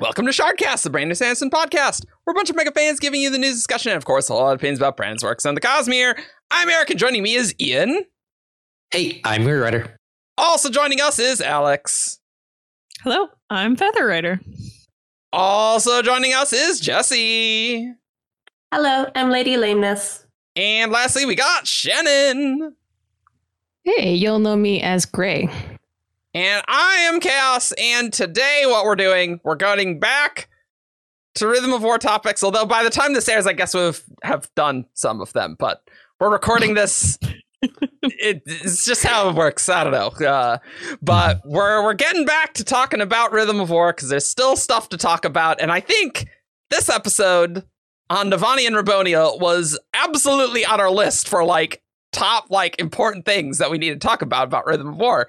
Welcome to Shardcast, the Brandon Sanderson podcast. We're a bunch of mega fans giving you the news discussion and, of course, a lot of opinions about Brandon's works on the Cosmere. I'm Eric, and joining me is Ian. Hey, I'm your writer. Also joining us is Alex. Hello, I'm FeatherWriter. Also joining us is Jesse. Hello, I'm Lady Lameness. And lastly, we got Shannon. Hey, you'll know me as Gray. And I am Chaos. And today, what we're doing, we're going back to Rhythm of War topics. Although by the time this airs, I guess we've have done some of them. But we're recording this. it, it's just how it works. I don't know. Uh, but we're we're getting back to talking about Rhythm of War because there's still stuff to talk about. And I think this episode on Navani and Raboniel was absolutely on our list for like top like important things that we need to talk about about Rhythm of War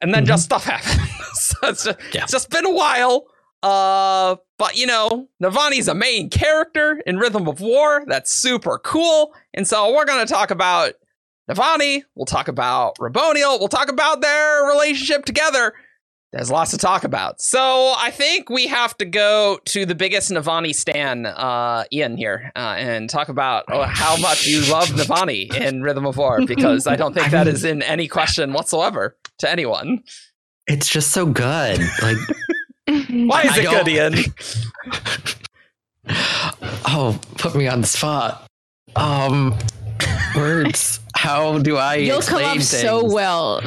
and then mm-hmm. just stuff happened. so it's just, yeah. it's just been a while. Uh, but you know, Navani's a main character in Rhythm of War. That's super cool. And so we're gonna talk about Navani. We'll talk about Raboniel. We'll talk about their relationship together. There's lots to talk about. So I think we have to go to the biggest Navani stan, uh, Ian here, uh, and talk about oh, how much you love Navani in Rhythm of War, because I don't think that is in any question whatsoever to anyone. It's just so good. Like, why is it good, Ian? oh, put me on the spot. Um, words. How do I? You'll come up things? so well.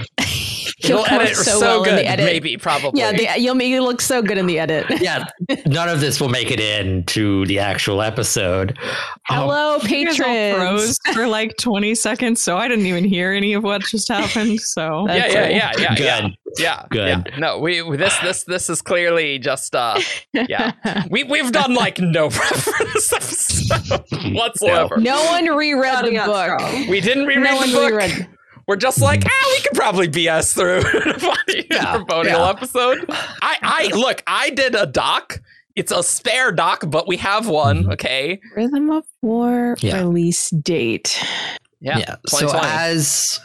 You'll edit so, so well good, in the edit. maybe, probably. Yeah, the, you'll make you look so good in the edit. yeah, none of this will make it in to the actual episode. Hello, um, patrons. Froze for like 20 seconds, so I didn't even hear any of what just happened. So yeah, yeah, yeah, yeah, good. yeah, yeah, good. Yeah. No, we this this this is clearly just uh, yeah. we we've done like no prep for this episode whatsoever. No one reread the book. We didn't reread no the book. Reread. We're just like, ah, we could probably BS through a yeah, yeah. episode. I, I look, I did a doc. It's a spare doc, but we have one. Mm-hmm. Okay. Rhythm of War yeah. release date. Yeah. yeah. So as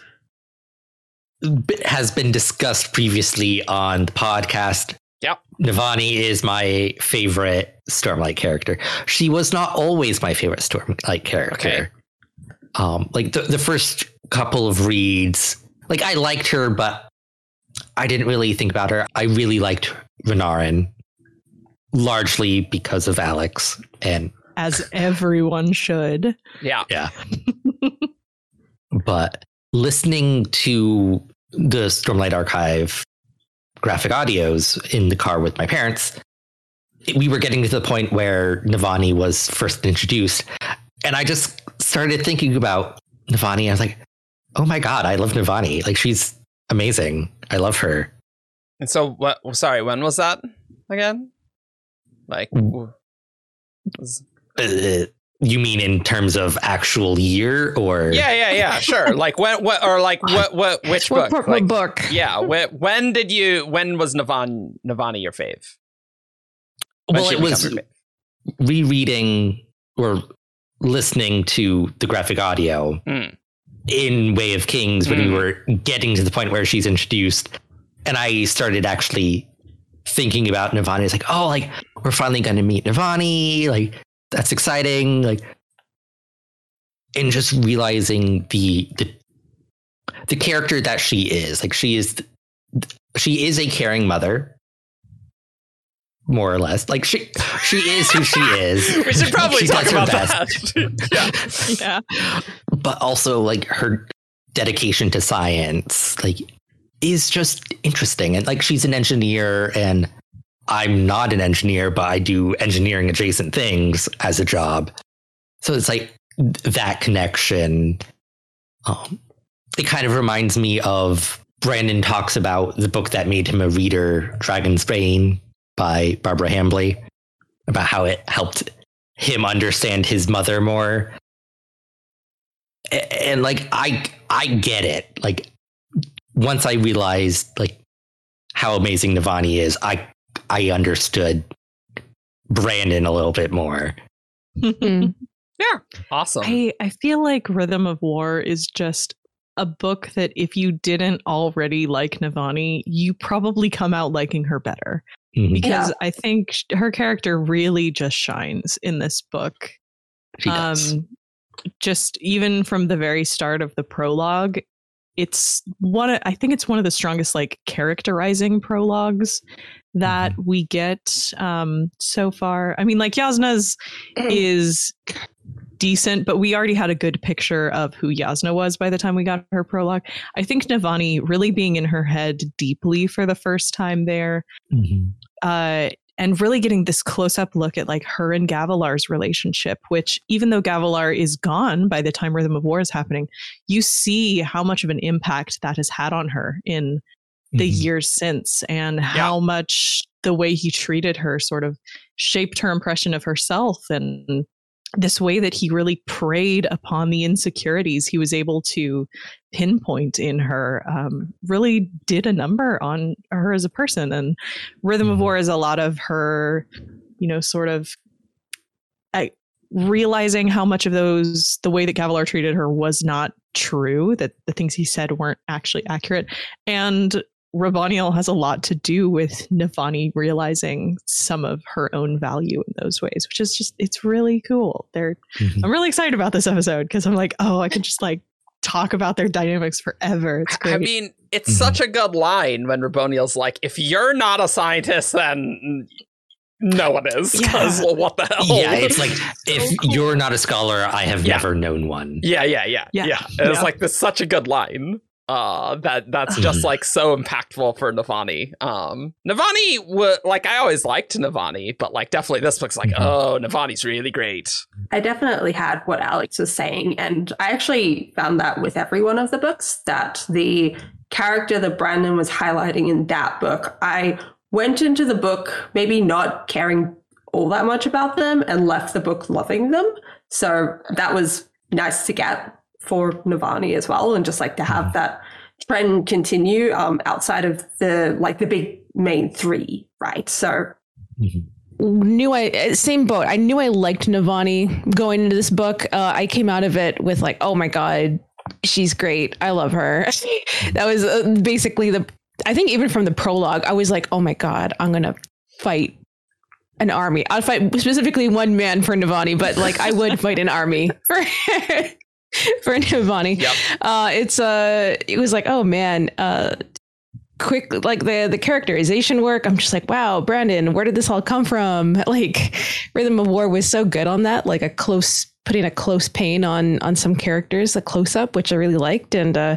has been discussed previously on the podcast. Yep. Navani is my favorite Stormlight character. She was not always my favorite Stormlight character. Okay. Um, like the, the first couple of reads. Like I liked her, but I didn't really think about her. I really liked Renarin, largely because of Alex and as everyone should. Yeah. Yeah. but listening to the Stormlight Archive graphic audios in the car with my parents, we were getting to the point where Navani was first introduced. And I just started thinking about Navani. I was like, oh my god, I love Navani. Like she's amazing. I love her. And so, what? Sorry, when was that again? Like, was... uh, you mean in terms of actual year, or yeah, yeah, yeah, sure. like when, what, or like what, what, which book? What like, book? Yeah. When, when did you? When was Navan Navani your fave? When well, it was rereading or listening to the graphic audio. Mm in Way of Kings when mm. we were getting to the point where she's introduced, and I started actually thinking about Navani. It's like, oh, like we're finally going to meet Navani. Like that's exciting. Like, and just realizing the the the character that she is. Like she is she is a caring mother more or less. Like she she is who she is. we should probably she talk about that. yeah. yeah. But also like her dedication to science like is just interesting and like she's an engineer and I'm not an engineer but I do engineering adjacent things as a job. So it's like that connection um it kind of reminds me of Brandon talks about the book that made him a reader, Dragonsbane, by Barbara Hambly about how it helped him understand his mother more. And like I I get it. Like once I realized like how amazing Navani is, I I understood Brandon a little bit more. yeah. Awesome. I, I feel like Rhythm of War is just a book that if you didn't already like Navani, you probably come out liking her better mm-hmm. because yeah. I think her character really just shines in this book. She does. Just even from the very start of the prologue, it's one. I think it's one of the strongest like characterizing prologues that mm-hmm. we get um, so far. I mean, like Jasnah's is decent, but we already had a good picture of who Jasnah was by the time we got her prologue. I think Navani really being in her head deeply for the first time there, mm-hmm. uh, and really getting this close up look at like her and Gavilar's relationship, which even though Gavilar is gone by the time Rhythm of War is happening, you see how much of an impact that has had on her in the mm-hmm. years since and how yeah. much the way he treated her sort of shaped her impression of herself and this way that he really preyed upon the insecurities he was able to pinpoint in her um, really did a number on her as a person and rhythm of mm-hmm. war is a lot of her you know sort of I, realizing how much of those the way that Gavilar treated her was not true that the things he said weren't actually accurate and Raboniel has a lot to do with Navani realizing some of her own value in those ways, which is just it's really cool. They're mm-hmm. I'm really excited about this episode because I'm like, oh, I could just like talk about their dynamics forever. It's great. I mean, it's mm-hmm. such a good line when Raboniel's like, if you're not a scientist, then no one is because yeah. well, what the hell yeah it's like if you're not a scholar i have yeah. never known one yeah yeah yeah yeah, yeah. it's like this such a good line uh that that's just mm-hmm. like so impactful for Navani. Um Navani would like I always liked Navani, but like definitely this book's like, mm-hmm. oh, Navani's really great. I definitely had what Alex was saying, and I actually found that with every one of the books that the character that Brandon was highlighting in that book, I went into the book maybe not caring all that much about them and left the book loving them. So that was nice to get for Navani as well, and just like to have mm-hmm. that trend continue um, outside of the like the big main three, right? So. Mm-hmm knew I same boat. I knew I liked Navani going into this book. Uh, I came out of it with like, oh my god, she's great. I love her. that was uh, basically the. I think even from the prologue, I was like, oh my god, I'm gonna fight an army. I'll fight specifically one man for Navani, but like I would fight an army for for Navani. Yep. Uh, it's uh, it was like, oh man, uh, quick like the the characterization work. I'm just like, wow, Brandon, where did this all come from? Like, Rhythm of War was so good on that, like a close putting a close pain on on some characters, a close up, which I really liked, and uh,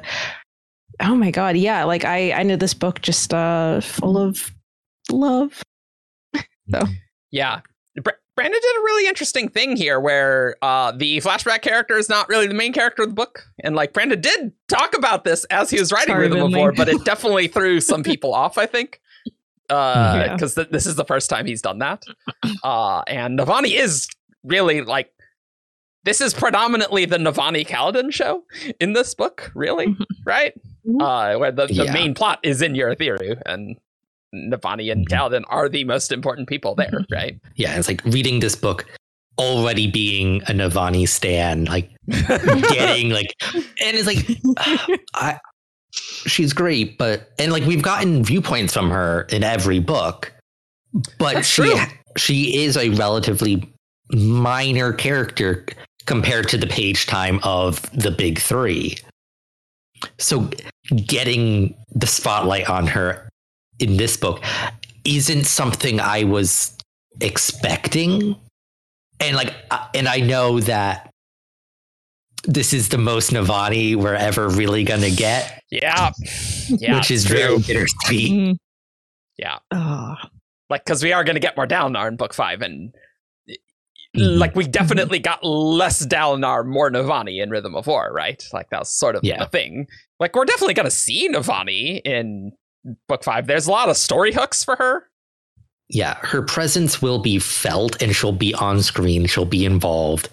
oh my god, yeah, like I I know this book just uh full of love. so yeah, Brandon did a really interesting thing here where uh, the flashback character is not really the main character of the book. And like Brandon did talk about this as he was writing Sorry, Rhythm of War, but it definitely threw some people off, I think. Because uh, yeah. th- this is the first time he's done that. Uh, and Navani is really like, this is predominantly the Navani Kaladin show in this book, really, mm-hmm. right? Mm-hmm. Uh, where the, the yeah. main plot is in Urithiru and Navani and Kaladin are the most important people there, mm-hmm. right? Yeah, it's like reading this book already being a Navani stan, like getting like, and it's like, I, she's great, but and like we've gotten viewpoints from her in every book, but That's she true. she is a relatively minor character compared to the page time of the big three. So getting the spotlight on her in this book isn't something I was expecting. And like, and I know that this is the most Navani we're ever really gonna get. Yeah, yeah, which is very bittersweet. Mm-hmm. Yeah, oh. like because we are gonna get more Dalinar in book five, and mm-hmm. like we definitely got less Dalinar, more Navani in Rhythm of War, right? Like that's sort of yeah. the thing. Like we're definitely gonna see Navani in book five. There's a lot of story hooks for her. Yeah, her presence will be felt and she'll be on screen. She'll be involved,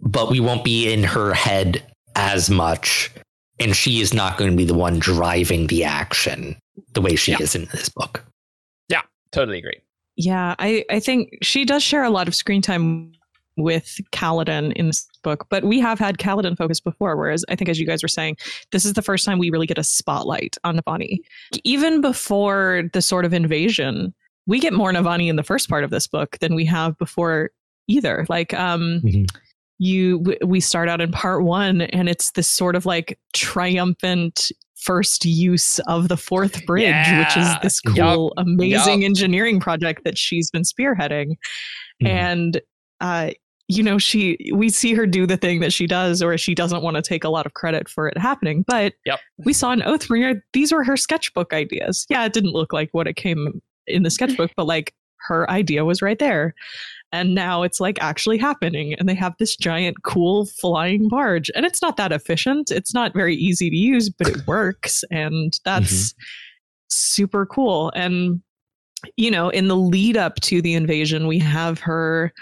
but we won't be in her head as much. And she is not going to be the one driving the action the way she yeah. is in this book. Yeah, totally agree. Yeah, I, I think she does share a lot of screen time with Kaladin in this book, but we have had Kaladin focus before. Whereas I think, as you guys were saying, this is the first time we really get a spotlight on Navani. Even before the sort of invasion, we get more Navani in the first part of this book than we have before either. Like, um, mm-hmm. you we start out in part one, and it's this sort of like triumphant first use of the fourth bridge, yeah. which is this cool, yep. amazing yep. engineering project that she's been spearheading. Mm-hmm. And uh, you know, she we see her do the thing that she does, or she doesn't want to take a lot of credit for it happening. But yep. we saw in Oathbringer, these were her sketchbook ideas. Yeah, it didn't look like what it came in the sketchbook, but like her idea was right there. And now it's like actually happening. And they have this giant, cool flying barge. And it's not that efficient. It's not very easy to use, but it works. And that's mm-hmm. super cool. And, you know, in the lead up to the invasion, we have her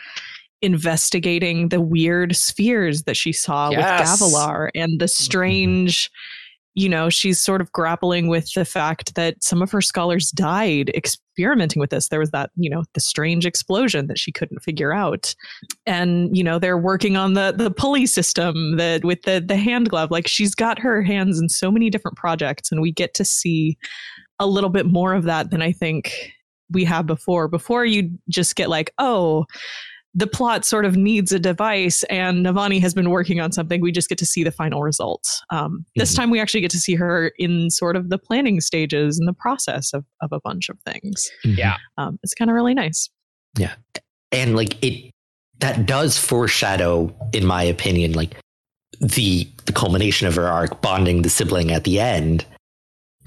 investigating the weird spheres that she saw yes. with Gavilar and the mm-hmm. strange you know she's sort of grappling with the fact that some of her scholars died experimenting with this there was that you know the strange explosion that she couldn't figure out and you know they're working on the the pulley system that with the the hand glove like she's got her hands in so many different projects and we get to see a little bit more of that than i think we have before before you just get like oh the plot sort of needs a device and Navani has been working on something. We just get to see the final results. Um, mm-hmm. This time we actually get to see her in sort of the planning stages and the process of, of a bunch of things. Mm-hmm. Yeah. Um, it's kind of really nice. Yeah. And like it, that does foreshadow, in my opinion, like the, the culmination of her arc bonding the sibling at the end.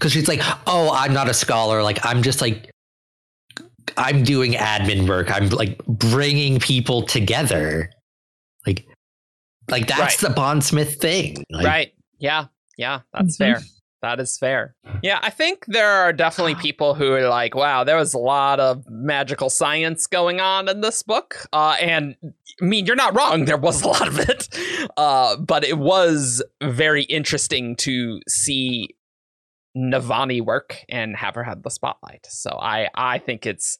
Cause she's like, oh, I'm not a scholar. Like, I'm just like I'm doing admin work. I'm like bringing people together. Like, like that's right. the bondsmith thing. Like, right. Yeah. Yeah. That's mm-hmm. fair. That is fair. Yeah, I think there are definitely people who are like, wow, there was a lot of magical science going on in this book. Uh, and I mean, you're not wrong. There was a lot of it. Uh, but it was very interesting to see Navani work and have her have the spotlight. So I I think it's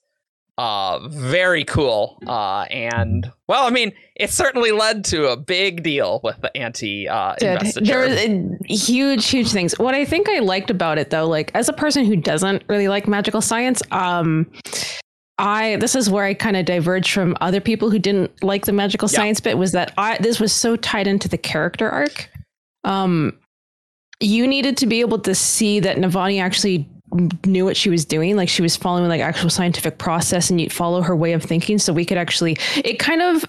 uh, very cool. Uh, and well, I mean, it certainly led to a big deal with the anti uh, investiture. There was uh, huge, huge things. What I think I liked about it, though, like as a person who doesn't really like magical science, um, I this is where I kind of diverged from other people who didn't like the magical yeah. science bit. Was that I this was so tied into the character arc. Um, you needed to be able to see that Navani actually knew what she was doing. Like she was following like actual scientific process and you follow her way of thinking. So we could actually it kind of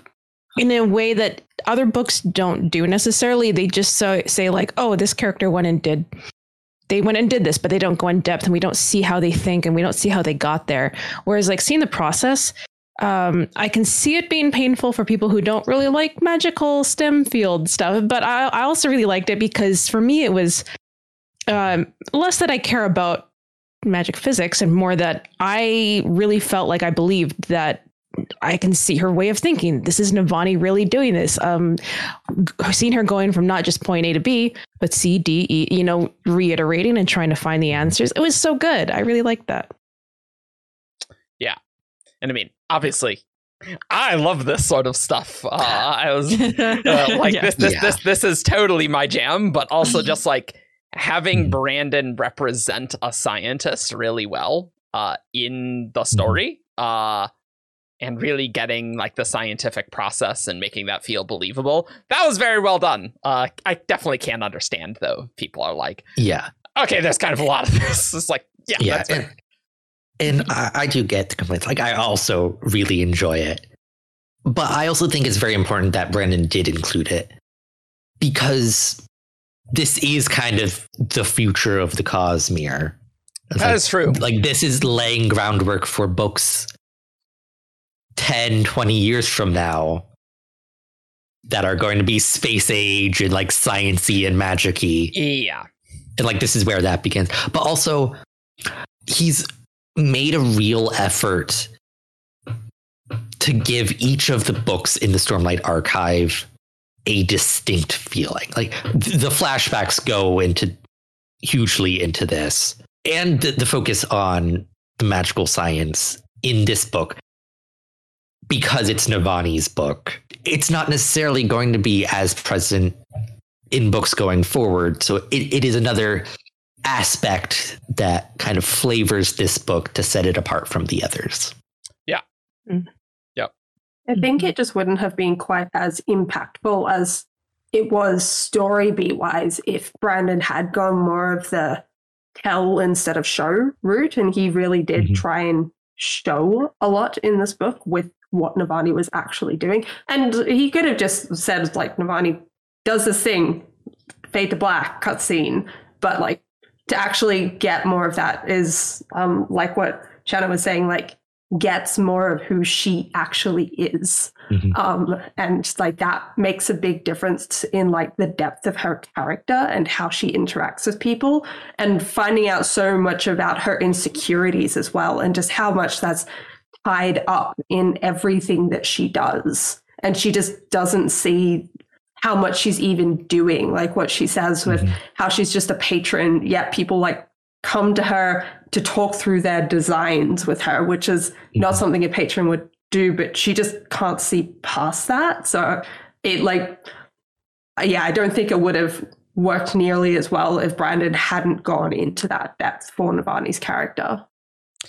in a way that other books don't do necessarily. They just so, say like oh this character went and did they went and did this but they don't go in depth and we don't see how they think and we don't see how they got there. Whereas like seeing the process um, I can see it being painful for people who don't really like magical STEM field stuff, but I, I also really liked it because for me it was um, less that I care about magic physics and more that I really felt like I believed that I can see her way of thinking. This is Navani really doing this. Um, seeing her going from not just point A to B, but C, D, E, you know, reiterating and trying to find the answers. It was so good. I really liked that. Yeah. And I mean, obviously, I love this sort of stuff. Uh, I was uh, like, yeah. this, this, yeah. this, this is totally my jam, but also just like having mm-hmm. Brandon represent a scientist really well uh, in the mm-hmm. story uh, and really getting like the scientific process and making that feel believable. That was very well done. Uh, I definitely can't understand though. People are like, yeah, okay, there's kind of a lot of this. It's like, yeah, yeah, and, and I, I do get the complaints. Like, I also really enjoy it, but I also think it's very important that Brandon did include it because this is kind of the future of the Cosmere. That like, is true. Like this is laying groundwork for books 10, 20 years from now that are going to be space age and like sciency and magicy. Yeah. And like this is where that begins. But also he's made a real effort to give each of the books in the Stormlight archive a distinct feeling. Like the flashbacks go into hugely into this, and the, the focus on the magical science in this book because it's Navani's book. It's not necessarily going to be as present in books going forward. So it, it is another aspect that kind of flavors this book to set it apart from the others. Yeah. Mm. Yep. I think it just wouldn't have been quite as impactful as it was story beat wise if Brandon had gone more of the tell instead of show route. And he really did mm-hmm. try and show a lot in this book with what Navani was actually doing. And he could have just said, like, Navani does this thing, fade to black, cutscene. But like to actually get more of that is um, like what Shannon was saying, like gets more of who she actually is. Mm-hmm. Um, and like that makes a big difference in like the depth of her character and how she interacts with people and finding out so much about her insecurities as well and just how much that's tied up in everything that she does. And she just doesn't see how much she's even doing, like what she says with mm-hmm. how she's just a patron, yet people like come to her to talk through their designs with her, which is mm-hmm. not something a patron would do, but she just can't see past that. So it like, yeah, I don't think it would have worked nearly as well if Brandon hadn't gone into that depth for Navani's character.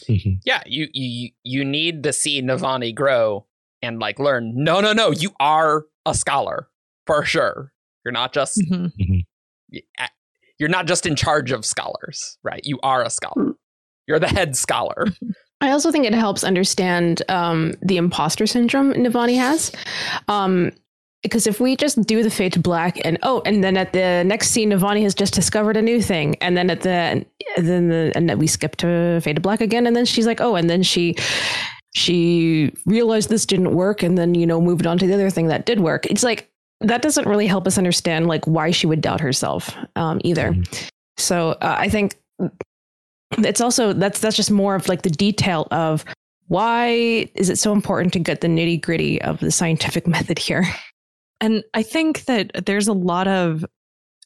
Mm-hmm. Yeah, you you you need to see Navani grow and like learn. No, no, no, you are a scholar for sure. You're not just mm-hmm. mm-hmm. you're not just in charge of scholars, right? You are a scholar. Hmm. You're the head scholar. I also think it helps understand um, the imposter syndrome Navani has. Um, because if we just do the fade to black and oh and then at the next scene Navani has just discovered a new thing and then at the and then the and then we skip to fade to black again and then she's like oh and then she she realized this didn't work and then you know moved on to the other thing that did work it's like that doesn't really help us understand like why she would doubt herself um, either. Mm-hmm. So uh, I think it's also that's that's just more of like the detail of why is it so important to get the nitty gritty of the scientific method here. And I think that there's a lot of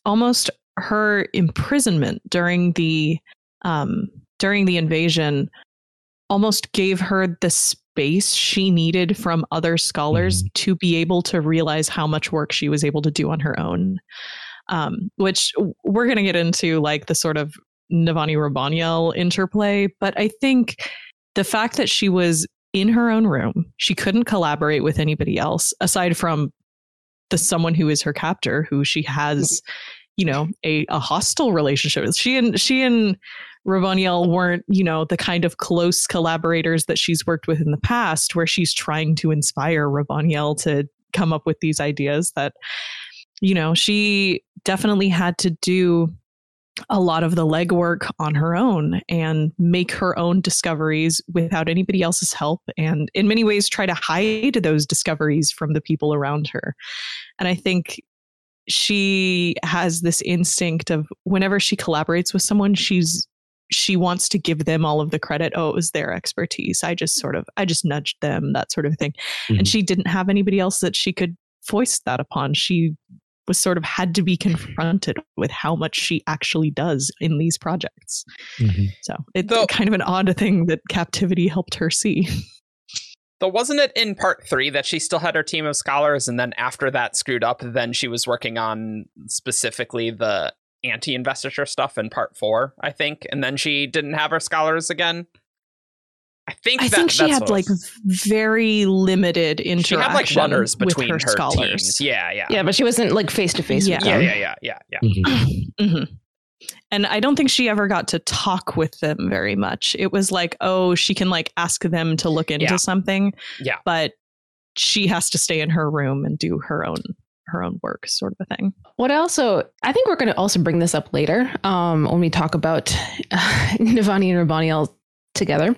almost her imprisonment during the um, during the invasion almost gave her the space she needed from other scholars mm-hmm. to be able to realize how much work she was able to do on her own. Um, which we're going to get into like the sort of Navani Raboniel interplay, but I think the fact that she was in her own room, she couldn't collaborate with anybody else aside from the someone who is her captor, who she has, you know, a, a hostile relationship with. She and she and Raboniel weren't, you know, the kind of close collaborators that she's worked with in the past, where she's trying to inspire Raboniel to come up with these ideas that, you know, she definitely had to do a lot of the legwork on her own and make her own discoveries without anybody else's help and in many ways try to hide those discoveries from the people around her. And i think she has this instinct of whenever she collaborates with someone she's she wants to give them all of the credit. Oh it was their expertise. I just sort of i just nudged them that sort of thing. Mm-hmm. and she didn't have anybody else that she could voice that upon. She was sort of had to be confronted with how much she actually does in these projects. Mm-hmm. so it's Though, kind of an odd thing that captivity helped her see. Though wasn't it in part three that she still had her team of scholars, and then after that screwed up, then she was working on specifically the anti-investiture stuff in part four, I think, and then she didn't have her scholars again. I think I that, think she had like very limited interaction. She had like runners between her, her scholars. Teams. Yeah, yeah, yeah, but she wasn't like face to face. Yeah, yeah, yeah, yeah, yeah. Mm-hmm. mm-hmm. And I don't think she ever got to talk with them very much. It was like, oh, she can like ask them to look into yeah. something. Yeah, but she has to stay in her room and do her own her own work sort of a thing. What I also i think we're going to also bring this up later um, when we talk about uh, navani and raboniel together.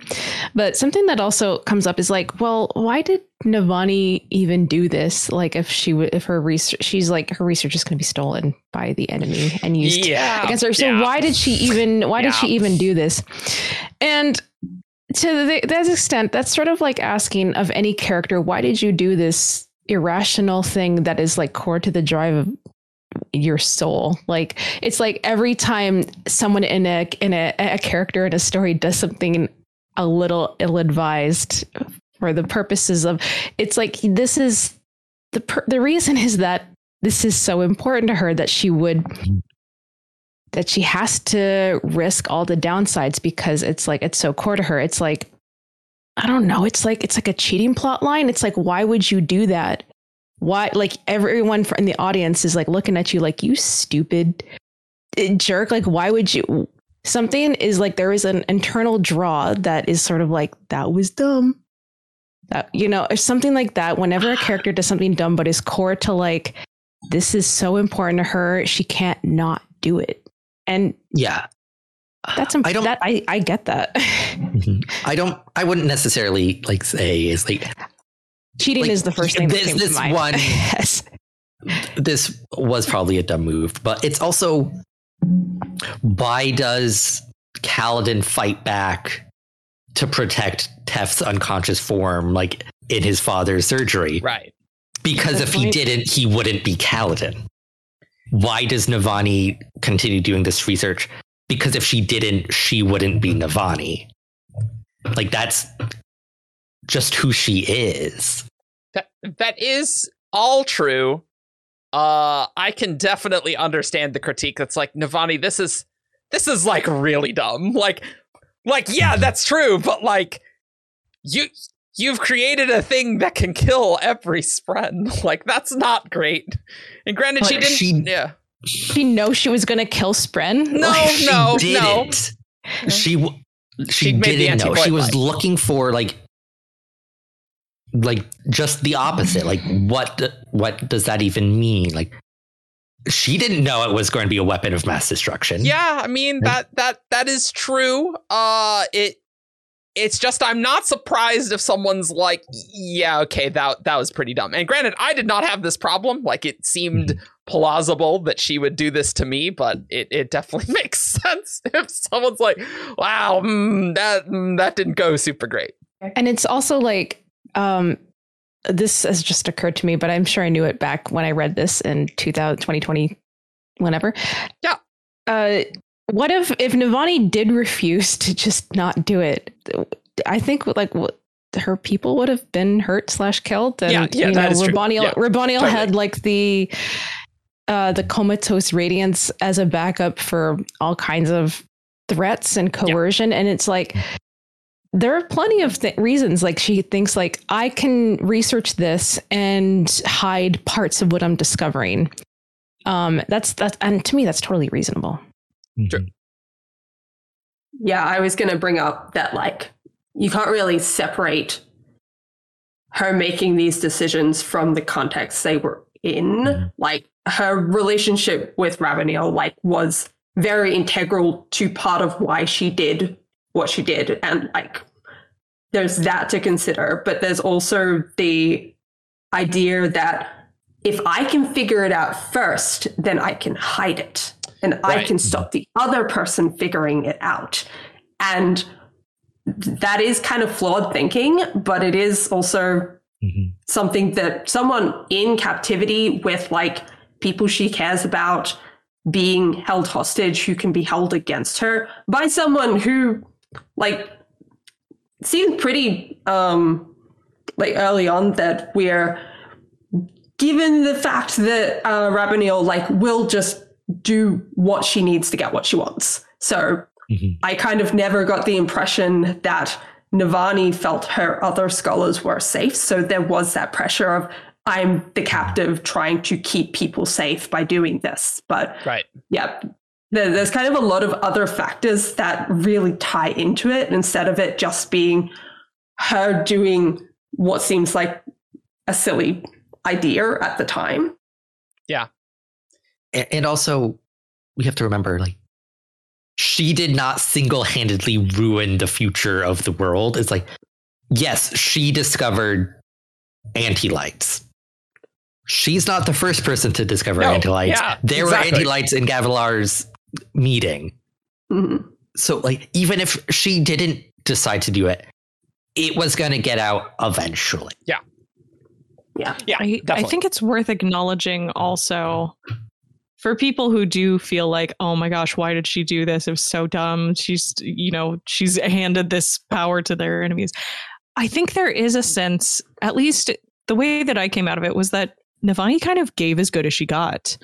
But something that also comes up is like well why did navani even do this? Like if she would if her research she's like her research is going to be stolen by the enemy and used yeah, against her. So yeah. why did she even why yeah. did she even do this? And to the, that extent that's sort of like asking of any character why did you do this irrational thing that is like core to the drive of your soul. Like it's like every time someone in a in a, a character in a story does something a little ill-advised for the purposes of it's like this is the per, the reason is that this is so important to her that she would that she has to risk all the downsides because it's like it's so core to her. It's like I don't know. It's like it's like a cheating plot line. It's like why would you do that? Why like everyone in the audience is like looking at you like you stupid eh, jerk. Like why would you? Something is like there is an internal draw that is sort of like that was dumb. That you know, or something like that. Whenever a character does something dumb but is core to like this is so important to her, she can't not do it. And yeah, that's imp- I don't. That, I I get that. Mm-hmm. I don't. I wouldn't necessarily like say is like cheating like, is the first thing. This this one. yes. This was probably a dumb move, but it's also why does Kaladin fight back to protect Teft's unconscious form, like in his father's surgery? Right. Because if he didn't, he wouldn't be Kaladin. Why does Navani continue doing this research? Because if she didn't, she wouldn't be Navani. Like that's just who she is. That that is all true. Uh I can definitely understand the critique that's like Navani, this is this is like really dumb. Like like yeah, that's true, but like you you've created a thing that can kill every spren. Like that's not great. And granted, but she didn't. She, yeah, she know she was gonna kill spren. No, like, no, she didn't. no. She she didn't know. She was looking for like like just the opposite. Like what what does that even mean? Like she didn't know it was going to be a weapon of mass destruction. Yeah, I mean that that that is true. Uh it it's just I'm not surprised if someone's like, yeah, okay, that that was pretty dumb. And granted, I did not have this problem. Like it seemed mm-hmm. plausible that she would do this to me, but it, it definitely makes sense if someone's like, wow, mm, that mm, that didn't go super great. And it's also like, um, this has just occurred to me, but I'm sure I knew it back when I read this in 2000, 2020, whenever. Yeah. Uh, what if if Navani did refuse to just not do it? I think like her people would have been hurt slash killed. And, yeah, yeah, you know, Raboniel, yeah, Raboniel totally. had like the uh, the comatose radiance as a backup for all kinds of threats and coercion, yeah. and it's like there are plenty of th- reasons like she thinks like i can research this and hide parts of what i'm discovering um that's that's and to me that's totally reasonable Sure. Yeah, I was going to bring up that, like, you can't really separate her making these decisions from the context they were in. Mm-hmm. Like, her relationship with Raboniel, like, was very integral to part of why she did what she did. And, like, there's that to consider. But there's also the idea that if I can figure it out first, then I can hide it and right. I can stop the other person figuring it out. And that is kind of flawed thinking, but it is also mm-hmm. something that someone in captivity with like people she cares about being held hostage who can be held against her by someone who like seemed pretty um like early on that we're given the fact that uh Raboniel like will just do what she needs to get what she wants. So mm-hmm. I kind of never got the impression that Navani felt her other scholars were safe. So there was that pressure of I'm the captive trying to keep people safe by doing this. But right. yeah, there's kind of a lot of other factors that really tie into it instead of it just being her doing what seems like a silly idea at the time. Yeah and also we have to remember like she did not single-handedly ruin the future of the world. It's like yes she discovered anti-lights. She's not the first person to discover no, anti-lights. yeah, there exactly. were anti-lights in gavilar's meeting. Mm-hmm. so like even if she didn't decide to do it it was going to get out eventually. Yeah. Yeah. Yeah I, I think it's worth acknowledging also for people who do feel like, oh my gosh, why did she do this? It was so dumb. She's, you know, she's handed this power to their enemies. I think there is a sense, at least the way that I came out of it was that Navani kind of gave as good as she got.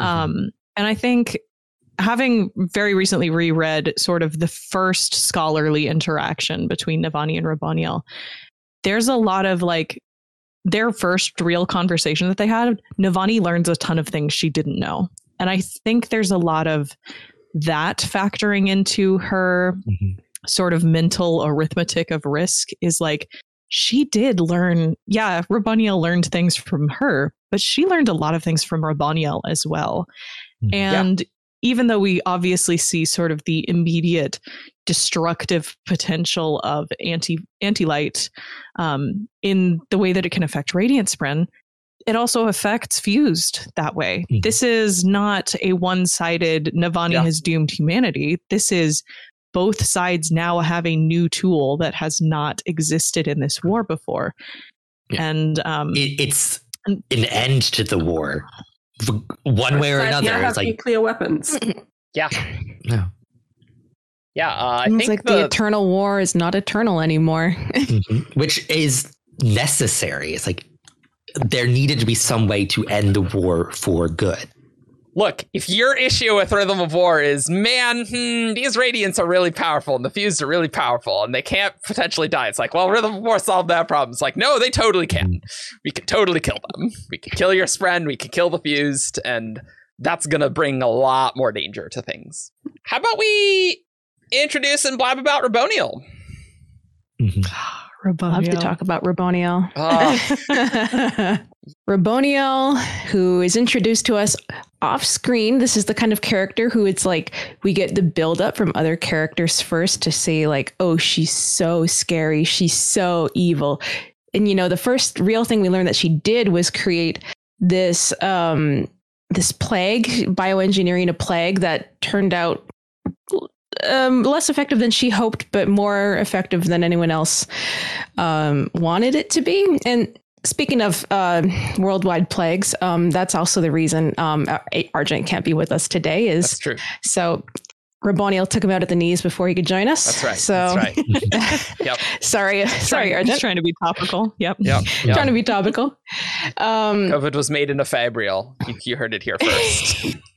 Mm-hmm. Um, and I think having very recently reread sort of the first scholarly interaction between Navani and Raboniel, there's a lot of like their first real conversation that they had. Navani learns a ton of things she didn't know. And I think there's a lot of that factoring into her mm-hmm. sort of mental arithmetic of risk is like she did learn, yeah, Raboniel learned things from her, but she learned a lot of things from Raboniel as well. Mm-hmm. And yeah. Even though we obviously see sort of the immediate destructive potential of anti anti light um, in the way that it can affect radiant spren, it also affects fused that way. Mm-hmm. This is not a one sided Navani yeah. has doomed humanity. This is both sides now have a new tool that has not existed in this war before. Yeah. And um, it, it's an end to the war, one way or another. Yeah, it's like nuclear weapons. yeah. No. Yeah, uh, I it's think like the, the, eternal war is not eternal anymore, mm-hmm. which is necessary. It's like there needed to be some way to end the war for good. Look, if your issue with Rhythm of War is, man, hmm, these Radiants are really powerful and the Fused are really powerful and they can't potentially die, it's like, well, Rhythm of War solved that problem. It's like, no, they totally can. We can totally kill them. We can kill your Spren, we can kill the Fused, and that's going to bring a lot more danger to things. How about we introduce and blab about Raboniel? Mm-hmm. Raboniel. Love to talk about Raboniel. Oh. Raboniel, who is introduced to us off screen. This is the kind of character who it's like we get the build up from other characters first to say, like, oh, she's so scary. She's so evil. And, you know, the first real thing we learned that she did was create this um this plague bioengineering a plague that turned out um, less effective than she hoped, but more effective than anyone else um, wanted it to be. And speaking of uh, worldwide plagues, um, that's also the reason um, Argent can't be with us today. Is that's true. So Raboniel took him out at the knees before he could join us. That's right. So, that's right. yep. sorry, sorry, Argent. trying to be topical. Yep. Yep. yep. trying to be topical. Um, COVID was made in a Fabrial. You, you heard it here first.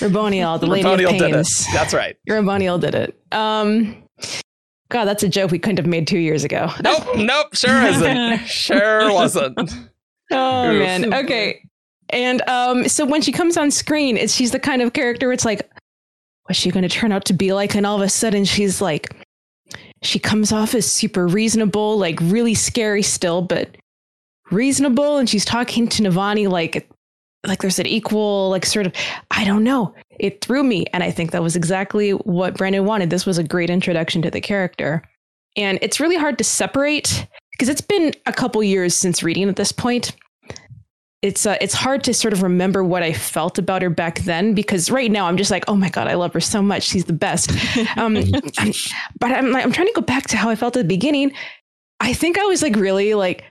Raboniel, the lady Raboniel of pains. That's right. Raboniel did it. Um, God, that's a joke we couldn't have made two years ago. Nope, nope, sure isn't. sure wasn't. Oh Oof. man. Okay. And um, so when she comes on screen, it's she's the kind of character it's like, what's she gonna turn out to be like? And all of a sudden she's like she comes off as super reasonable, like really scary still, but reasonable. And she's talking to Navani like like there's an equal like sort of i don't know. It threw me and i think that was exactly what brandon wanted. This was a great introduction to the character. And it's really hard to separate because it's been a couple years since reading at this point. It's uh, it's hard to sort of remember what I felt about her back then because right now I'm just like oh my god I love her so much. She's the best. Um, I'm, but I'm like, I'm trying to go back to how I felt at the beginning. I think I was like really like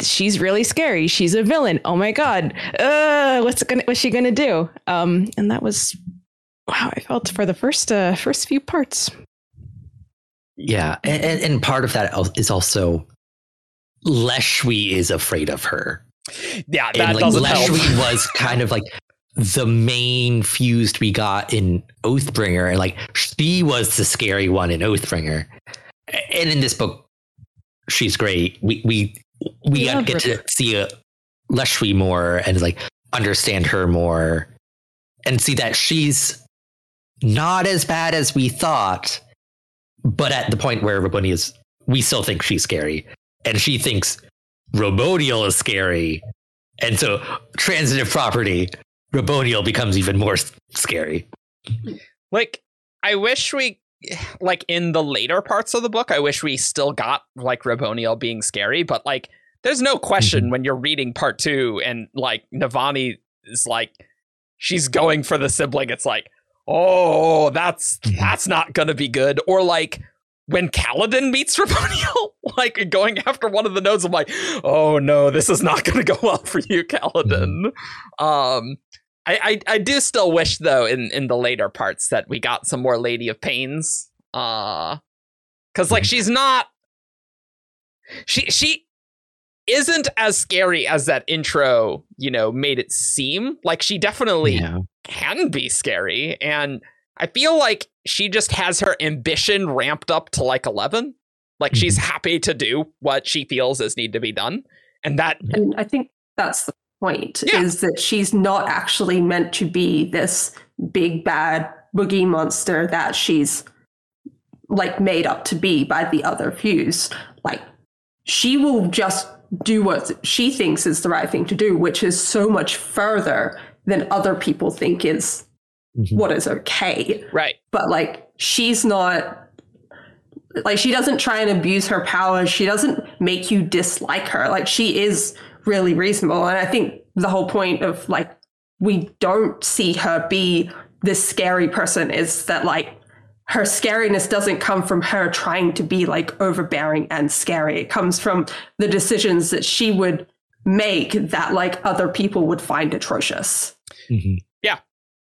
she's really scary. She's a villain. Oh my god. Uh, what's gonna what's she gonna do? Um, and that was how I felt for the first uh, first few parts. Yeah, and, and part of that is also Leshwi is afraid of her. Yeah, that and, like, doesn't Leshwi help. was kind of like the main fused we got in Oathbringer, and like she was the scary one in Oathbringer. And in this book, she's great. We we we got get to see uh, a Leshwi more and like understand her more. And see that she's not as bad as we thought, but at the point where Raboniel is, we still think she's scary, and she thinks Raboniel is scary, and so transitive property Raboniel becomes even more scary. Like, I wish we like in the later parts of the book, I wish we still got like Raboniel being scary, but like there's no question mm-hmm. when you're reading part two and like Navani is like she's going for the sibling, it's like, oh, that's mm-hmm. that's not gonna be good. Or like when Kaladin meets Raboniel, like going after one of the nodes, I'm like, oh no, this is not gonna go well for you, Kaladin. Mm-hmm. Um I, I, I do still wish though in in the later parts that we got some more Lady of Pains. Uh cuz like she's not she she isn't as scary as that intro, you know, made it seem. Like she definitely Yeah. can be scary. And I feel like she just has her ambition ramped up to like 11. Like she's happy to do what she feels is need to be done. And that, And I think that's the point Yeah. is that she's not actually meant to be this big bad boogie monster that she's like made up to be by the other views. Like she will just do what she thinks is the right thing to do, which is so much further than other people think is Mhm. what is okay right. but like she's not like she doesn't try and abuse her powers she doesn't make you dislike her like she is really reasonable and i think the whole point of like we don't see her be this scary person is that like her scariness doesn't come from her trying to be like overbearing and scary it comes from the decisions that she would make that like other people would find atrocious Mhm.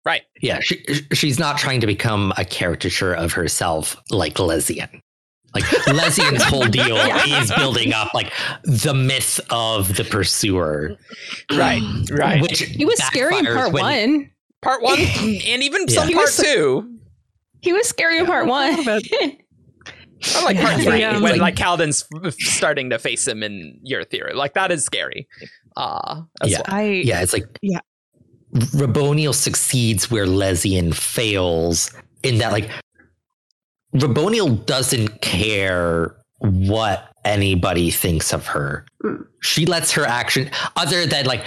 Right. Yeah, she, she's not trying to become a caricature of herself like Lezian. Like Lezian's whole deal is building up like the myth of the pursuer, Right. Right. which He was scary in part when- one. part one and even Yeah. some He part was- two. He was scary in part one. I like part three Yeah. when Like- like Kaladin's starting to face him in your theory. Like that is scary. Uh Yeah. well. I Yeah, it's like Yeah. Raboniel succeeds where Lezian fails in that like Raboniel doesn't care what anybody thinks of her. Mm. She lets her action other than like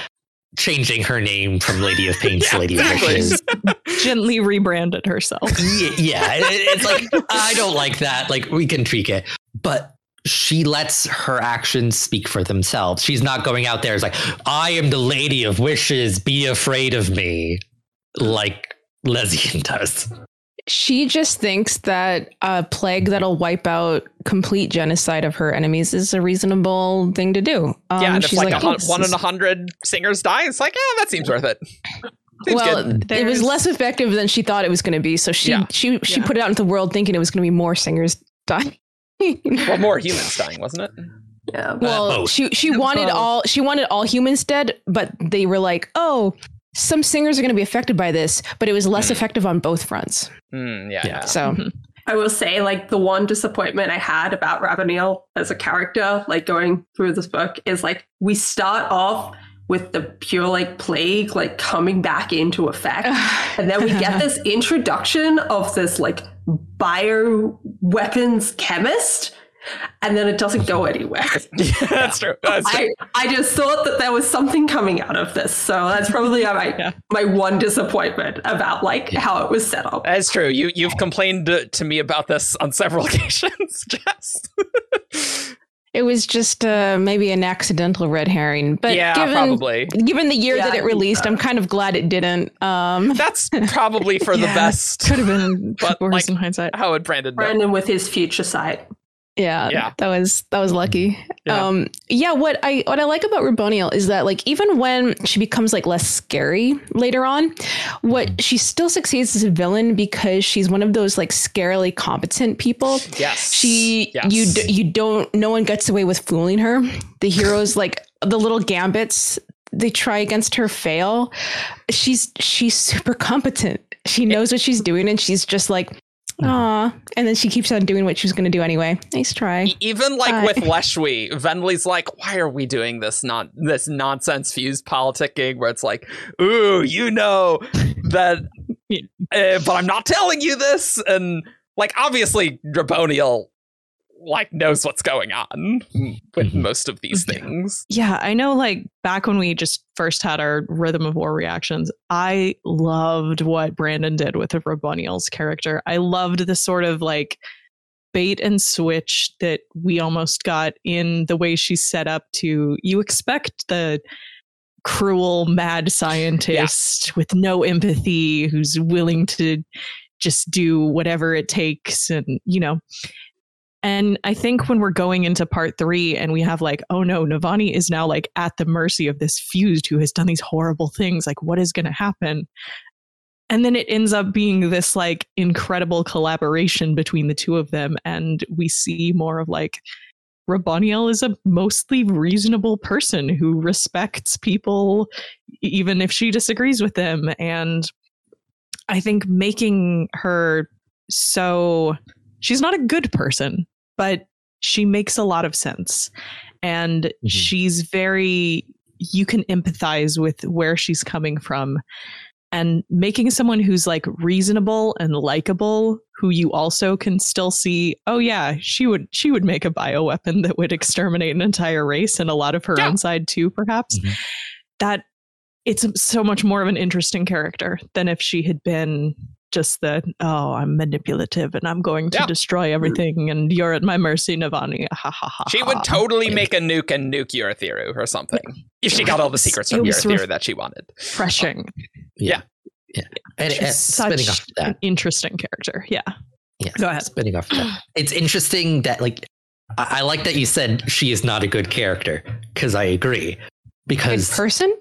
changing her name from Lady of Pain to Lady of. Wishes. gently rebranded herself. yeah, yeah, it- it's like I don't like that. Like we can tweak it, but she lets her actions speak for themselves. She's not going out there as like I am the lady of wishes. Be afraid of me, like Lezian does. She just thinks that a plague that'll wipe out complete genocide of her enemies is a reasonable thing to do. Um, yeah, and if she's like, a hun- "Oh, one in a hundred singers die, it's like, yeah, that seems worth it. Seems well, good. it was less effective than she thought it was going to be. So she Yeah. she she Yeah. put it out into the world thinking it was going to be more singers dying. Well, more humans dying, wasn't it? yeah well, both. she she wanted Both. all she wanted all humans dead, but they were like, oh, some singers are going to be affected by this, but it was less Hmm. effective on both fronts. Mm, yeah, Yeah. yeah. So Mhm. I will say, like, the one disappointment I had about Raboniel as a character, like, going through this book, is like, we start off with the pure, like, plague, like, coming back into effect. And then we get this introduction of this, like, bio weapons chemist. And then it doesn't go anywhere. Yeah, that's true. That's true. I, I just thought that there was something coming out of this. So that's probably my, Yeah. my one disappointment about, like, how it was set up. That's true. You you've complained to, to me about this on several occasions, Jess. it was just uh, maybe an accidental red herring. But yeah, given probably. given the year Yeah, that it released, so. I'm kind of glad it didn't. Um, That's probably for the Yeah. best. Could have been But, worse like, in hindsight. How would Brandon know? Brandon with his future sight. Yeah, Yeah. that was that was lucky. Yeah. Um, yeah. What I what I like about Raboniel is that like even when she becomes like less scary later on, what she still succeeds as a villain because she's one of those like scarily competent people. Yes. She Yes. you d- you don't no one gets away with fooling her. The heroes like the little gambits they try against her fail. She's she's super competent. She knows what she's doing and she's just like Aw. And then she keeps on doing what she was going to do anyway. Nice try. Even like Uh, with Leshwi, Venli's like, why are we doing this not this nonsense fused politicking where it's like, ooh, you know that, uh, but I'm not telling you this, and like obviously Draboniel like knows what's going on with Mhm. most of these things. Yeah, I know like back when we just first had our Rhythm of War reactions, I loved what Brandon did with the Raboniel's character. I loved the sort of like bait and switch that we almost got in the way she's set up to you expect the cruel mad scientist with no empathy who's willing to just do whatever it takes and you know and I think when we're going into part three and we have like, oh no, Navani is now like at the mercy of this fused who has done these horrible things. Like, what is going to happen? And then it ends up being this like incredible collaboration between the two of them. And we see more of like Raboniel is a mostly reasonable person who respects people even if she disagrees with them. And I think making her so she's not a good person, but she makes a lot of sense. And mm-hmm. she's very you can empathize with where she's coming from and making someone who's like reasonable and likable who you also can still see oh yeah she would she would make a bioweapon that would exterminate an entire race and a lot of her yeah. own side too perhaps mm-hmm. that it's so much more of an interesting character than if she had been just the oh i'm manipulative and i'm going to yeah. destroy everything and you're at my mercy navani. Ha, ha, ha, she would totally make a nuke and nuke Urithiru or something if she got all the secrets from Urithiru that she wanted. refreshing. Yeah. Yeah, and, and spinning off that. an interesting character. Yeah. Yeah go ahead. spinning off that. It's interesting that like I, I like that you said she is not a good character because i agree. Because good person?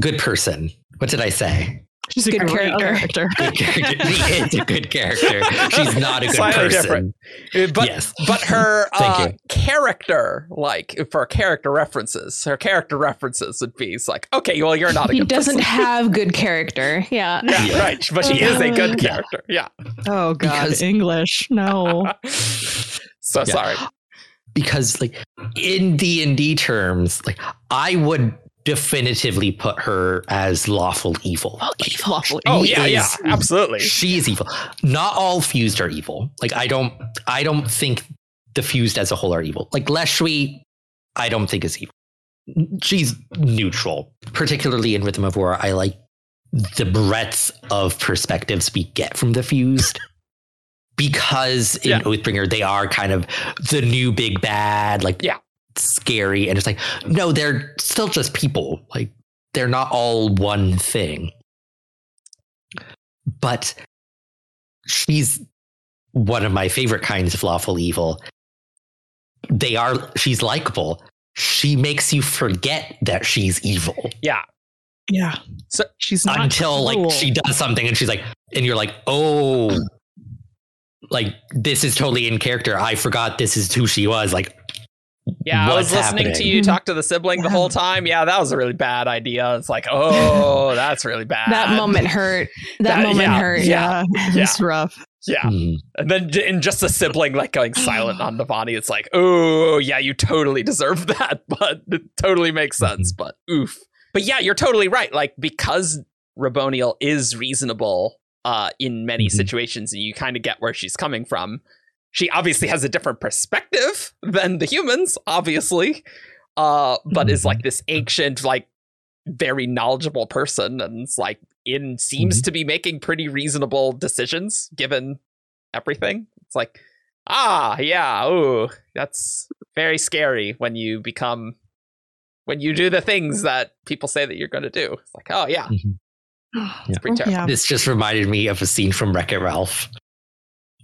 Good person. What did i say She's a good character. Good character. She is a good character. She's not a good Slightly person. Different. Uh, but, yes. but her uh, character, like for character references, her character references would be like, okay, well, you're not a he good doesn't have good character. Yeah. Yeah, yeah. right. But she is a good character. Yeah. Oh, God. Because, English. No. so yeah. sorry. Because, like, in D&D terms, like, I would definitively put her as lawful evil. Oh, evil. Lawful oh yeah, is, yeah, absolutely. She is evil. Not all fused are evil. Like I don't, I don't think the fused as a whole are evil. Like Leshwi, I don't think is evil. She's neutral, particularly in Rhythm of War. I like the breadth of perspectives we get from the fused. because in yeah. Oathbringer they are kind of the new big bad, like yeah scary and it's like no they're still just people. Like they're not all one thing. But she's one of my favorite kinds of lawful evil. They are she's likable. She makes you forget that she's evil. Yeah. Yeah. So she's not until like she does something and she's like and you're like oh like this is totally in character. I forgot this is who she was. Like yeah, I was listening happening? to you talk to the sibling the whole time. Yeah, that was a really bad idea. It's like, oh, that's really bad. that moment hurt. That, that moment yeah, hurt. Yeah, yeah. it's rough. Yeah, mm. and then in just the sibling like going silent on Navani, it's like, oh yeah, you totally deserve that, but it totally makes mm-hmm. sense. But oof. But yeah, you're totally right. Like because Raboniel is reasonable uh, in many mm-hmm. situations, and you kind of get where she's coming from she obviously has a different perspective than the humans, obviously, uh, but mm-hmm. is like this ancient, like very knowledgeable person, and it's like in seems mm-hmm. to be making pretty reasonable decisions given everything. It's like, ah, yeah, ooh, that's very scary when you become when you do the things that people say that you're going to do. It's like, oh yeah. Mm-hmm. It's pretty terrible. Yeah. This just reminded me of a scene from Wreck It Ralph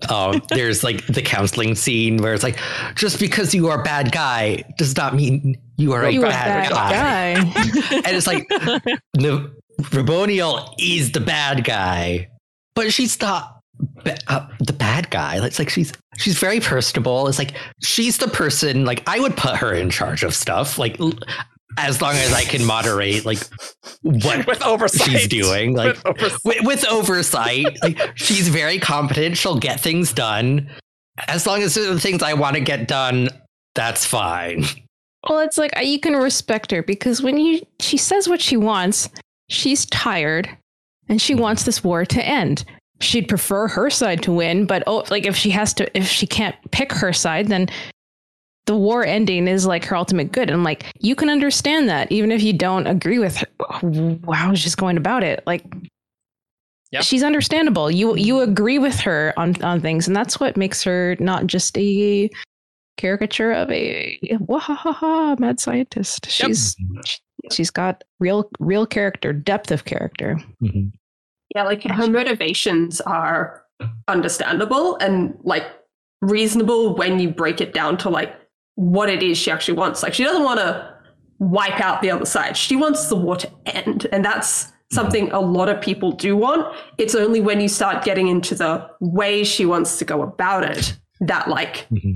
um, there's like the counseling scene where it's like, just because you are a bad guy does not mean you are you a bad, bad, guy. guy. and it's like, the Raboniel is the bad guy, but she's not uh, the bad guy. It's like she's she's very personable. It's like she's the person. Like I would put her in charge of stuff. Like as long as I can moderate like what with oversight she's doing, like with oversight, with, with oversight like she's very competent. She'll get things done as long as the things I want to get done. That's fine. Well, it's like you can respect her because when you she says what she wants, she's tired and she wants this war to end. She'd prefer her side to win, but oh, like if she has to, if she can't pick her side, then the war ending is like her ultimate good. And like, you can understand that even if you don't agree with her, how she's going about it. Like, yep. she's understandable. You you agree with her on on things, and that's what makes her not just a caricature of a wahaha mad scientist. She's yep. she's got real real character, depth of character. Mm-hmm. Yeah, like her motivations are understandable and like reasonable when you break it down to like what it is she actually wants. Like she doesn't want to wipe out the other side. She wants the war to end. And that's something a lot of people do want. It's only when you start getting into the way she wants to go about it that like mm-hmm.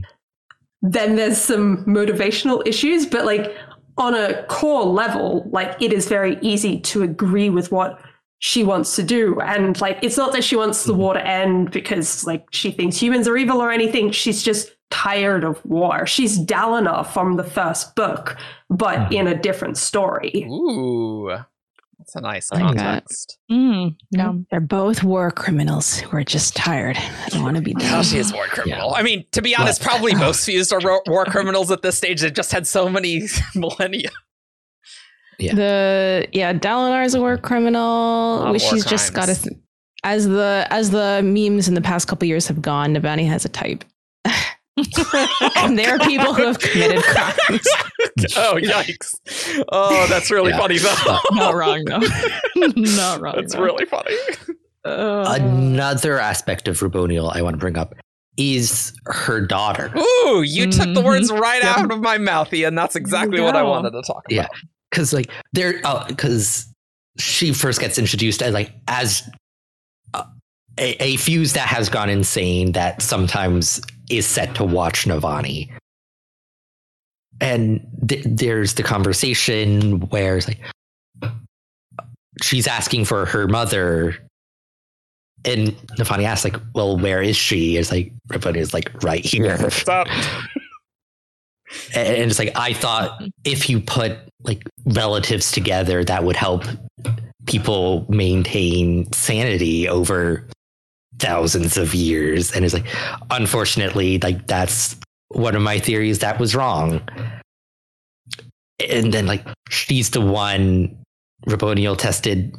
then there's some motivational issues. But like on a core level, like it is very easy to agree with what she wants to do. And like it's not that she wants the war to end because like she thinks humans are evil or anything. She's just tired of war. She's Dalinar from the first book, but mm-hmm. in a different story. Ooh. That's a nice context. Mm, yeah. They're both war criminals who are just tired. I don't want to be done. she is war criminal. Yeah. I mean, to be honest, probably most fused are war criminals at this stage. They've just had so many millennia. Yeah. The yeah, Dalinar is a war criminal. She's crimes. just got a as the as the memes in the past couple years have gone, Navani has a type. And there are people who have committed crimes. oh yikes! Oh, that's really yeah. funny though. Not wrong though. Not wrong. That's though. really funny. Uh, Another aspect of Raboniel I want to bring up is her daughter. Ooh, you mm-hmm. took the words mm-hmm. right yeah. out of my mouth, Ian. That's exactly what I wanted to talk about. Yeah, because like there, because oh, she first gets introduced as like as a, a fuse that has gone insane that sometimes is set to watch Navani. And th- there's the conversation where it's like she's asking for her mother and Navani asks like, "Well, where is she?" It's like everybody is like right here. Stop. and it's like I thought if you put like relatives together, that would help people maintain sanity over thousands of years. And it's like, unfortunately, like that's one of my theories that was wrong. And then like she's the one Raboniel tested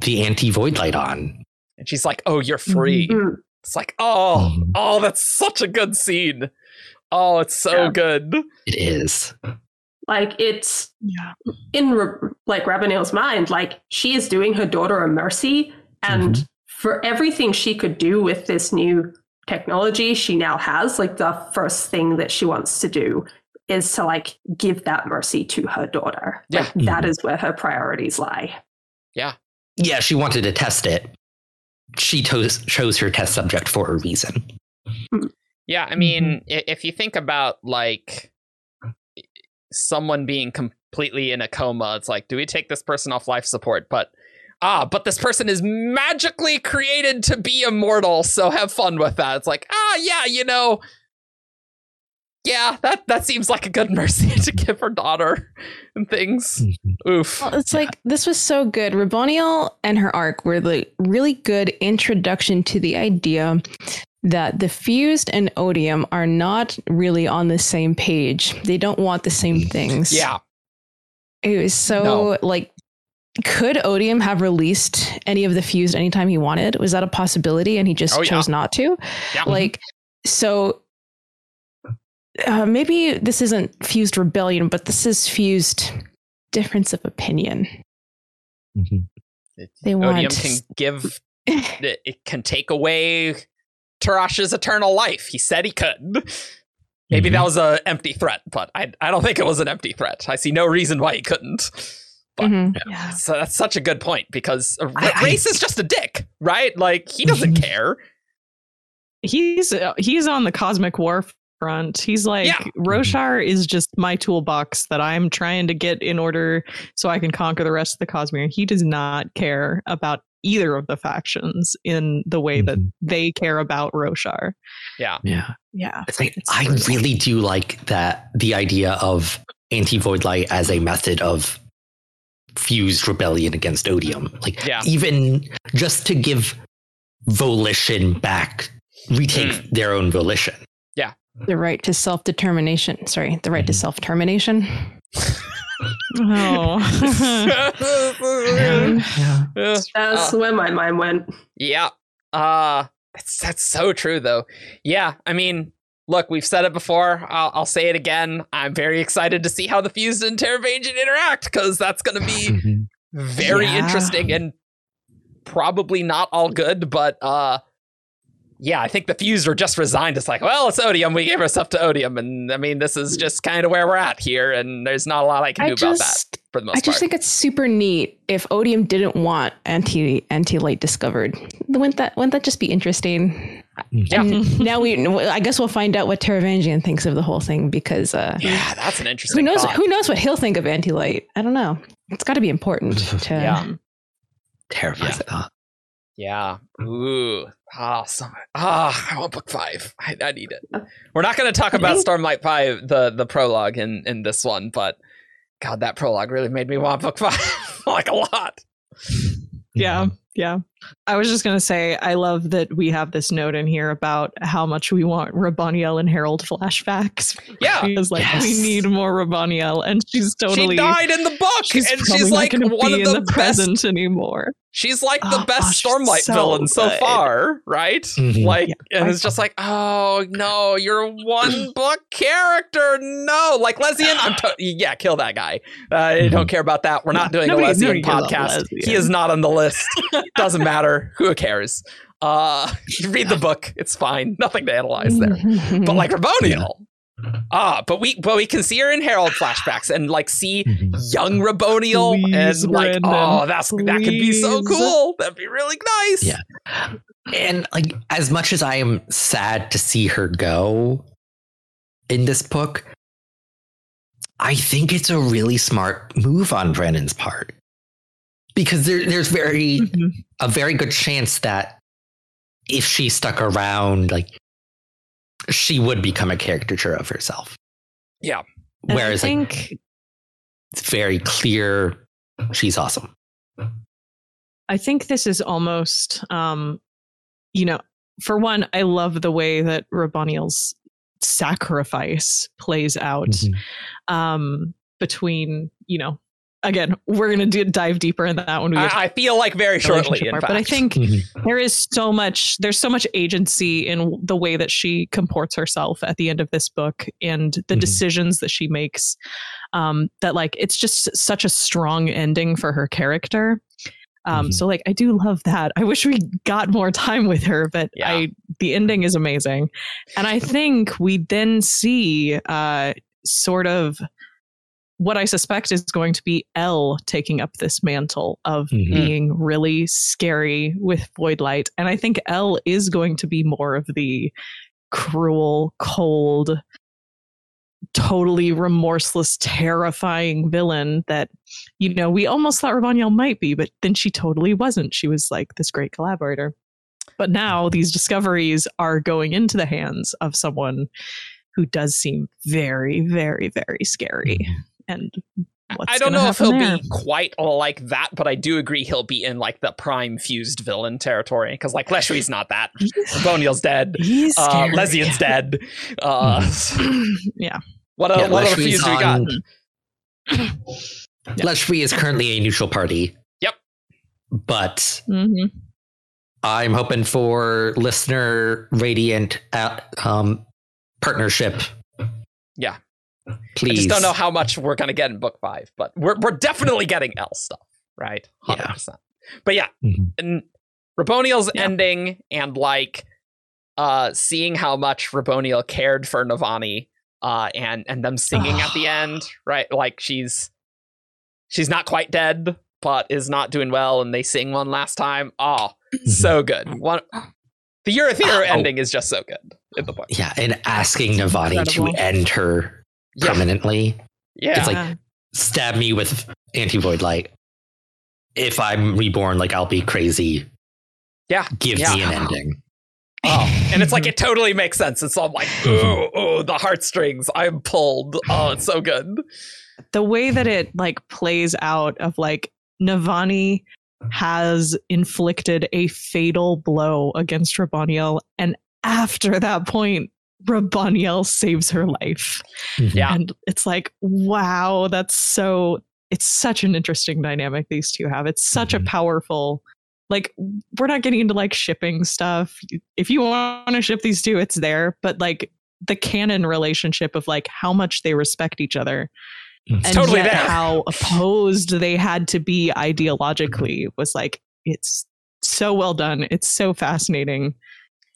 the anti void light on. And she's like, Oh, you're free. Mm-hmm. It's like, oh, mm-hmm. oh, that's such a good scene. Oh, it's so yeah. good. It is. Like it's yeah. in like Raboniel's mind, like she is doing her daughter a mercy, and mm-hmm for everything she could do with this new technology she now has, like the first thing that she wants to do is to like give that mercy to her daughter. Yeah. Like, that is where her priorities lie. Yeah. Yeah, she wanted to test it. She chose, chose her test subject for a reason. Hmm. Yeah, I mean, mm-hmm. if you think about like someone being completely in a coma, it's like, do we take this person off life support? But ah, but this person is magically created to be immortal, so have fun with that. It's like, ah, yeah, you know, yeah, that that seems like a good mercy to give her daughter and things. Mm-hmm. Oof. Well, it's like this was so good. Raboniel and her arc were the really good introduction to the idea that the fused and odium are not really on the same page. They don't want the same things. Yeah. It was so no. like could Odium have released any of the fused anytime he wanted? Was that a possibility and he just oh, chose yeah. not to? Yeah. Like, so uh, maybe this isn't fused rebellion, but this is fused difference of opinion. Mm-hmm. They Odium can give, it can take away Tarash's eternal life. He said he could. Maybe mm-hmm. that was an empty threat, but I, I don't think it was an empty threat. I see no reason why he couldn't. But mm-hmm. yeah. so that's such a good point because I, Rayse I, is just a dick, right? Like he doesn't care. He's uh, he's on the cosmic war front. He's like yeah. Roshar is just my toolbox that I'm trying to get in order so I can conquer the rest of the Cosmere. He does not care about either of the factions in the way that mm-hmm. they care about Roshar. Yeah. Yeah. Yeah. It's like it's I really do like that the idea of anti void light as a method of fused rebellion against Odium. Like yeah. even just to give volition back, retake mm. their own volition. Yeah. The right to self determination. Sorry, the right to mm-hmm. self termination. oh. yeah. That's uh, where my mind went. Yeah. Uh that's that's so true though. Yeah, I mean, look, we've said it before. I'll, I'll, say it again. I'm very excited to see how the Fused and Taravangian interact because that's going to be very yeah. interesting and probably not all good. But uh, yeah, I think the Fused are just resigned. It's like, well, it's Odium. We gave ourselves to Odium, and I mean, this is mm. just kind of where we're at here, and there's not a lot I can I do just, about that. For the most I just part. think it's super neat if Odium didn't want anti anti light discovered. Wouldn't that wouldn't that just be interesting? Mm. Yeah. Now we, I guess we'll find out what Taravangian thinks of the whole thing because uh, Yeah, that's an interesting. who knows? thought. Who knows what he'll think of Anti Light? I don't know. It's got to be important to. Yeah. Um, Terrifying Yeah. thought. Yeah. Ooh. Ah, so, ah, I want book five. I, I need it. We're not going to talk about Stormlight Five, the the prologue in in this one, but God, that prologue really made me want book five like a lot. Yeah, yeah. I was just gonna say, I love that we have this note in here about how much we want Raboniel and Herald flashbacks. Yeah. Because like Yes. we need more Raboniel, and she's totally she died in the book, She's and she's like one be of in the, the best. present anymore. She's like the Oh, best she's Stormlight so villain so far, right? Mhm. Like, Yeah. and it's just like, oh no, you're one book character. No, like Lezian, I'm to- yeah, kill that guy. Uh, I don't care about that. We're not doing Nobody- a Lezian nobody cares podcast. He is not on the list. Doesn't matter. Who cares? Uh, you read the book. It's fine. Nothing to analyze there. But like Raboniel. Ah, but we but we can see her in Herald flashbacks and like see Mhm. young Raboniel Please, and like Brandon, oh that's that could be so cool. That'd be really nice. Yeah. And like as much as I am sad to see her go in this book, I think it's a really smart move on Brandon's part. Because there, there's very Mhm. a very good chance that if she stuck around, like she would become a caricature of herself. Yeah. And Whereas I like, think it's very clear she's awesome. I think this is almost, um, you know, for one, I love the way that Raboniel's sacrifice plays out Mm-hmm. um, between, you know, again, we're going to dive deeper in that when we get I, I feel like very the shortly. In part. fact. But I think Mhm. there is so much there's so much agency in the way that she comports herself at the end of this book and the Mhm. decisions that she makes um that like it's just such a strong ending for her character um Mhm. so like i do love that i wish we got more time with her but Yeah. i the ending is amazing and i think we then see uh sort of what I suspect is going to be El taking up this mantle of Mhm. being really scary with Void Light. And I think El is going to be more of the cruel, cold, totally remorseless, terrifying villain that, you know, we almost thought Raboniel might be, but then she totally wasn't. She was like this great collaborator. But now these discoveries are going into the hands of someone who does seem very, very, very scary. And what's I don't know if he'll there? be quite like that, but I do agree he'll be in like the prime fused villain territory because like Leshwi's not that. Boniel's dead. He's Uh, scary. Lezian's dead. Uh, yeah. What, Yeah, what other Leshwi's fused we got? on- Leshwi is currently a neutral party. Yep. But hmm I'm hoping for listener radiant uh, um, partnership. Yeah. Please. I just don't know how much we're gonna get in book five, but we're we're definitely getting El stuff, right? Yeah. Hundred percent. But yeah, Mhm. and Raboniel's Yeah. ending and like uh seeing how much Raboniel cared for Navani uh and and them singing at the end, right? Like she's she's not quite dead, but is not doing well, and they sing one last time. Oh, so good. One the Urithiru Oh. ending is just so good in the book. Yeah, and asking Navani to end her Yeah. permanently. Yeah. It's like- Stab me with anti void light. If I'm reborn, like I'll be crazy. Yeah, Give yeah. me an ending. Oh, and it's like it totally makes sense. It's all like, oh, oh, the heartstrings. I'm pulled. Oh, it's so good. the way that it like plays out of like Navani has inflicted a fatal blow against Raboniel, and after that point, Raboniel saves her life. Mm-hmm. Yeah. And it's like, wow, that's so it's such an interesting dynamic these two have. It's such a Mhm. powerful like we're not getting into like shipping stuff. If you want to ship these two, it's there, but like the canon relationship of like how much they respect each other It's and totally yet there. how opposed they had to be mm-hmm. ideologically was like it's so well done it's so fascinating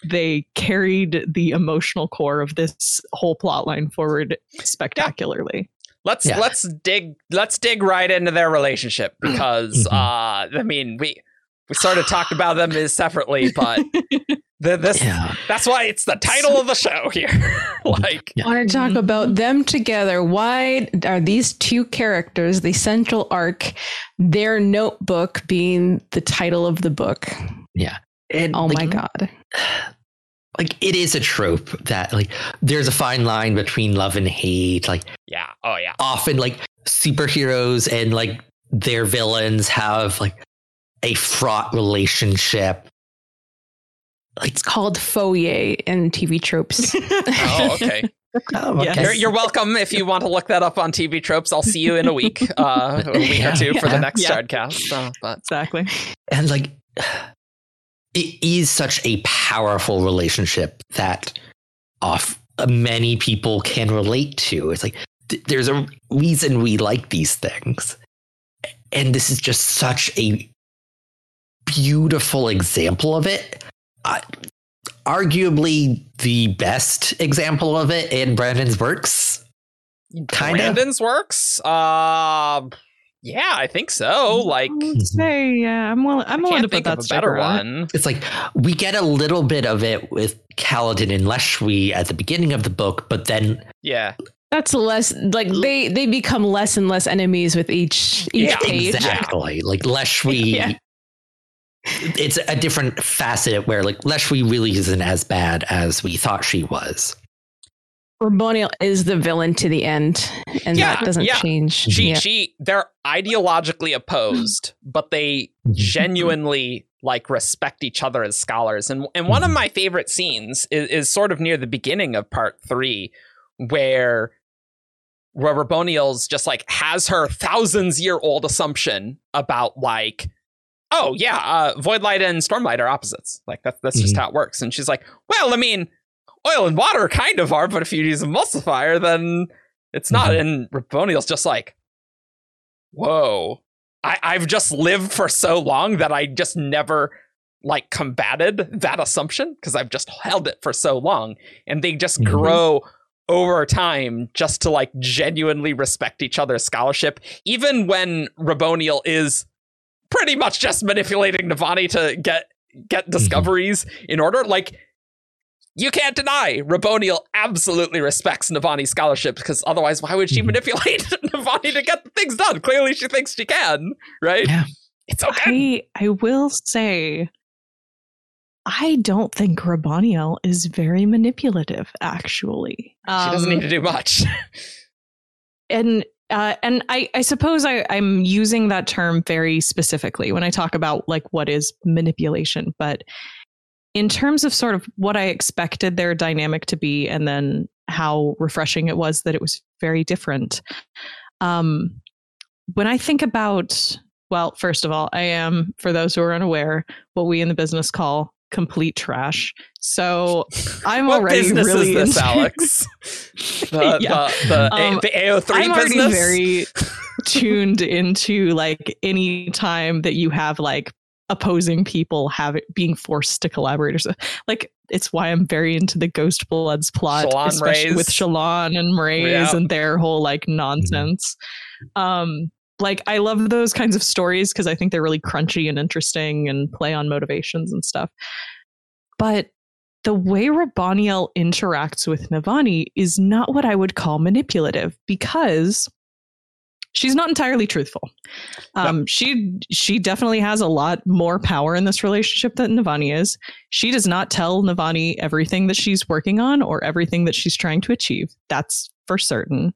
they carried the emotional core of this whole plot line forward spectacularly Let's Yeah. let's dig let's dig right into their relationship because Mhm. uh I mean we we sort of talked about them as separately, but the, this Yeah. that's why it's the title of the show here. like, Yeah. I want to talk Mhm. about them together. Why are these two characters the central arc? Their notebook being the title of the book. And, Oh like, my god! Like it is a trope that like there's a fine line between love and hate. Like yeah, oh yeah, often like superheroes and like their villains have like a fraught relationship. Like It's called Foe Yay in TV tropes. oh okay. oh, Yeah. You're, you're welcome if you want to look that up on TV tropes. I'll see you in a week, uh, a week Yeah. or two for the next Yeah. Shardcast. So, but exactly. and like it is such a powerful relationship that off many people can relate to. It's like th- there's a reason we like these things. And this is just such a beautiful example of it. Uh, arguably the best example of it in brandon's works. Kind of Brandon's works. Uh, yeah, I think so. Like, I would say, yeah, I'm willing. I'm willing to can't put think that a better sticker on one. it's like we get a little bit of it with Kaladin and Leshwi at the beginning of the book, but then Yeah, That's less like they they become less and less enemies with each each Yeah, page. exactly like Leshwi, Yeah. it's a different facet where like Leshwi really isn't as bad as we thought she was. Raboniel is the villain to the end, and Yeah, that doesn't yeah. change. she Yeah. she they're ideologically opposed, but they genuinely like respect each other as scholars. And and one of my favorite scenes is, is sort of near the beginning of part three, where where Raboniel's just like has her thousands year old assumption about like, oh yeah, uh, Voidlight and Stormlight are opposites. Like that's that's just Mhm. how it works. And she's like, well, I mean, oil and water kind of are, but if you use a emulsifier, then it's not. And Raboniel's just like, whoa. I, I've just lived for so long that I just never like combated that assumption because I've just held it for so long. And they just Mhm. grow over time just to like genuinely respect each other's scholarship, even when Raboniel is pretty much just manipulating Navani to get get discoveries in order. Like you can't deny Raboniel absolutely respects Navani's scholarship because otherwise, why would she Mhm. manipulate Navani to get things done? Clearly, she thinks she can, right? Yeah. It's okay. I I will say, I don't think Raboniel is very manipulative. Actually, she doesn't Um, need to do much. and uh, and I, I suppose I, I'm using that term very specifically when I talk about like what is manipulation. But in terms of sort of what I expected their dynamic to be, and then how refreshing it was that it was very different. Um, when I think about, well, first of all, I am, for those who are unaware, what we in the business call complete trash. So I'm what already business really is this, into- Alex? The, Yeah. the, the, Um, the AO3 I'm already very tuned into like any time that you have like opposing people have it being forced to collaborate or so. Like it's why I'm very into the Ghost Bloods plot, Shallan especially Rays. with Shallan and Mraize Yeah. and their whole like nonsense. Um, like I love those kinds of stories because I think they're really crunchy and interesting and play on motivations and stuff. But the way Raboniel interacts with Navani is not what I would call manipulative because she's not entirely truthful. Um, She she definitely has a lot more power in this relationship than Navani is. She does not tell Navani everything that she's working on or everything that she's trying to achieve. That's for certain.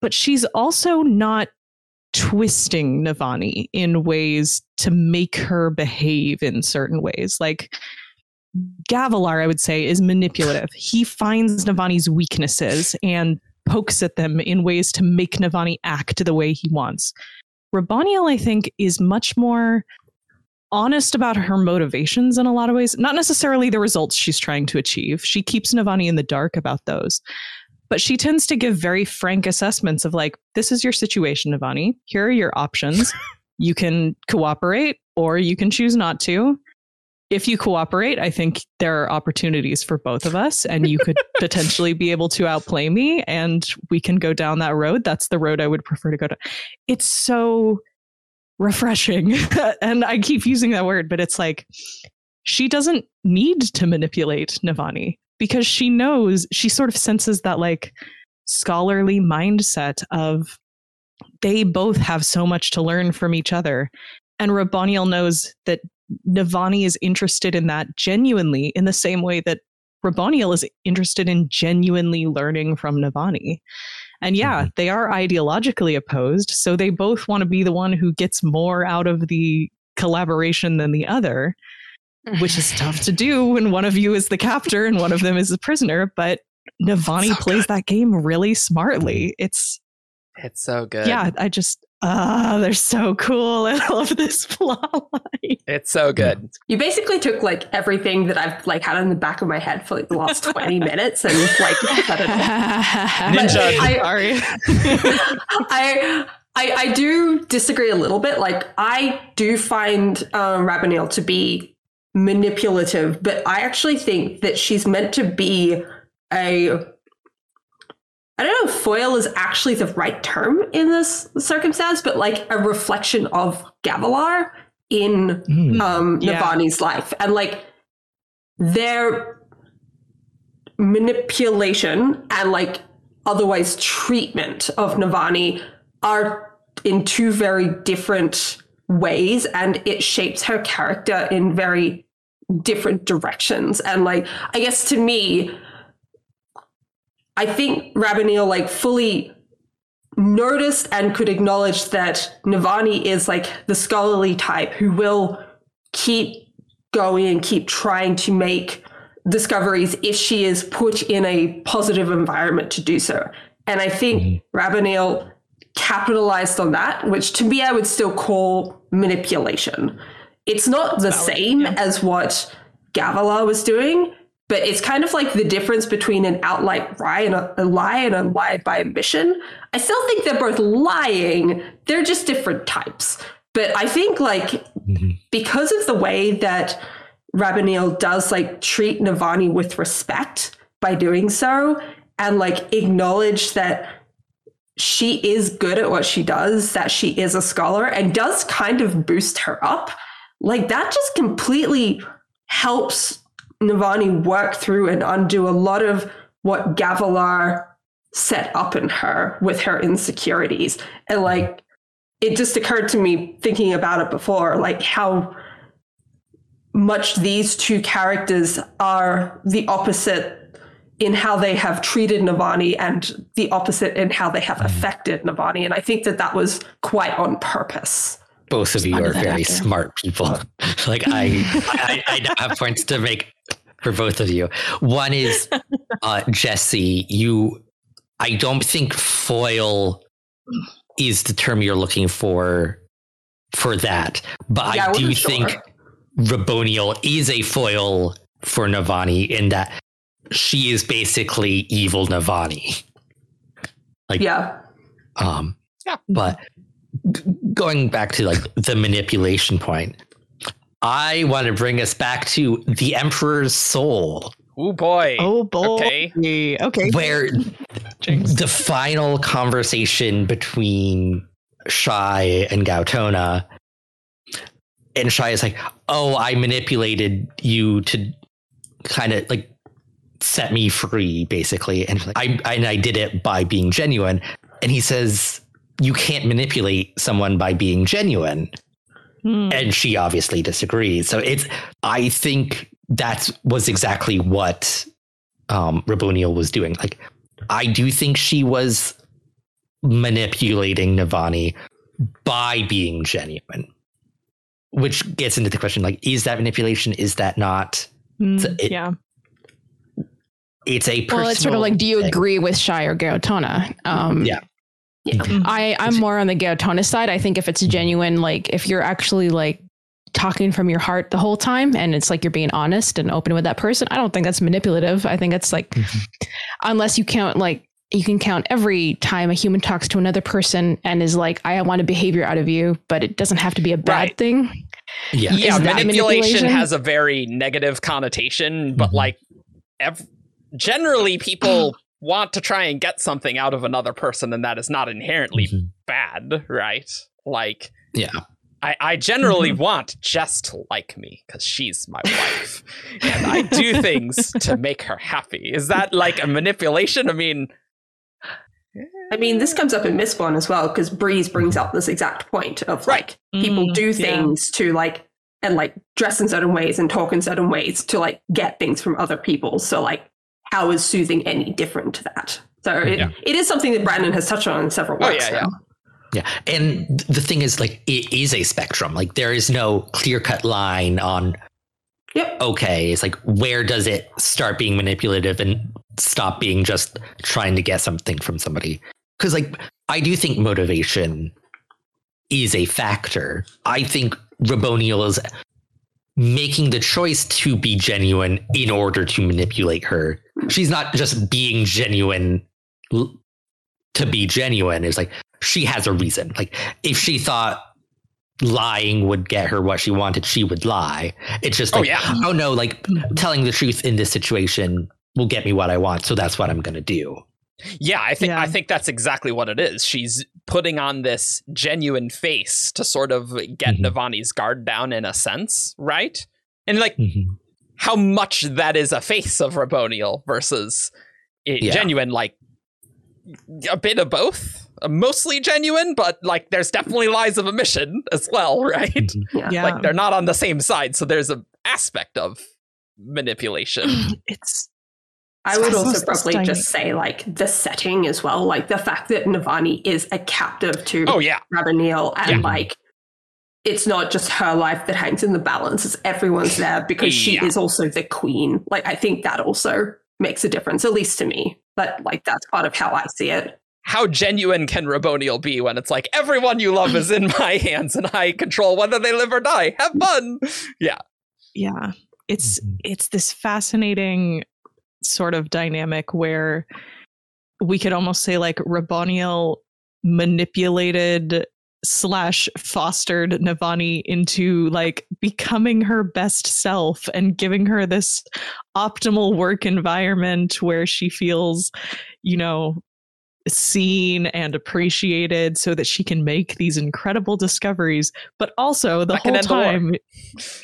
But she's also not twisting Navani in ways to make her behave in certain ways. Like Gavilar, I would say, is manipulative. He finds Navani's weaknesses and pokes at them in ways to make Navani act the way he wants. Raboniel, I think, is much more honest about her motivations in a lot of ways. Not necessarily the results she's trying to achieve. She keeps Navani in the dark about those. But she tends to give very frank assessments of like, this is your situation, Navani. Here are your options. you can cooperate or you can choose not to if you cooperate, I think there are opportunities for both of us, and you could potentially be able to outplay me, and we can go down that road. That's the road I would prefer to go to. It's so refreshing. and I keep using that word, but it's like she doesn't need to manipulate Navani because she knows, she sort of senses that like scholarly mindset of they both have so much to learn from each other. And Raboniel knows that Navani is interested in that genuinely in the same way that Raboniel is interested in genuinely learning from Navani. And yeah, mm-hmm. they are ideologically opposed. So they both want to be the one who gets more out of the collaboration than the other, which is tough to do when one of you is the captor and one of them is the prisoner. But Navani so plays good. that game really smartly. It's it's so good. Yeah, I just ah, uh, they're so cool. I love this plot line. It's so good. You basically took like everything that I've like had in the back of my head for like the last 20 minutes and like Ninja. I, sorry. I I, I do disagree a little bit. Like, I do find um, Raboniel to be manipulative, but I actually think that she's meant to be a I don't know if foil is actually the right term in this circumstance, but like a reflection of Gavilar in mm. um, Navani's yeah. life. And like their manipulation and like otherwise treatment of Navani are in two very different ways and it shapes her character in very different directions. And like, I guess to me, I think Raboniel like fully noticed and could acknowledge that Navani is like the scholarly type who will keep going and keep trying to make discoveries if she is put in a positive environment to do so. And I think mm-hmm. Raboniel capitalized on that, which to me I would still call manipulation. It's not the same yeah. as what Gavilar was doing, but it's kind of like the difference between an outright lie and a, a, lie and a lie by omission. I still think they're both lying. They're just different types. But I think like mm-hmm. because of the way that Raboniel does like treat Navani with respect by doing so and like acknowledge that she is good at what she does, that she is a scholar and does kind of boost her up. Like that just completely helps Navani work through and undo a lot of what Gavilar set up in her with her insecurities. And like, it just occurred to me thinking about it before, like how much these two characters are the opposite in how they have treated Navani and the opposite in how they have mm-hmm. affected Navani. And I think that that was quite on purpose. Both of you are very actor. smart people. like I, I, I have points to make for both of you. One is uh, Jesse. You, I don't think foil is the term you're looking for for that, but yeah, I, do sure. think Raboniel is a foil for Navani in that she is basically evil Navani. Like, yeah, um, yeah, but g- going back to like the manipulation point, I want to bring us back to the Emperor's Soul. Oh boy. Oh boy. Okay. Okay. Where the final conversation between Shai and Gaotona, and Shai is like, "Oh, I manipulated you to kind of like set me free, basically," and like, I and I did it by being genuine. And he says, "You can't manipulate someone by being genuine." Hmm. And she obviously disagrees. So it's, I think that was exactly what um, Raboniel was doing. Like, I do think she was manipulating Navani by being genuine, which gets into the question like, is that manipulation? Is that not? Mm, so it, yeah. It's a well. It's sort of like, do you thing. agree with Shai or Gaotona? Um, yeah. Yeah. Mm-hmm. I, I'm more on the Gaotona side. I think if it's genuine, like if you're actually like talking from your heart the whole time and it's like you're being honest and open with that person, I don't think that's manipulative. I think it's like, mm-hmm. unless you count like, you can count every time a human talks to another person and is like, I want a behavior out of you, but it doesn't have to be a bad right. thing. Yeah. Yeah. Manipulation, manipulation, has a very negative connotation, but mm-hmm. like, ev- generally people want to try and get something out of another person and that is not inherently mm-hmm. bad right like yeah I, I generally mm-hmm. want Jess to like me because she's my wife. and I do things to make her happy. Is that like a manipulation? I mean, I mean, this comes up in Mistborn as well because Breeze brings up this exact point of like right. people mm, do things yeah. to like and like dress in certain ways and talk in certain ways to like get things from other people. So like, how is soothing any different to that? So it, yeah. it is something that Brandon has touched on in several works. Oh, yeah, yeah. Yeah. And the thing is, like, it is a spectrum. Like, there is no clear cut line on, yep. okay, it's like, where does it start being manipulative and stop being just trying to get something from somebody? Because, like, I do think motivation is a factor. I think Raboniel is making the choice to be genuine in order to manipulate her. She's not just being genuine to be genuine. It's like she has a reason. Like if she thought lying would get her what she wanted, she would lie. It's just oh, like, oh, yeah. oh no, like telling the truth in this situation will get me what I want. So that's what I'm going to do. Yeah, I think yeah. I think that's exactly what it is. She's putting on this genuine face to sort of get mm-hmm. Navani's guard down in a sense, right? And like mm-hmm. how much that is a face of Raboniel versus yeah. genuine, like a bit of both. Mostly genuine, but like there's definitely lies of omission as well, right? Mm-hmm. Yeah. Like they're not on the same side, so there's an aspect of manipulation. it's I would also probably just say like the setting as well, like the fact that Navani is a captive to oh yeah Raboniel and yeah. like it's not just her life that hangs in the balance; it's everyone's there because yeah. she is also the queen. Like I think that also makes a difference, at least to me. But like that's part of how I see it. How genuine can Raboniel be when it's like everyone you love is in my hands and I control whether they live or die? Have fun. Yeah. Yeah. It's mm-hmm. it's this fascinating sort of dynamic where we could almost say like Raboniel manipulated slash fostered Navani into like becoming her best self and giving her this optimal work environment where she feels, you know, seen and appreciated so that she can make these incredible discoveries. But also the whole time the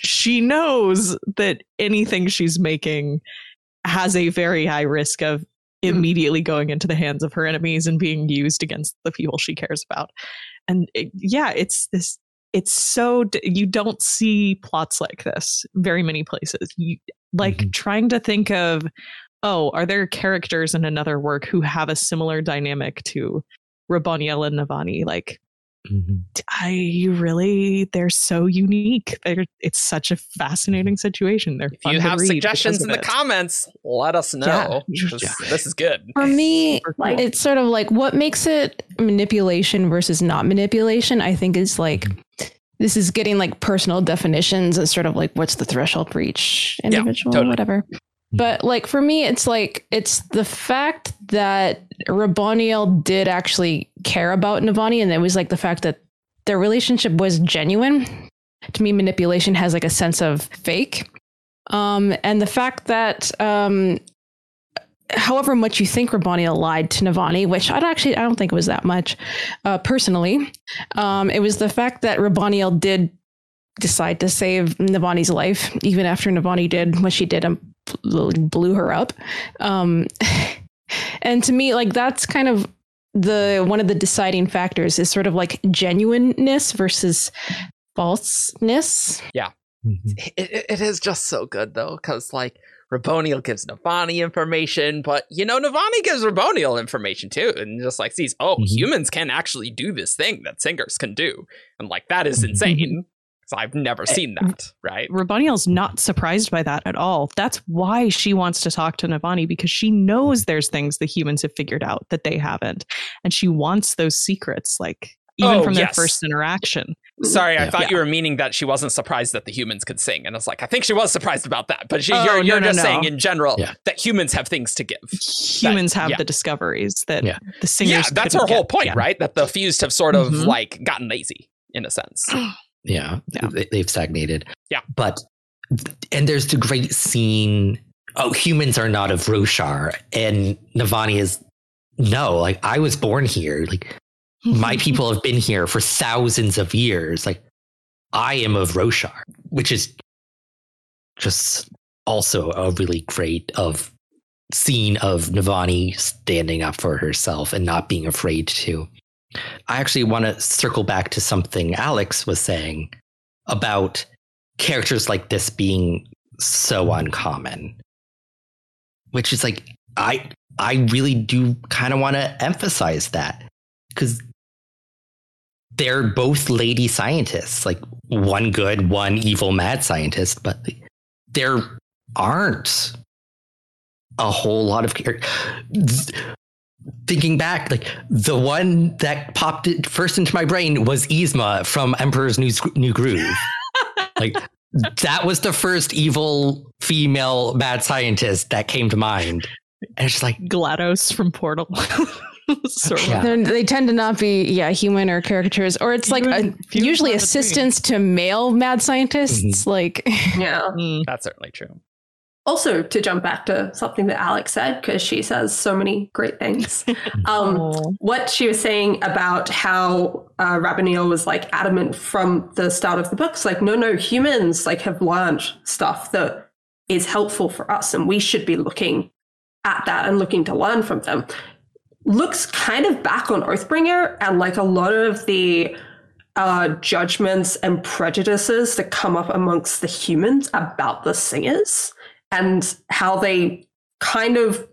she knows that anything she's making has a very high risk of hmm. immediately going into the hands of her enemies and being used against the people she cares about. And it, yeah, it's this it's so you don't see plots like this very many places. You like mm-hmm. trying to think of oh, are there characters in another work who have a similar dynamic to Raboniel and Navani? Like Mm-hmm. I really, they're so unique. They're, it's such a fascinating situation. They're if you have suggestions in the comments, let us know. Yeah. This is good. For me, cool. it's sort of like what makes it manipulation versus not manipulation. I think is like this is getting like personal definitions and sort of like what's the threshold for each individual, yeah, totally. whatever. But like for me, it's like it's the fact that Raboniel did actually care about Navani, and it was like the fact that their relationship was genuine. To me, manipulation has like a sense of fake. Um, and the fact that um, however much you think Raboniel lied to Navani, which I don't actually I don't think it was that much uh, personally. Um, it was the fact that Raboniel did decide to save Navani's life, even after Navani did what she did and blew her up. Um, and to me, like that's kind of the one of the deciding factors is sort of like genuineness versus falseness. Yeah, mm-hmm. it, it is just so good though, because like Raboniel gives Navani information, but you know, Navani gives Raboniel information too, and just like sees, oh, mm-hmm. humans can actually do this thing that singers can do, and like that is mm-hmm. Insane. I've never eh, seen that, right? Raboniel's not surprised by that at all. That's why she wants to talk to Navani because she knows there's things the humans have figured out that they haven't. And she wants those secrets, like even oh, from their yes. first interaction. Sorry, I yeah. thought yeah. you were meaning that she wasn't surprised that the humans could sing. And I was like, I think she was surprised about that. But she, oh, you're, you're no, just no, saying in general yeah. that humans have things to give. Humans that, have the discoveries that the singers Yeah, that's her whole point, right? That the fused have sort of mm-hmm. like gotten lazy in a sense. Yeah, yeah. They, have stagnated. Yeah, but and there's the great scene. Oh, humans are not of Roshar, and Navani is no. Like I was born here. Like my people have been here for thousands of years. Like I am of Roshar, which is just also a really great of scene of Navani standing up for herself and not being afraid to. I actually want to circle back to something Alex was saying about characters like this being so uncommon. Which is like I I really do kind of want to emphasize that cuz they're both lady scientists, like one good, one evil mad scientist, but there aren't a whole lot of thinking back like the one that popped it first into my brain was Yzma from Emperor's New, New Groove like that was the first evil female mad scientist that came to mind and it's like GLaDOS from Portal sort of. Yeah. They tend to not be, yeah, human or caricatures, or it's like a, usually assistants to male mad scientists. Mm-hmm. Like, yeah, mm. that's certainly true also to jump back to something that alex said because she says so many great things. Um, what she was saying about how uh, was like adamant from the start of the books like no no humans like have learned stuff that is helpful for us and we should be looking at that and looking to learn from them. Looks kind of back on oathbringer and like a lot of the uh, judgments and prejudices that come up amongst the humans about the singers and how they kind of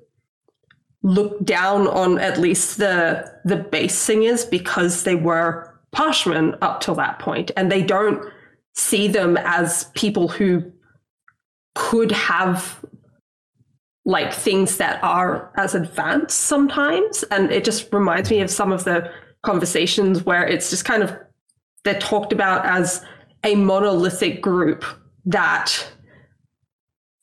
look down on at least the the base singers because they were Parshmen up till that point, and they don't see them as people who could have like things that are as advanced sometimes. And it just reminds me of some of the conversations where it's just kind of they're talked about as a monolithic group that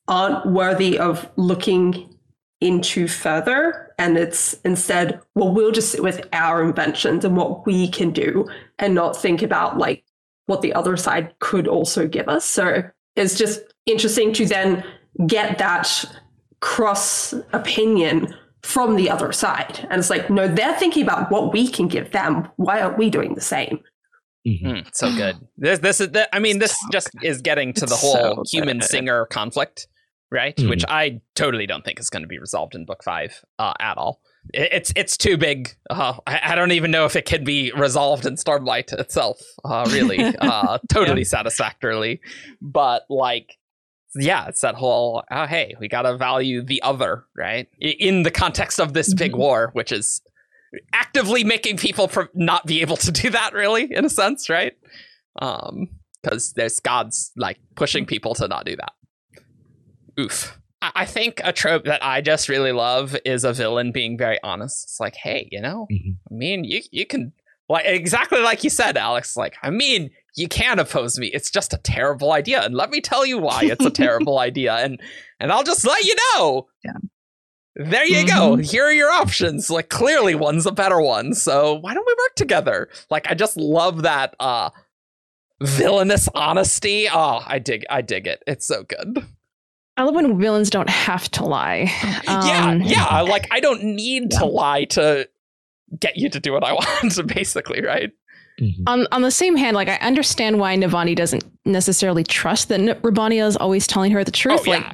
aren't worthy of looking into further. And it's instead, well, we'll just sit with our inventions and what we can do and not think about like what the other side could also give us. So it's just interesting to then get that cross opinion from the other side. And it's like, no, they're thinking about what we can give them. Why aren't we doing the same? Mm-hmm. so good. This, this is. I mean, this just is getting to the whole so human singer conflict right? Mm-hmm. Which I totally don't think is going to be resolved in book five uh, at all. It, it's it's too big. Uh, I, I, don't even know if it can be resolved in Stormlight itself. Uh, really, uh, totally yeah. satisfactorily. But like, yeah, it's that whole oh hey, we gotta value the other, right? In the context of this big mm-hmm. war, which is actively making people pro- not be able to do that, really, in a sense, right? Um, because there's gods like pushing people to not do that oof. I think a trope that I just really love is a villain being very honest. It's like, hey, you know, mm-hmm. I mean, you you can like exactly like you said, Alex. Like, I mean, you can oppose me. It's just a terrible idea, and let me tell you why it's a terrible idea, and and I'll just let you know. Yeah. There you mm-hmm. go. Here are your options. Like, clearly, one's a better one. So why don't we work together? Like, I just love that uh villainous honesty. Oh, I dig. I dig it. It's so good. I love when villains don't have to lie. Um, yeah, yeah. Like I don't need yeah. to lie to get you to do what I want. Basically, right? Mm-hmm. On on the same hand, like I understand why Navani doesn't necessarily trust that Raboniel is always telling her the truth. Oh, like,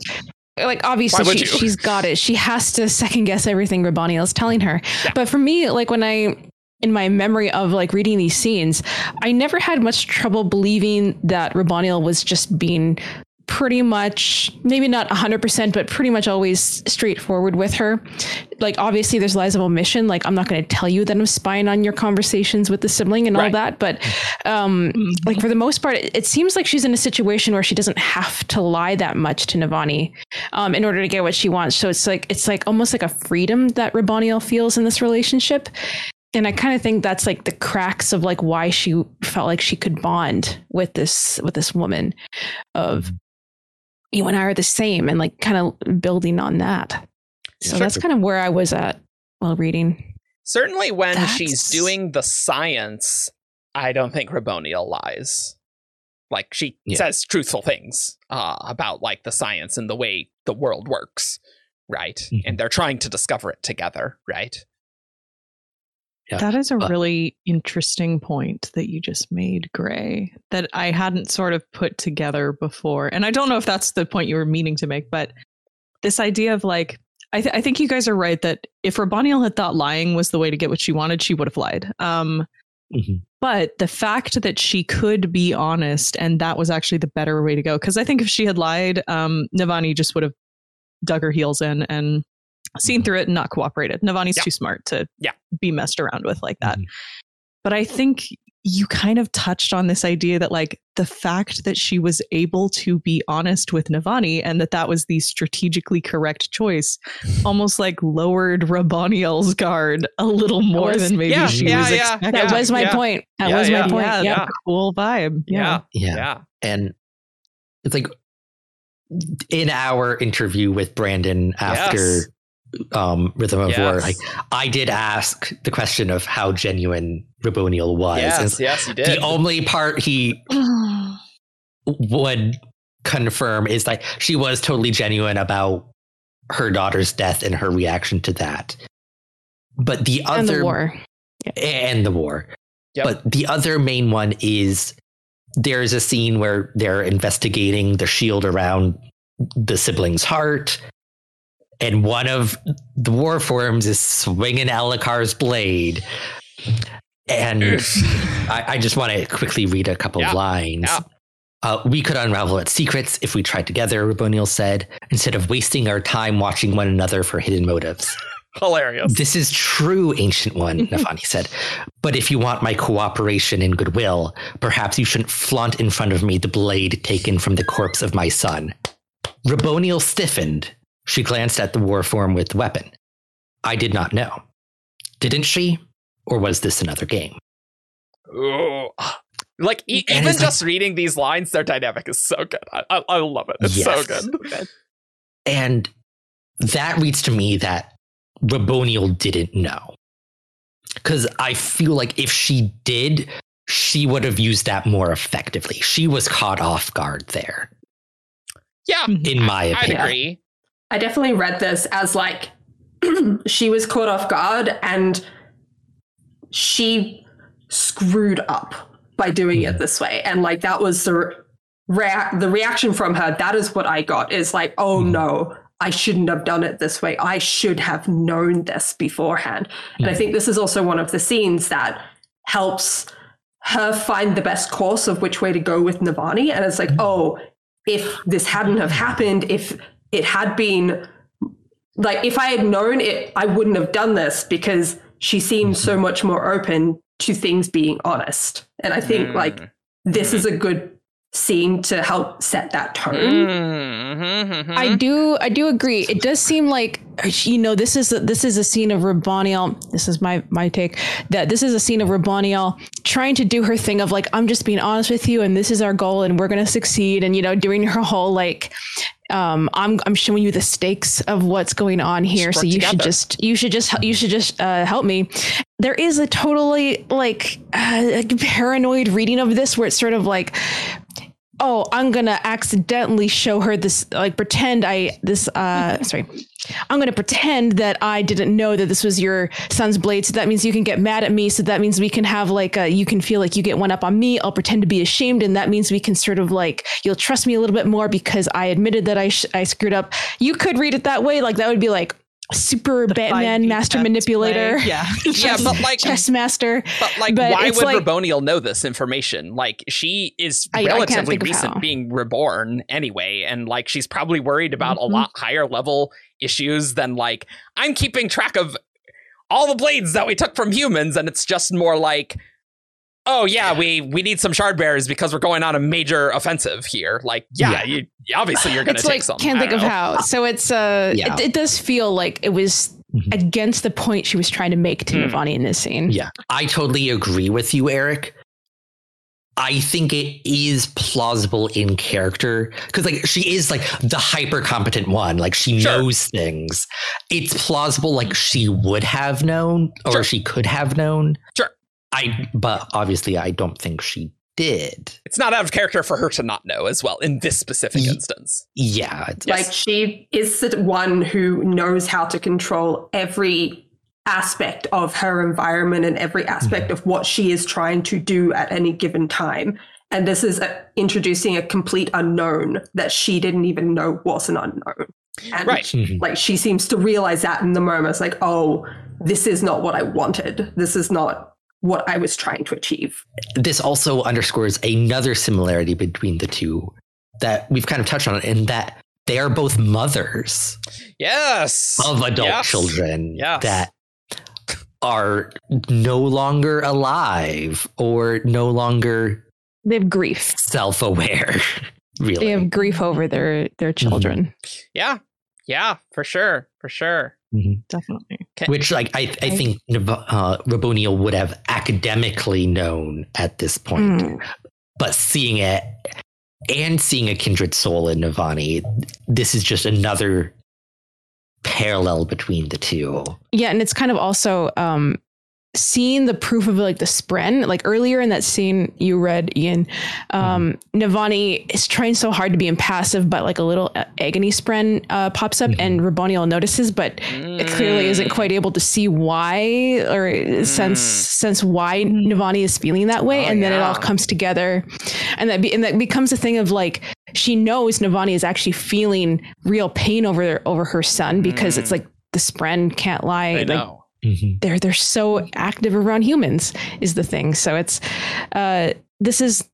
yeah. like obviously she, she's got it. She has to second guess everything Raboniel is telling her. Yeah. But for me, like when I in my memory of like reading these scenes, I never had much trouble believing that Raboniel was just being pretty much maybe not 100% but pretty much always straightforward with her. Like obviously there's lies of omission. Like i'm not going to tell you that i'm spying on your conversations with the sibling and right. all that but um mm-hmm. like for the most part it, it, seems like she's in a situation where she doesn't have to lie that much to navani um in order to get what she wants. So it's like it's like almost like a freedom that raboniel feels in this relationship. And I kind of think that's like the cracks of like why she felt like she could bond with this with this woman of mm-hmm you and I are the same and like kind of building on that. So that's kind of where I was at while reading. Certainly when that's... she's doing the science, I don't think Raboniel lies. Like she yeah. says truthful things uh, about like the science and the way the world works, right? Mm-hmm. And they're trying to discover it together, right? Yeah. That is a but, really interesting point that you just made, Gray, that I hadn't sort of put together before. And I don't know if that's the point you were meaning to make, but this idea of like, I, th- I think you guys are right that if Raboniel had thought lying was the way to get what she wanted, she would have lied. Um, mm-hmm. But the fact that she could be honest and that was actually the better way to go, because I think if she had lied, um, Navani just would have dug her heels in and seen mm-hmm. through it and not cooperated. Navani's yeah. too smart to yeah. be messed around with like that. Mm-hmm. But I think you kind of touched on this idea that like the fact that she was able to be honest with Navani and that that was the strategically correct choice almost like lowered Raboniel's guard a little more was, than maybe yeah, she yeah, was yeah, expecting. That was my point. That was my point. Yeah, yeah. cool vibe. Yeah. yeah. And it's like in our interview with Brandon after yes um, Rhythm of yes. War, like I did ask the question of how genuine Raboniel was. Yes, yes, you did. The only part he would confirm is that she was totally genuine about her daughter's death and her reaction to that. But the other and the war, and the war. Yep. But the other main one is there's a scene where they're investigating the shield around the sibling's heart and one of the war forms is swinging Elhokar's blade. And I, I, just want to quickly read a couple yeah. lines. Yeah. Uh, we could unravel its secrets if we tried together, Raboniel said, instead of wasting our time watching one another for hidden motives. Hilarious. This is true, Ancient One, Navani said. But if you want my cooperation and goodwill, perhaps you shouldn't flaunt in front of me the blade taken from the corpse of my son. Raboniel stiffened, she glanced at the war form with the weapon. I did not know. Didn't she? Or was this another game? Ooh. Like e- even just like, reading these lines, their dynamic is so good. I, I, I love it. It's yes. so good. And that reads to me that Raboniel didn't know. Because I feel like if she did, she would have used that more effectively. She was caught off guard there. Yeah. Mm-hmm. In my opinion. I'd agree. I definitely read this as like she was caught off guard and she screwed up by doing it hmm. this way. And like that was the rea- the reaction from her. That is what I got is like, oh mm-hmm. no, I shouldn't have done it this way. I should have known this beforehand. And I hmm. think this is also one of the scenes that helps her find the best course of which way to go with Navani. And it's like, hmm. oh, if this hadn't have happened, if it had been like if I had known it, I wouldn't have done this because she seemed so much more open to things being honest. And I think mm. like this mm. is a good scene to help set that tone. Mm-hmm, mm-hmm. I do I do agree. It does seem like you know this is a, this is a scene of Raboniel. This is my my take that this is a scene of Raboniel trying to do her thing of like I'm just being honest with you and this is our goal and we're going to succeed and you know doing her whole like um, I'm I'm showing you the stakes of what's going on here, so you together. should just you should just you should just uh, help me. There is a totally like uh, paranoid reading of this where it's sort of like oh i'm gonna accidentally show her this like pretend i this uh sorry. I'm gonna pretend that i didn't know that this was your son's blade so that means you can get mad at me so that means we can have like a you can feel like you get one up on me i'll pretend to be ashamed and that means we can sort of like you'll trust me a little bit more because i admitted that i sh- i screwed up. You could read it that way like that would be like super the Batman master manipulator. Play. Yeah. yeah, but like chess master. But like but why would like, Raboniel know this information? Like she is I, relatively I recent being reborn anyway, and like she's probably worried about mm-hmm. a lot higher level issues than like I'm keeping track of all the blades that we took from humans, and it's just more like oh yeah, we we need some shard bearers because we're going on a major offensive here. Like, yeah, yeah. You, obviously you're going to take like, some. Can't think know. of how. So it's uh, yeah. it, it, does feel like it was mm-hmm. against the point she was trying to make to mm. Navani in this scene. Yeah, I totally agree with you, Eric. I think it is plausible in character because like she is like the hyper competent one like she sure. knows things it's plausible like she would have known or sure. she could have known sure I, but obviously, I don't think she did. It's not out of character for her to not know as well in this specific y- instance. Yeah. Like she is the one who knows how to control every aspect of her environment and every aspect of what she is trying to do at any given time. And this is a, introducing a complete unknown that she didn't even know was an unknown. And Right. Mhm. like she seems to realize that in the moment. It's like, oh, this is not what I wanted. This is not what I was trying to achieve. This also underscores another similarity between the two that we've kind of touched on in that they are both mothers Yes. of adult Yes. children Yes. that are no longer alive or no longer They have grief. self-aware really They have grief over their their children. Yeah. Yeah, for sure. For sure. Definitely. which like i, I think uh, raboniel would have academically known at this point Mm. but seeing it and seeing a kindred soul in navani this is just another parallel between the two Yeah, and it's kind of also um seeing the proof of like the spren like earlier in that scene you read ian um navani is trying so hard to be impassive but like a little uh, agony spren uh, pops up and raboniel notices but it clearly isn't quite able to see why or sense sense why navani is feeling that way Oh, and then it all comes together. And that be, and that becomes a thing of like she knows navani is actually feeling real pain over over her son because it's like the spren can't lie I like know. They're they're so active around humans is the thing so it's uh this is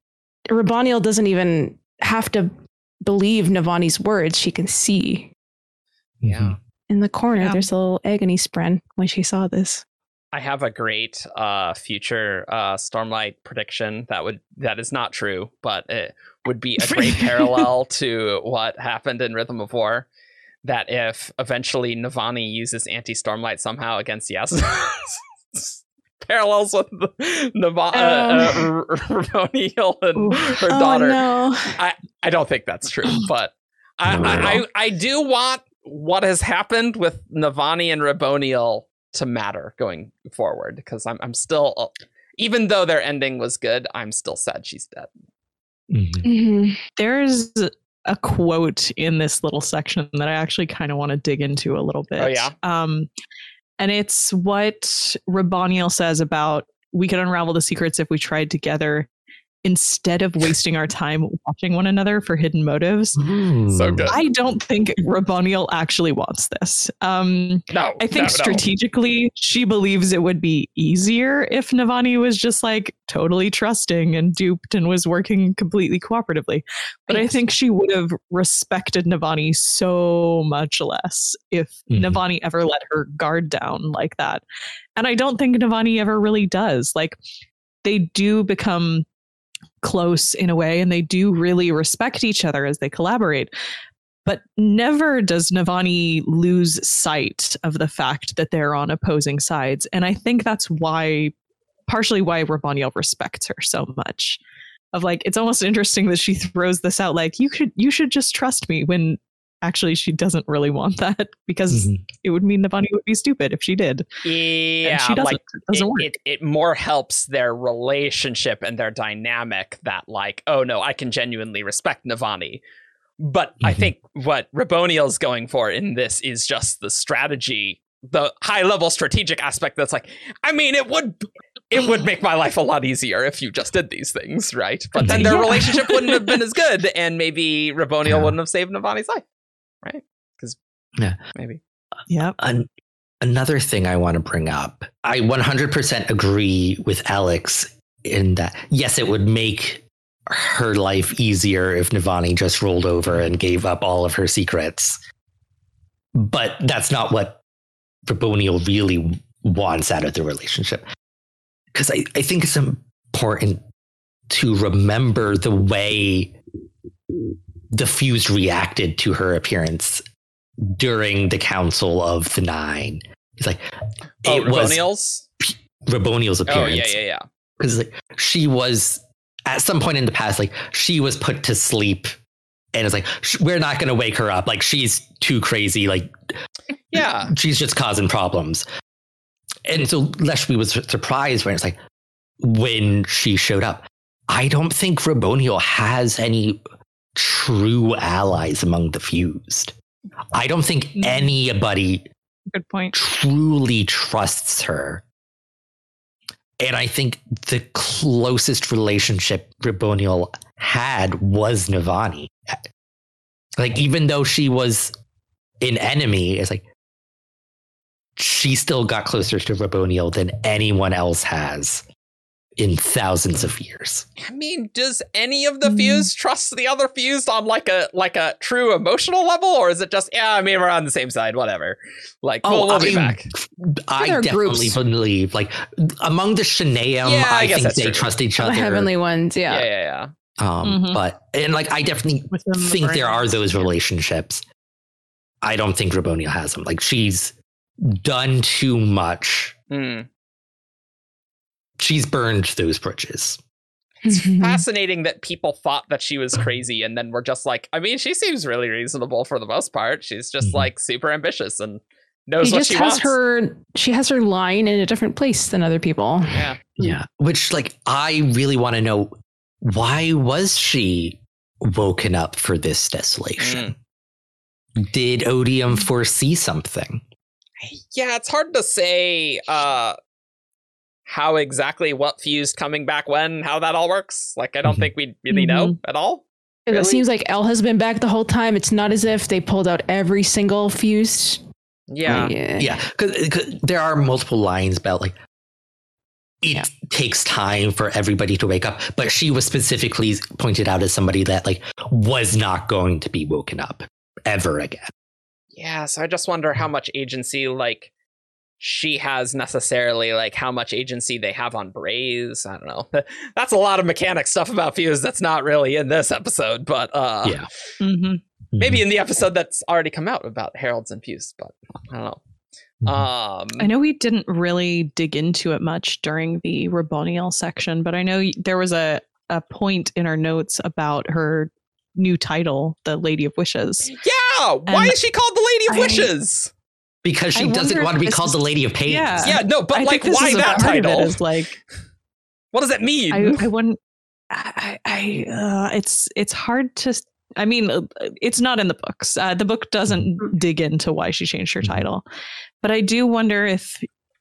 raboniel doesn't even have to believe navani's words she can see Yeah. in the corner Yeah. there's a little agony spren when she saw this I have a great uh, future uh, Stormlight prediction that would that is not true, but it would be a great parallel to what happened in Rhythm of War. That if eventually Navani uses anti Stormlight somehow against Yes, parallels with the Nava- uh, uh, R- Raboniel and her daughter. oh no I don't think that's true, but I, No, I. I, I do want what has happened with Navani and Raboniel to matter going forward because I'm I'm still uh, even though their ending was good, I'm still sad she's dead. Mhm. Mhm. There's a quote in this little section that I actually kind of want to dig into a little bit. Oh, yeah? Um, and it's what Raboniel says about we could unravel the secrets if we tried together instead of wasting our time watching one another for hidden motives. So good. I don't think Raboniel actually wants this. Um, No, I think no, no. strategically, she believes it would be easier if Navani was just like totally trusting and duped and was working completely cooperatively. But I think she would have respected Navani so much less if Mhm. Navani ever let her guard down like that. And I don't think Navani ever really does. Like, they do become close in a way and they do really respect each other as they collaborate. But never does Navani lose sight of the fact that they're on opposing sides. And I think that's why, partially why Raboniel respects her so much. Of like, it's almost interesting that she throws this out like, you should you should just trust me when actually she doesn't really want that because Mhm. it would mean Navani would be stupid if she did. Yeah, and she doesn't. like it doesn't it, work. it, it more helps their relationship and their dynamic that like oh no i can genuinely respect navani but i Mhm. think what raboniel's going for in this is just the strategy the high level strategic aspect that's like i mean it would it would make my life a lot easier if you just did these things right but then their Yeah. relationship wouldn't have been as good and maybe raboniel Yeah. wouldn't have saved navani's life right because Yeah. maybe Yeah. An- another thing I want to bring up. I 100% agree with Alex in that, yes, it would make her life easier if Navani just rolled over and gave up all of her secrets. But that's not what Raboniel really wants out of the relationship. Because I, I think it's important to remember the way the Fuse reacted to her appearance during the Council of the Nine. He's like, oh it was raboniel's Raboniel's oh appearance. yeah yeah yeah Because like, she was, at some point in the past, like, she was put to sleep. And it's like, sh- we're not going to wake her up. Like, she's too crazy. Like, yeah she's just causing problems. And so Leshwi was surprised when it's like, when she showed up. I don't think Raboniel has any true allies among the fused. I don't think Mm. anybody good point. truly trusts her. And I think the closest relationship Raboniel had was Navani. Like, even though she was an enemy, it's like she still got closer to Raboniel than anyone else has in thousands of years. I mean, does any of the fused trust the other fused on like a like a true emotional level, or is it just yeah? I mean, we're on the same side, whatever. Like, we'll, we'll be back. I There definitely groups. believe, like, among the Shanay-im, Yeah, I I, think they true. trust each other. The other. heavenly ones, Yeah, yeah. yeah, yeah. Um, Mhm. but and like I definitely Within the think there are those relationships. I don't think Raboniel has them. Like she's done too much. Hmm. She's burned those bridges. It's Mhm. fascinating that people thought that she was crazy, and then we're just like, I mean, she seems really reasonable for the most part. She's just Mhm. like super ambitious and knows She what just she has wants. her she has her line in a different place than other people. yeah. Yeah. Which like I really want to know why was she woken up for this desolation? Did Odium foresee something? yeah, it's hard to say uh how exactly what fused coming back when, how that all works. Like I don't Mhm. think we really know at all. It Really? seems like El has been back the whole time. It's not as if they pulled out every single fused. Yeah. yeah. Yeah, because there are multiple lines about like it Yeah. takes time for everybody to wake up, but she was specifically pointed out as somebody that like was not going to be woken up ever again. Yeah, so I just wonder how much agency like she has necessarily like how much agency they have on Braize. I don't know. That's a lot of mechanic stuff about Fuse that's not really in this episode, but uh Yeah. hmm maybe in the episode that's already come out about Heralds and Fuse, but I don't know. Mhm. Um I know we didn't really dig into it much during the Raboniel section, but I know there was a, a point in our notes about her new title, the Lady of Wishes. Yeah, why And is she called the Lady of I- Wishes? Because she I doesn't want to be called is- the Lady of Pain. Yeah. Yeah, no, but I like why is that part of it title? is like What does that mean? I, I wouldn't. I, I uh, it's it's hard to. I mean, uh, it's not in the books. Uh, the book doesn't dig into why she changed her Mhm. title, but I do wonder if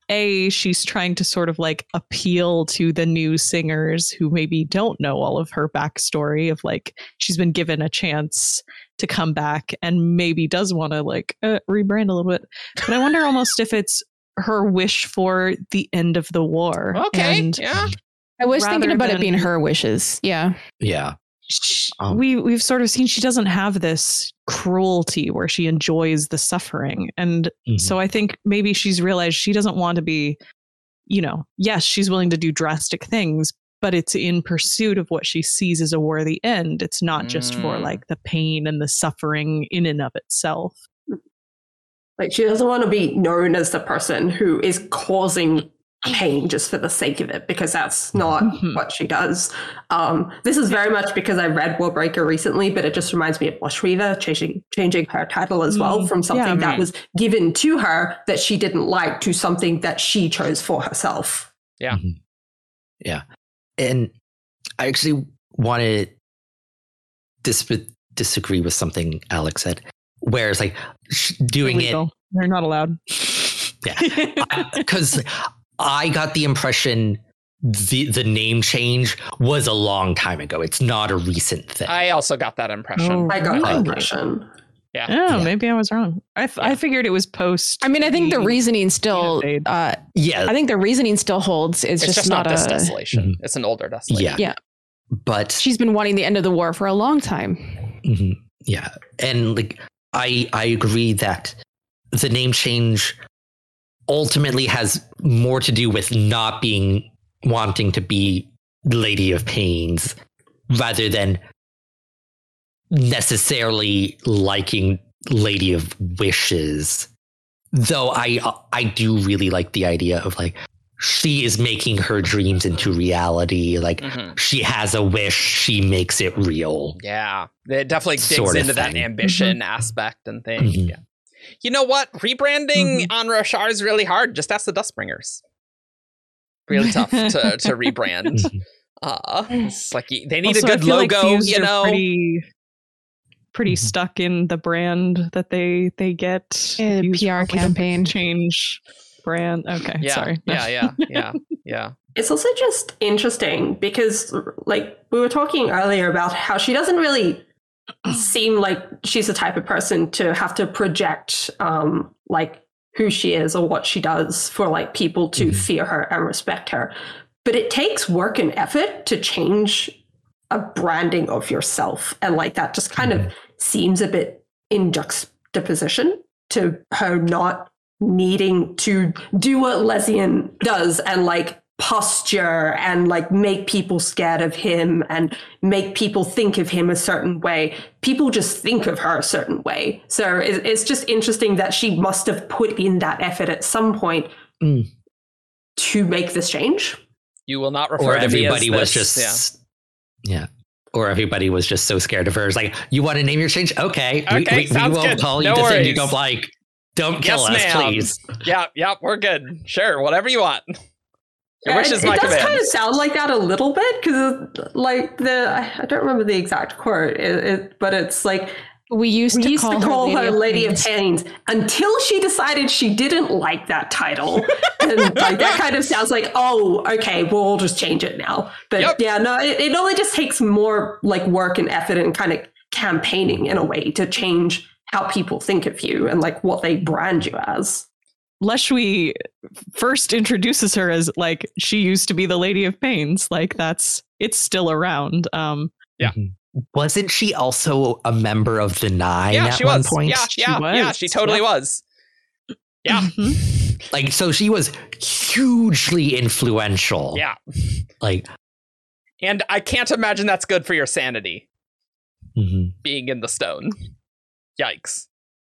a she's trying to sort of like appeal to the new singers who maybe don't know all of her backstory of like she's been given a chance to come back and maybe does want to like uh, rebrand a little bit. But I wonder almost if it's her wish for the end of the war. okay, and yeah. I was thinking Rather about it being her wishes. Yeah. Yeah. sh- Um, we we've sort of seen she doesn't have this cruelty where she enjoys the suffering and Mhm. so i think maybe she's realized she doesn't want to be you know yes she's willing to do drastic things but it's in pursuit of what she sees as a worthy end it's not just for Mm. like the pain and the suffering in and of itself Like she doesn't want to be known as the person who is causing pain just for the sake of it, because that's not Mhm. what she does. Um, this is very much because I read Warbreaker recently, but it just reminds me of Blushweaver changing changing her title as well Mm, from something yeah. that was given to her that she didn't like to something that she chose for herself. And I actually want to dis- disagree with something Alex said, where it's like sh- doing Illegal. they're not allowed. Yeah. Because I got the impression the the name change was a long time ago. It's not a recent thing. I also got that impression. Oh. I got that impression. Yeah. oh Yeah. maybe i was wrong i, f- I Yeah. figured it was post I mean, I think the the- reasoning still. Uh, yeah, I think the reasoning still holds. It's, It's, just, not, this a. desolation. Mhm. It's an older desolation. yeah, Yeah. But She's been wanting the end of the war for a long time. Mhm. Yeah, and like I I agree that the name change ultimately has more to do with not being wanting to be Lady of Pains rather than necessarily liking Lady of Wishes. Though I I do really like the idea of like she is making her dreams into reality like Mhm. she has a wish she makes it real Yeah, it definitely digs Sort of into that thing. ambition aspect and thing. Mhm. Yeah. You know what? Rebranding Mhm. on Roshar is really hard. Just ask the Dustbringers. Really tough to, to rebrand. Uh, it's like they need Also, a I good feel like logo, you know. pretty- pretty mm-hmm. stuck in the brand that they they get. PR campaign change brand. Okay, yeah, sorry. Yeah, yeah, yeah, yeah. It's also just interesting because, like, we were talking earlier about how she doesn't really seem like she's the type of person to have to project, um, like, who she is or what she does for like people to mm-hmm. fear her and respect her. But it takes work and effort to change a branding of yourself. And like that just kind of mm-hmm. seems a bit in juxtaposition to her not needing to do what Lezian does and like posture and like make people scared of him and make people think of him a certain way. People just think of her a certain way. So it's just interesting that she must have put in that effort at some point mm. to make this change. You will not refer or to everybody was this. just yeah. Yeah. Or everybody was just so scared of her. It's like, you want to name your change? Okay. Okay. We, we, we won't good. call you no the you don't like. Don't kill yes, us, ma'am. please. Yeah, yeah, we're good. Sure, whatever you want. Your wish is my it does command. kind of sound like that a little bit because, like the I don't remember the exact quote, it, it, but it's like we used we to used call, to call her, her Lady, of, Pains. until she decided she didn't like that title. and like that kind of sounds like, oh, okay, well, we'll just change it now. But yep. yeah, no, it, it only just takes more like work and effort and kind of campaigning in a way to change how people think of you and like what they brand you as. Leshwi first introduces her as like she used to be the Lady of Pains. Like that's it's still around. Um yeah. Mm-hmm. Wasn't she also a member of the Nine yeah, at she one was. point? Yeah, yeah, she yeah, she totally was. Yeah. Mm-hmm. Like so she was hugely influential. Yeah. Like and I can't imagine that's good for your sanity. Mm-hmm. Being in the stone. Yikes.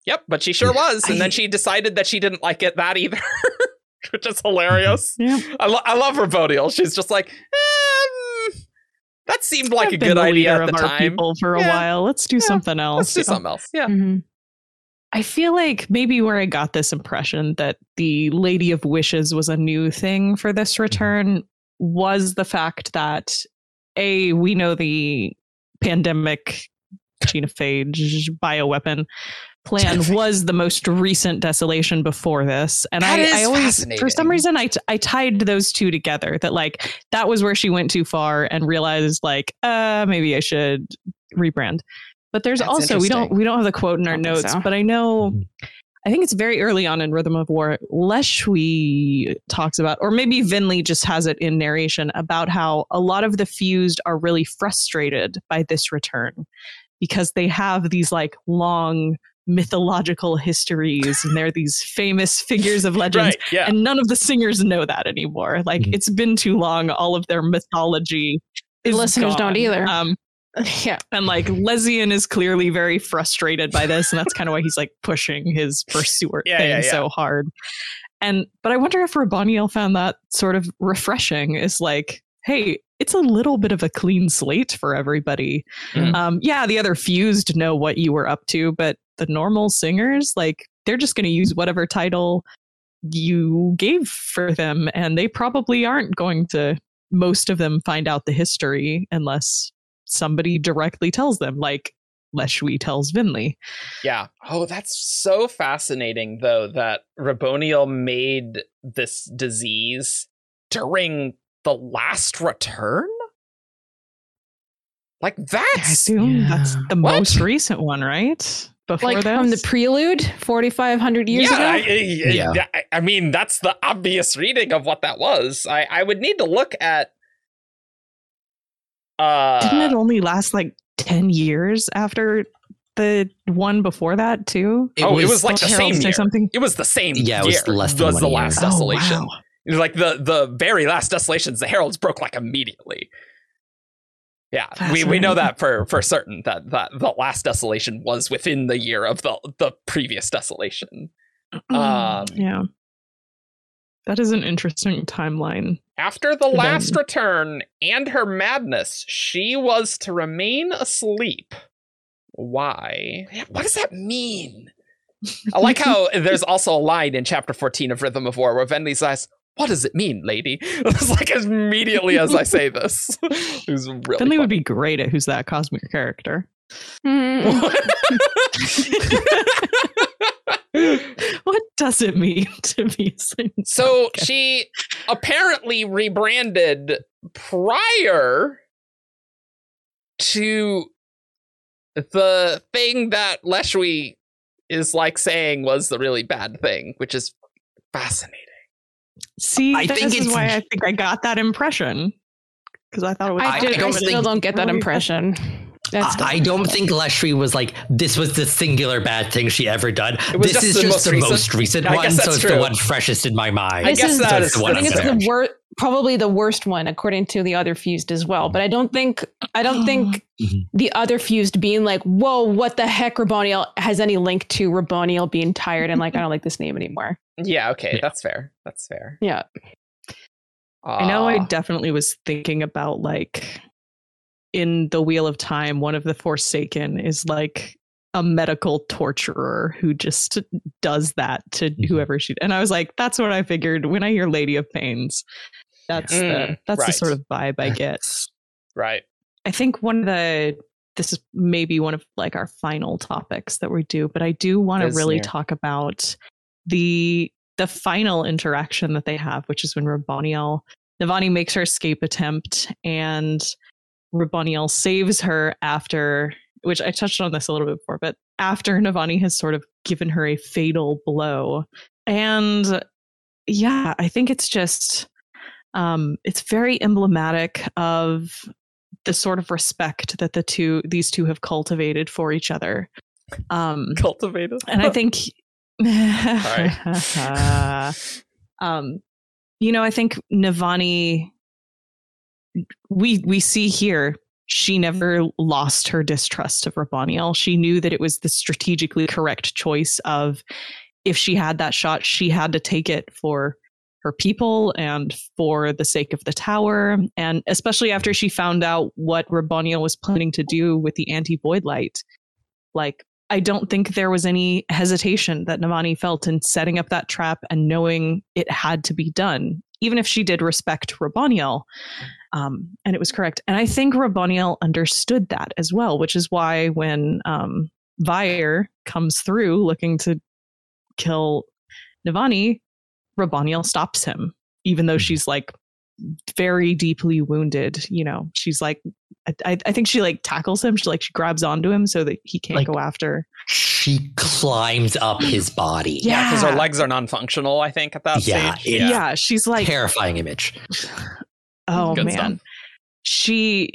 Yep, but she sure was, and I, then she decided that she didn't like it that either, which is hilarious. Yeah, I, lo- I love Raboniel. She's just like, eh, that seemed like I've a good idea at the time. People for a yeah. while. Let's do yeah. something else. Let's do something else. Yeah. Mm-hmm. I feel like maybe where I got this impression that the Lady of Wishes was a new thing for this mm-hmm. return was the fact that a we know the pandemic genophage bioweapon plan was the most recent desolation before this and that I, I always for some reason I, t- I tied those two together that like that was where she went too far and realized like uh maybe i should rebrand but there's That's also we don't we don't have the quote in our notes so. but i know mm-hmm. I think it's very early on in Rhythm of War. Leshwi talks about, or maybe Venli just has it in narration about how a lot of the fused are really frustrated by this return because they have these like long mythological histories and they're these famous figures of legends right, yeah. and none of the singers know that anymore like mm-hmm. it's been too long all of their mythology the listeners gone. don't either um, yeah and like Lezian is clearly very frustrated by this and that's kind of why he's like pushing his pursuer yeah, thing yeah, so hard and but i wonder if Raboniel found that sort of refreshing is like hey it's a little bit of a clean slate for everybody. Mm. Um, yeah, the other fused know what you were up to, but the normal singers, like, they're just going to use whatever title you gave for them, and they probably aren't going to. Most of them find out the history unless somebody directly tells them, like Leshwi tells Venli. Yeah. Oh, that's so fascinating, though, that Raboniel made this disease during the last return? Like that's I assume yeah. that's the what? most recent one, right? Before like this? from the prelude, forty five hundred years yeah, ago. I, I, yeah, I, I mean that's the obvious reading of what that was. I, I would need to look at. Uh, Didn't it only last like ten years after the one before that too? It oh, was, it was like the same year. Something. It was the same. Yeah, it was year. less than was the year. last desolation. Oh, wow. Like the the very last desolations, the heralds broke like immediately. Yeah, we, we know that for for certain that that the last desolation was within the year of the the previous desolation. Um, yeah, that is an interesting timeline. After the last them. return and her madness, she was to remain asleep. Why? What does that mean? I like how there's also a line in chapter 14 of Rhythm of War where Venli says, what does it mean, lady? It's like as immediately as I say this. Who's really Venli would be great at who's that cosmic character. Mm. what does it mean to be so okay. she apparently rebranded prior to the thing that Leshwi is like saying was the really bad thing, which is fascinating. See, I think is why I think I got that impression because I thought it was. I, did, I, I still don't get that impression. That's I, I don't think Leshwi was like this was the singular bad thing she ever done. This is just most the recent. most recent one, so it's true. the one freshest in my mind. I guess that is, the one I think it's the worst, probably the worst one according to the other fused as well. But I don't think I don't think mm-hmm. the other fused being like, whoa, what the heck, Raboniel has any link to Raboniel being tired and like I don't like this name anymore. Yeah, okay, yeah. that's fair. That's fair. Yeah. Uh, I know I definitely was thinking about like in the Wheel of Time, one of the Forsaken is like a medical torturer who just does that to mm-hmm. whoever she and I was like, that's what I figured when I hear Lady of Pains. That's mm, the that's right. the sort of vibe I get. Right. I think one of the this is maybe one of like our final topics that we do, but I do want to really near. talk about the the final interaction that they have, which is when Raboniel Navani makes her escape attempt and Raboniel saves her after, which I touched on this a little bit before, but after Navani has sort of given her a fatal blow. And yeah, I think it's just, um, it's very emblematic of the sort of respect that the two, these two have cultivated for each other. Um, cultivated. and I think, um, you know, I think Navani we we see here she never lost her distrust of Raboniel. She knew that it was the strategically correct choice of if she had that shot, she had to take it for her people and for the sake of the tower. And especially after she found out what Raboniel was planning to do with the anti void light. Like, I don't think there was any hesitation that Navani felt in setting up that trap and knowing it had to be done, even if she did respect Raboniel. Um, and it was correct. And I think Raboniel understood that as well, which is why when um, Vyre comes through looking to kill Navani, Raboniel stops him, even though mm-hmm. she's like very deeply wounded. You know, she's like, I, I think she like tackles him. She like she grabs onto him so that he can't like, go after. She climbs up his body. Yeah, because yeah, her legs are non-functional. I think at that yeah, stage. Yeah, yeah, she's like terrifying image. Oh Good man. Stuff. She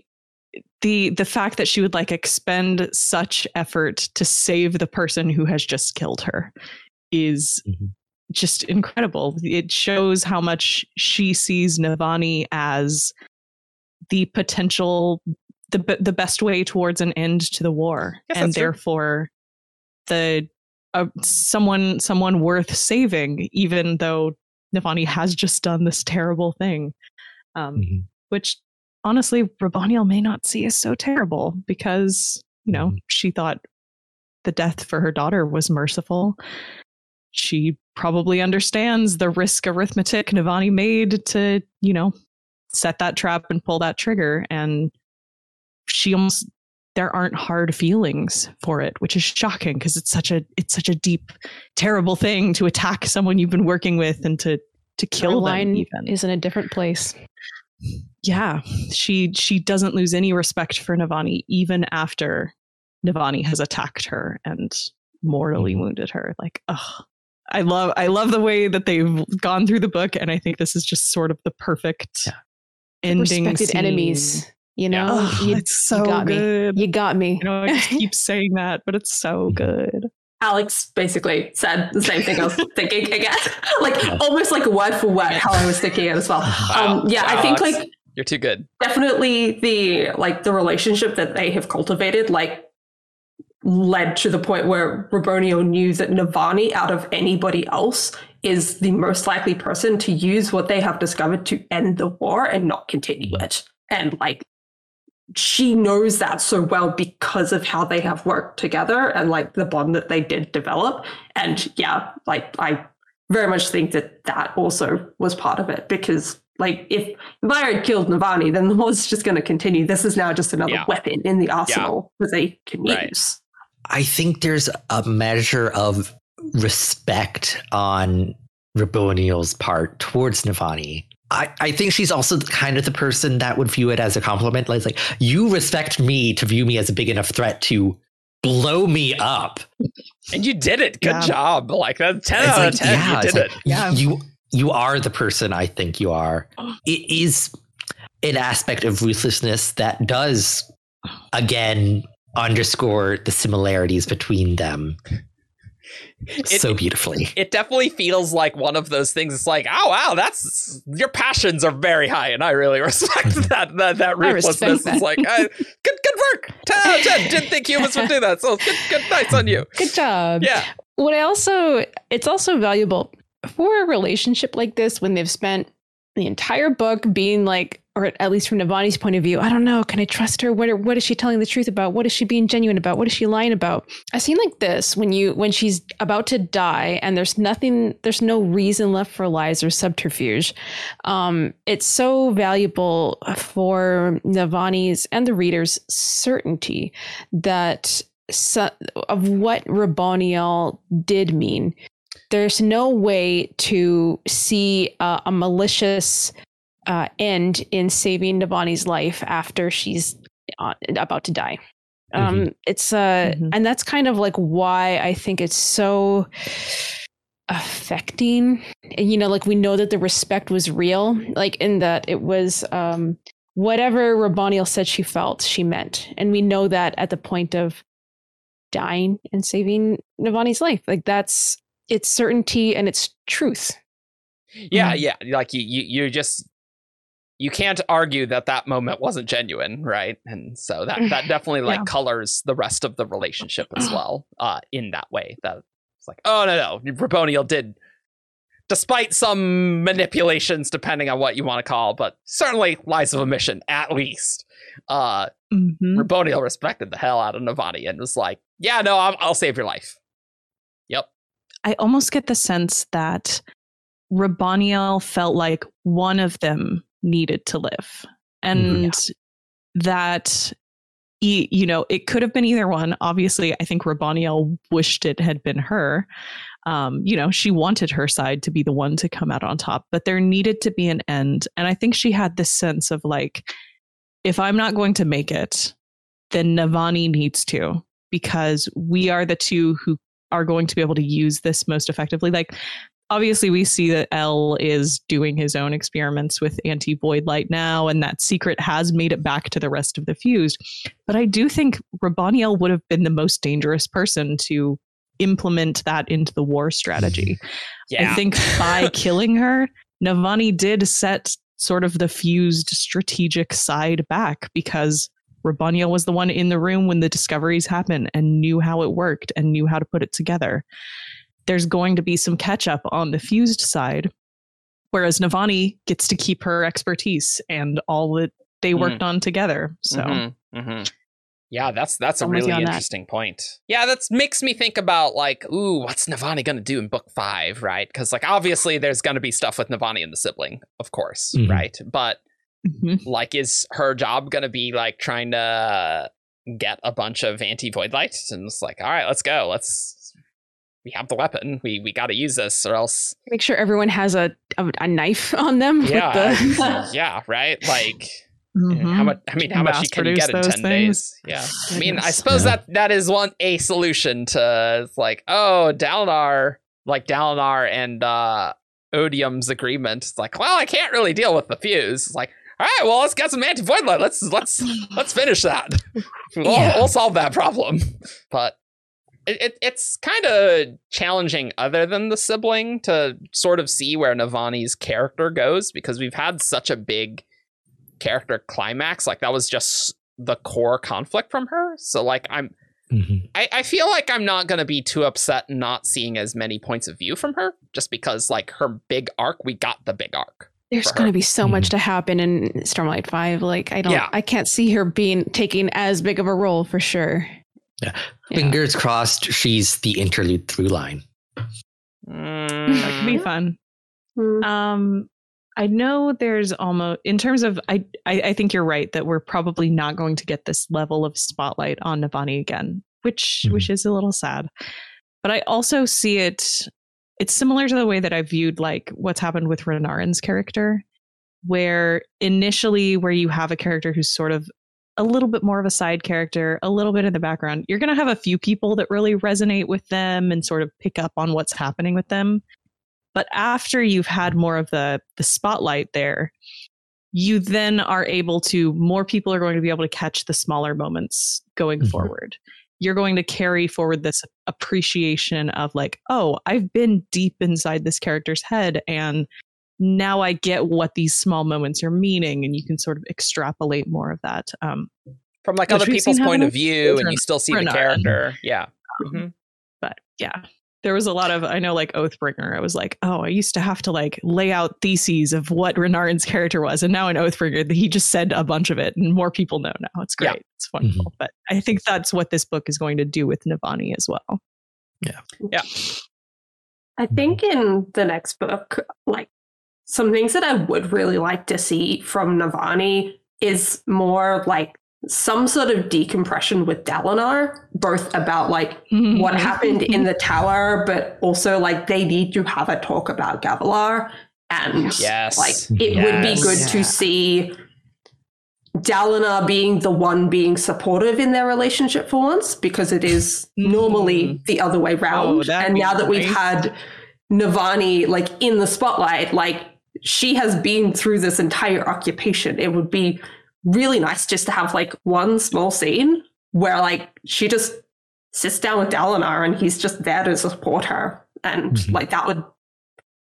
the the fact that she would like expend such effort to save the person who has just killed her is mm-hmm. just incredible. It shows how much she sees Navani as the potential the the best way towards an end to the war and therefore true. the uh, someone someone worth saving even though Navani has just done this terrible thing um, mm-hmm. which honestly Raboniel may not see as so terrible because you know mm-hmm. she thought the death for her daughter was merciful. She probably understands the risk arithmetic Navani made to you know set that trap and pull that trigger, and she almost there aren't hard feelings for it, which is shocking because it's such a it's such a deep, terrible thing to attack someone you've been working with and to to kill them. Even is in a different place yeah, she she doesn't lose any respect for Navani even after Navani has attacked her and mortally mm-hmm. wounded her. Like, oh, I love I love the way that they've gone through the book, and I think this is just sort of the perfect yeah. ending. Respected scene. enemies. You know, oh, you, it's so you got good. Me. You got me. You know, I just keep saying that, but it's so good. Alex basically said the same thing I was thinking again, like almost like word for word how I was thinking it as well. Wow. Um, yeah, wow, I think Alex, like you're too good. Definitely the like the relationship that they have cultivated, like led to the point where Raboniel knew that Navani, out of anybody else, is the most likely person to use what they have discovered to end the war and not continue it. And like she knows that so well because of how they have worked together and like the bond that they did develop. And yeah, like I very much think that that also was part of it because like if Valyria had killed Navani, then the war's just going to continue. This is now just another yeah. weapon in the arsenal yeah. that they can right. use. I think there's a measure of respect on Raboniel's part towards Navani. I, I think she's also kind of the person that would view it as a compliment. Like, like you respect me to view me as a big enough threat to blow me up. And you did it. Good yeah. job. Like that 10 it's out like, of 10. Yeah, you did like, it. Yeah. You you are the person I think you are. It is an aspect of ruthlessness that does again underscore the similarities between them it, so beautifully. It definitely feels like one of those things. It's like, oh wow, that's your passions are very high, and I really respect that. That that ruthlessness is like, uh, good good work. Ten out of ten. Didn't think humans would do that. So good, good, nice on you. Good job. Yeah. What I also, it's also valuable for a relationship like this when they've spent the entire book being like, or at least from Navani's point of view, I don't know, can I trust her? What what is she telling the truth about? What is she being genuine about? What is she lying about? A scene like this, when you when she's about to die and there's nothing, there's no reason left for lies or subterfuge. Um, it's so valuable for Navani's and the reader's certainty that so, of what Raboniel did mean there's no way to see uh, a malicious uh, end in saving Navani's life after she's uh, about to die. Um, mm-hmm. It's uh, mm-hmm. and that's kind of like why I think it's so affecting. You know, like we know that the respect was real, like in that it was um, whatever Raboniel said she felt, she meant, and we know that at the point of dying and saving Navani's life. Like that's it's certainty and it's truth. Yeah, mm. yeah. Like you, you, you just you can't argue that that moment wasn't genuine, right? And so that that definitely like yeah. colors the rest of the relationship as well. Uh, in that way, that it's like, oh no, no, Raboniel did, despite some manipulations, depending on what you want to call, but certainly lies of omission, at least. Uh, mm-hmm. Raboniel respected the hell out of Navani and was like, yeah, no, I'll, I'll save your life. Yep. I almost get the sense that Raboniel felt like one of them needed to live. And mm-hmm. that you know, it could have been either one. Obviously, I think Raboniel wished it had been her. Um, you know, she wanted her side to be the one to come out on top, but there needed to be an end. And I think she had this sense of like, if I'm not going to make it, then Navani needs to, because we are the two who are going to be able to use this most effectively. Like obviously we see that El is doing his own experiments with anti void light now, and that secret has made it back to the rest of the fused. But I do think Raboniel would have been the most dangerous person to implement that into the war strategy. Yeah. I think by killing her, Navani did set sort of the fused strategic side back because Raboniel was the one in the room when the discoveries happened and knew how it worked and knew how to put it together. There's going to be some catch up on the fused side, whereas Navani gets to keep her expertise and all that they mm-hmm. worked mm. on together. So. Mm-hmm. Mm-hmm. Yeah, that's that's a really interesting that. point. Yeah, that makes me think about like, ooh, what's Navani gonna do in book five, right? Because like obviously there's gonna be stuff with Navani and the sibling, of course, mm-hmm. right? But Mm-hmm. Like, is her job going to be like trying to get a bunch of anti void lights? And it's like, all right, let's go. Let's. We have the weapon. We we got to use this, or else. Make sure everyone has a a, a knife on them. Yeah, the... yeah, right. Like, mm-hmm. how much? I mean, how much you can you get in ten things? days? Yeah, I mean, I suppose yeah. that that is one a solution to like, oh, Dalinar, like Dalinar and uh Odium's agreement. It's like, well, I can't really deal with the fuse. It's like, all right, well, let's get some anti void light. Let's let's let's finish that. We'll, yeah. we'll solve that problem. But it, it it's kind of challenging, other than the sibling, to sort of see where Navani's character goes because we've had such a big character climax. Like that was just the core conflict from her. So like I'm. Mm-hmm. I, I feel like I'm not gonna be too upset not seeing as many points of view from her, just because like her big arc, we got the big arc there's going to be so much mm-hmm. to happen in Stormlight 5. Like I don't yeah. I can't see her being taking as big of a role for sure. Yeah. yeah. Fingers crossed she's the interlude through line. Mm. That could be fun. Mm. Um, I know there's almost in terms of I, I I think you're right that we're probably not going to get this level of spotlight on Navani again, which Mhm. which is a little sad. But I also see it it's similar to the way that I viewed like what's happened with Renarin's character, where initially where you have a character who's sort of a little bit more of a side character, a little bit in the background, you're gonna have a few people that really resonate with them and sort of pick up on what's happening with them. But after you've had more of the the spotlight there you then are able to more people are going to be able to catch the smaller moments going Mhm. forward. You're going to carry forward this appreciation of like oh i've been deep inside this character's head and now i get what these small moments are meaning and you can sort of extrapolate more of that um, From like other people's point of view, and with you still see the Renarin. character. Yeah. Mhm. but yeah there was a lot of i know like oathbringer i was like oh i used to have to like lay out theses of what renarin's character was and now in oathbringer he just said a bunch of it and more people know now it's Yeah. great it's wonderful but i think that's what this book is going to do with navani as well Yeah, yeah. I think in the next book, like some things that I would really like to see from Navani is more like some sort of decompression with Dalinar, both about like mm-hmm. what happened in the tower, but also like they need to have a talk about Gavilar. And Yes. like it would be good Yeah. to see Dalinar being the one being supportive in their relationship for once, because it is normally mm-hmm. the other way oh, round. that'd and now that we've had Navani like in the spotlight, like she has been through this entire occupation. It would be really nice just to have like one small scene where like she just sits down with Dalinar and he's just there to support her. And Mhm. like that would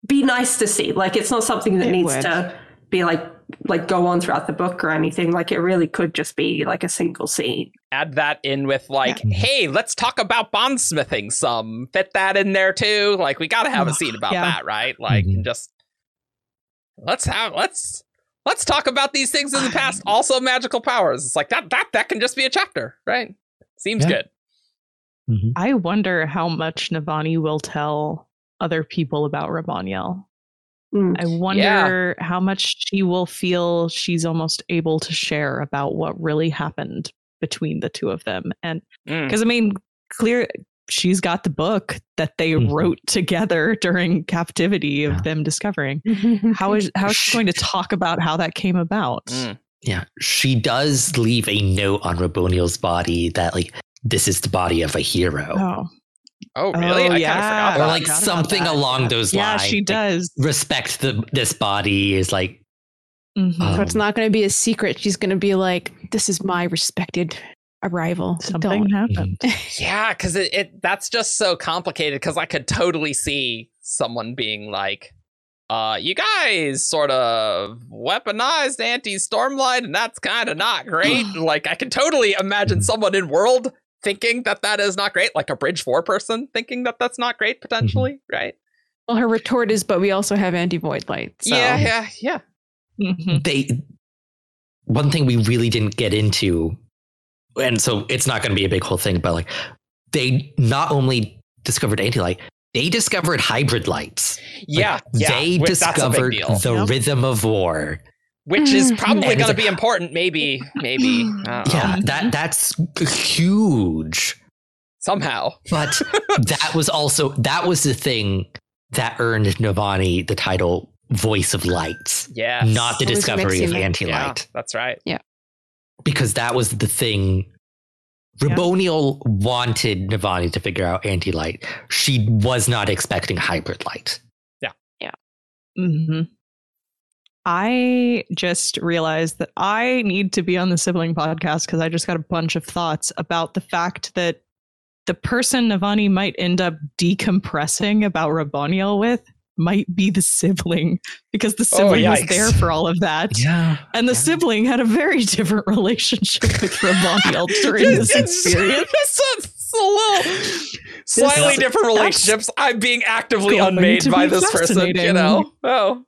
be nice to see. Like it's not something that It needs would. to be like like go on throughout the book or anything. Like it really could just be like a single scene. Add that in with like, hey, let's talk about bondsmithing some. Fit that in there too. Like we got to have a scene about Yeah. that, right? Like Mhm. just let's have let's let's talk about these things in the past. Also, magical powers. It's like that that that can just be a chapter, right? Seems Yeah. good. Mhm. i wonder how much navani will tell other people about raboniel Mm. i wonder how much she will feel she's almost able to share about what really happened between the two of them and Mm. because I mean, clear she's got the book that they Mhm. wrote together during captivity of Yeah. them discovering. How is how is she going to talk about how that came about? Mm. Yeah, she does leave a note on Raboniel's body that like this is the body of a hero, Oh, Oh, really? Oh, I yeah. kind of forgot or like forgot something that. along those yeah, lines. Yeah, she like, does. respect the this body is like Mhm. uh, so it's not going to be a secret. She's going to be like, "This is my respected arrival." Something Don't. happened. Yeah, because it, it that's just so complicated. Because I could totally see someone being like, "Uh, you guys sort of weaponized anti-stormlight, and that's kind of not great." like, I can totally imagine Mhm. someone in world thinking that that is not great, like a Bridge Four person thinking that that's not great potentially, right? Well, her retort is, "But we also have anti-void light." So. Yeah, yeah, yeah. Mhm. they one thing we really didn't get into and so it's not going to be a big whole thing but like they not only discovered anti-light they discovered hybrid lights Like, Yeah, yeah. they which- that's a big discovered the Yep. rhythm of war which is Mhm. probably And going to be important. Maybe, maybe. I don't yeah um, that that's huge Somehow. but that was also that was the thing that earned Navani the title voice of lights Yeah. not the discovery of anti-light Yeah, that's right. Because that was the thing. Yeah. Raboniel wanted Navani to figure out anti light. She was not expecting hybrid light. hmm I just realized that I need to be on the sibling podcast because I just got a bunch of thoughts about the fact that the person Navani might end up decompressing about Raboniel with might be the sibling because the oh, sibling was there for all of that. Yeah. And the Yeah. sibling had a very different relationship with Raboniel during this experience. It's a, little slightly This- different relationships. I'm being actively unmade by this person, you know? Oh.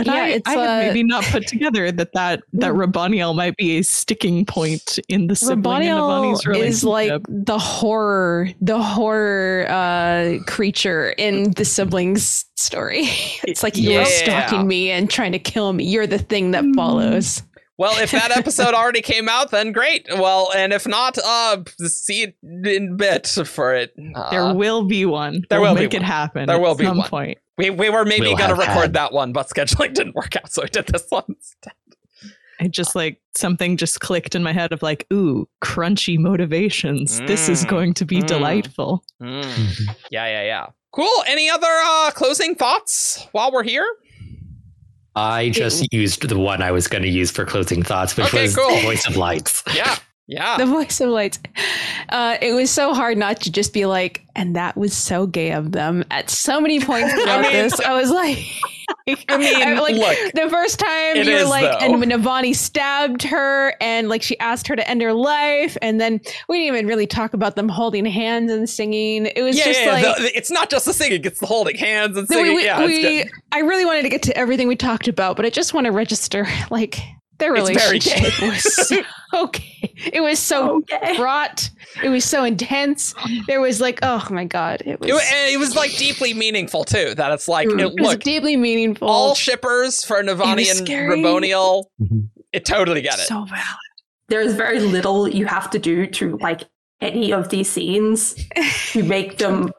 And yeah, I, I had uh, maybe not put together that that that Raboniel might be a sticking point in the sibling Raboniel and is like the horror, the horror uh, creature in the siblings story. It's like yeah. you're stalking me and trying to kill me. You're the thing that mm. follows. Well, if that episode already came out, then great. Well, and if not, uh, see it in bit for it. Uh, there will be one. There we'll will make it happen. There will be some one. point. We we were maybe we'll gonna record had. that one, but scheduling didn't work out, so I did this one instead. I just like something just clicked in my head of like, ooh, crunchy motivations. Mm, this is mm, going to be mm, delightful. Mm. Yeah, yeah, yeah. Cool. Any other uh, closing thoughts while we're here? I just it, used the one I was going to use for closing thoughts, which okay, was cool. Voice of Lights. Yeah. Yeah. The voice of lights. Uh, it was so hard not to just be like, and that was so gay of them. At so many points throughout I mean, this, I was like, I mean, I, like look, the first time you were like, though. and when Navani stabbed her, and like she asked her to end her life, and then we didn't even really talk about them holding hands and singing. It was yeah, just yeah, like the, it's not just the singing; it's the holding hands and singing. We, we, yeah, we, I really wanted to get to everything we talked about, but I just want to register like their relationship was so okay. It was so okay. fraught. It was so intense. There was like, oh my god, it was. It, it was like deeply meaningful too. That it's like, it, it was look, deeply meaningful. All shippers for Navani and Raboniel, mm-hmm. it totally get it. So valid. There's very little you have to do to like any of these scenes to make them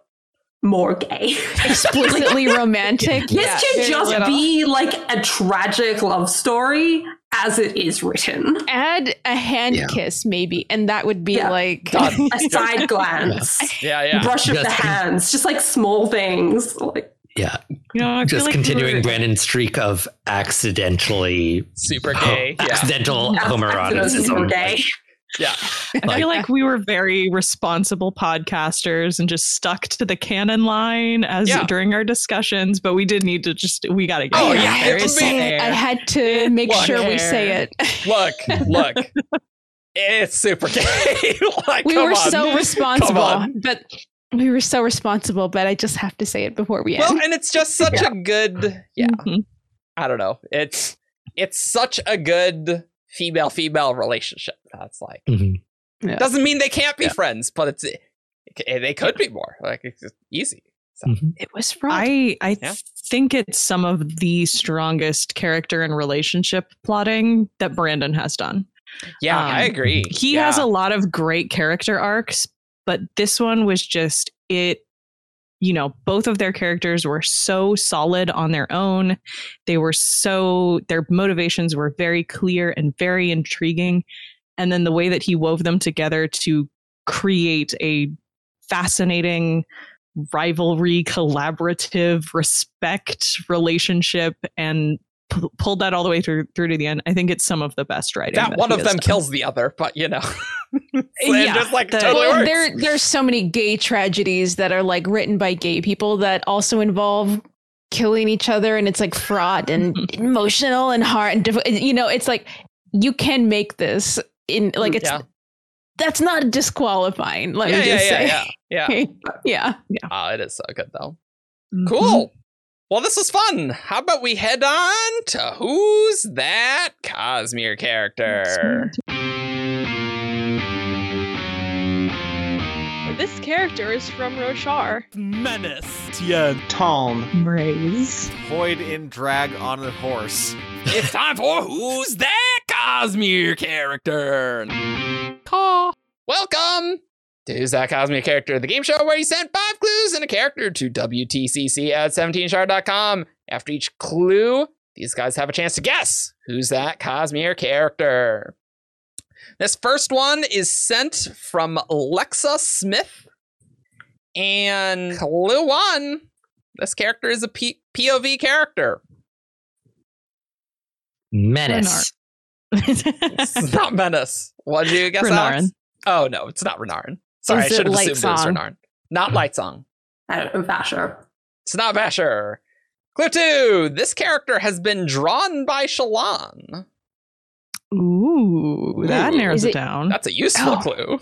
more gay. Explicitly romantic. This yeah, should just little. be like a tragic love story as it is written. Add a hand yeah. kiss, maybe, and that would be yeah. like a side glance. Yeah, yeah. Brush of the hands, just like small things. Like yeah, you know, just like continuing we Brandon's streak of accidentally super gay, accidental yeah. homoeroticism. Super gay. Yeah. I feel like we were very responsible podcasters and just stuck to the canon line as yeah. during our discussions, but we did need to just we gotta get oh, yeah. There. I had to make look, sure we say it. Look, look. it's super gay. like, we were on. so responsible, but we were so responsible, but I just have to say it before we end. Well, and it's just such yeah. a good yeah. Mm-hmm. I don't know. It's it's such a good female female relationship. That's like mm-hmm. yeah. doesn't mean they can't be yeah. friends, but it's it, they could be more like it's easy. So. Mm-hmm. It was fraught. I I yeah. think it's some of the strongest character and relationship plotting that Brandon has done. Yeah, um, I agree. He yeah. has a lot of great character arcs, but this one was just it you know, both of their characters were so solid on their own. They were so, their motivations were very clear and very intriguing. And then the way that he wove them together to create a fascinating rivalry, collaborative, respect relationship, and p- pulled that all the way through through to the end. I think it's some of the best writing. That, that one of them done. kills the other, but you know, yeah, just like the, totally well, there there's so many gay tragedies that are like written by gay people that also involve killing each other, and it's like fraught and mm-hmm. emotional and hard and difficult. You know, it's like you can make this in like it's. Yeah. That's not disqualifying. Let yeah, me just yeah, say. Yeah, yeah, yeah. yeah. Oh, it is so good though. Mm-hmm. Cool. Well, this was fun. How about we head on to Who's That Cosmere Character? This character is from Roshar. Menace. Tien. Tom. Braize. Void in drag on a horse. it's time for Who's That Cosmere Character? Caw. Welcome Who's That Cosmere Character, the game show where you send five clues and a character to WTCC at 17shard.com. After each clue, these guys have a chance to guess who's that Cosmere character. This first one is sent from Lexa Smith. And clue one this character is a P- POV character. Menace. it's not Menace. What did you guess, Renarin. Alex? Oh, no, it's not Renarin. Sorry, Is I should have assumed song? it was Renarin. Not hmm. Lightsong. I don't know, Vasher. It's not Vasher. Clue two. This character has been drawn by Shallan. Ooh, that Ooh. narrows it, it, down. That's a useful oh, clue.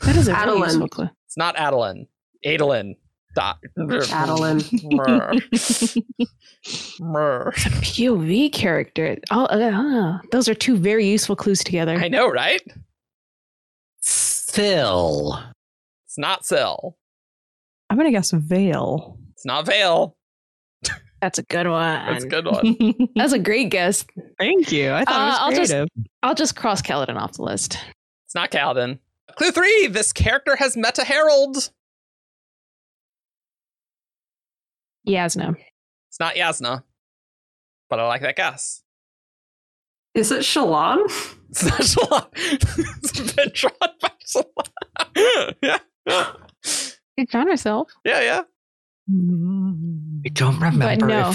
That is a really useful clue. It's not Adolin. Adolin. Die. Adeline. POV character. Oh, uh, those are two very useful clues together. I know, right? Phil. It's not Syl. I'm gonna guess Veil. It's not Veil. That's a good one. That's a good one. That's a great guess. Thank you. I thought Uh, it I'll was just- creative. I'll just cross Kaladin off the list. It's not Kaladin. Clue three: This character has met a herald. Yasna. It's not Yasna, but I like that guess. Is it Shallan? It's not Shallan. it's been drawn by Shallan. yeah, yeah, She found herself. yeah, yeah. I don't remember. no.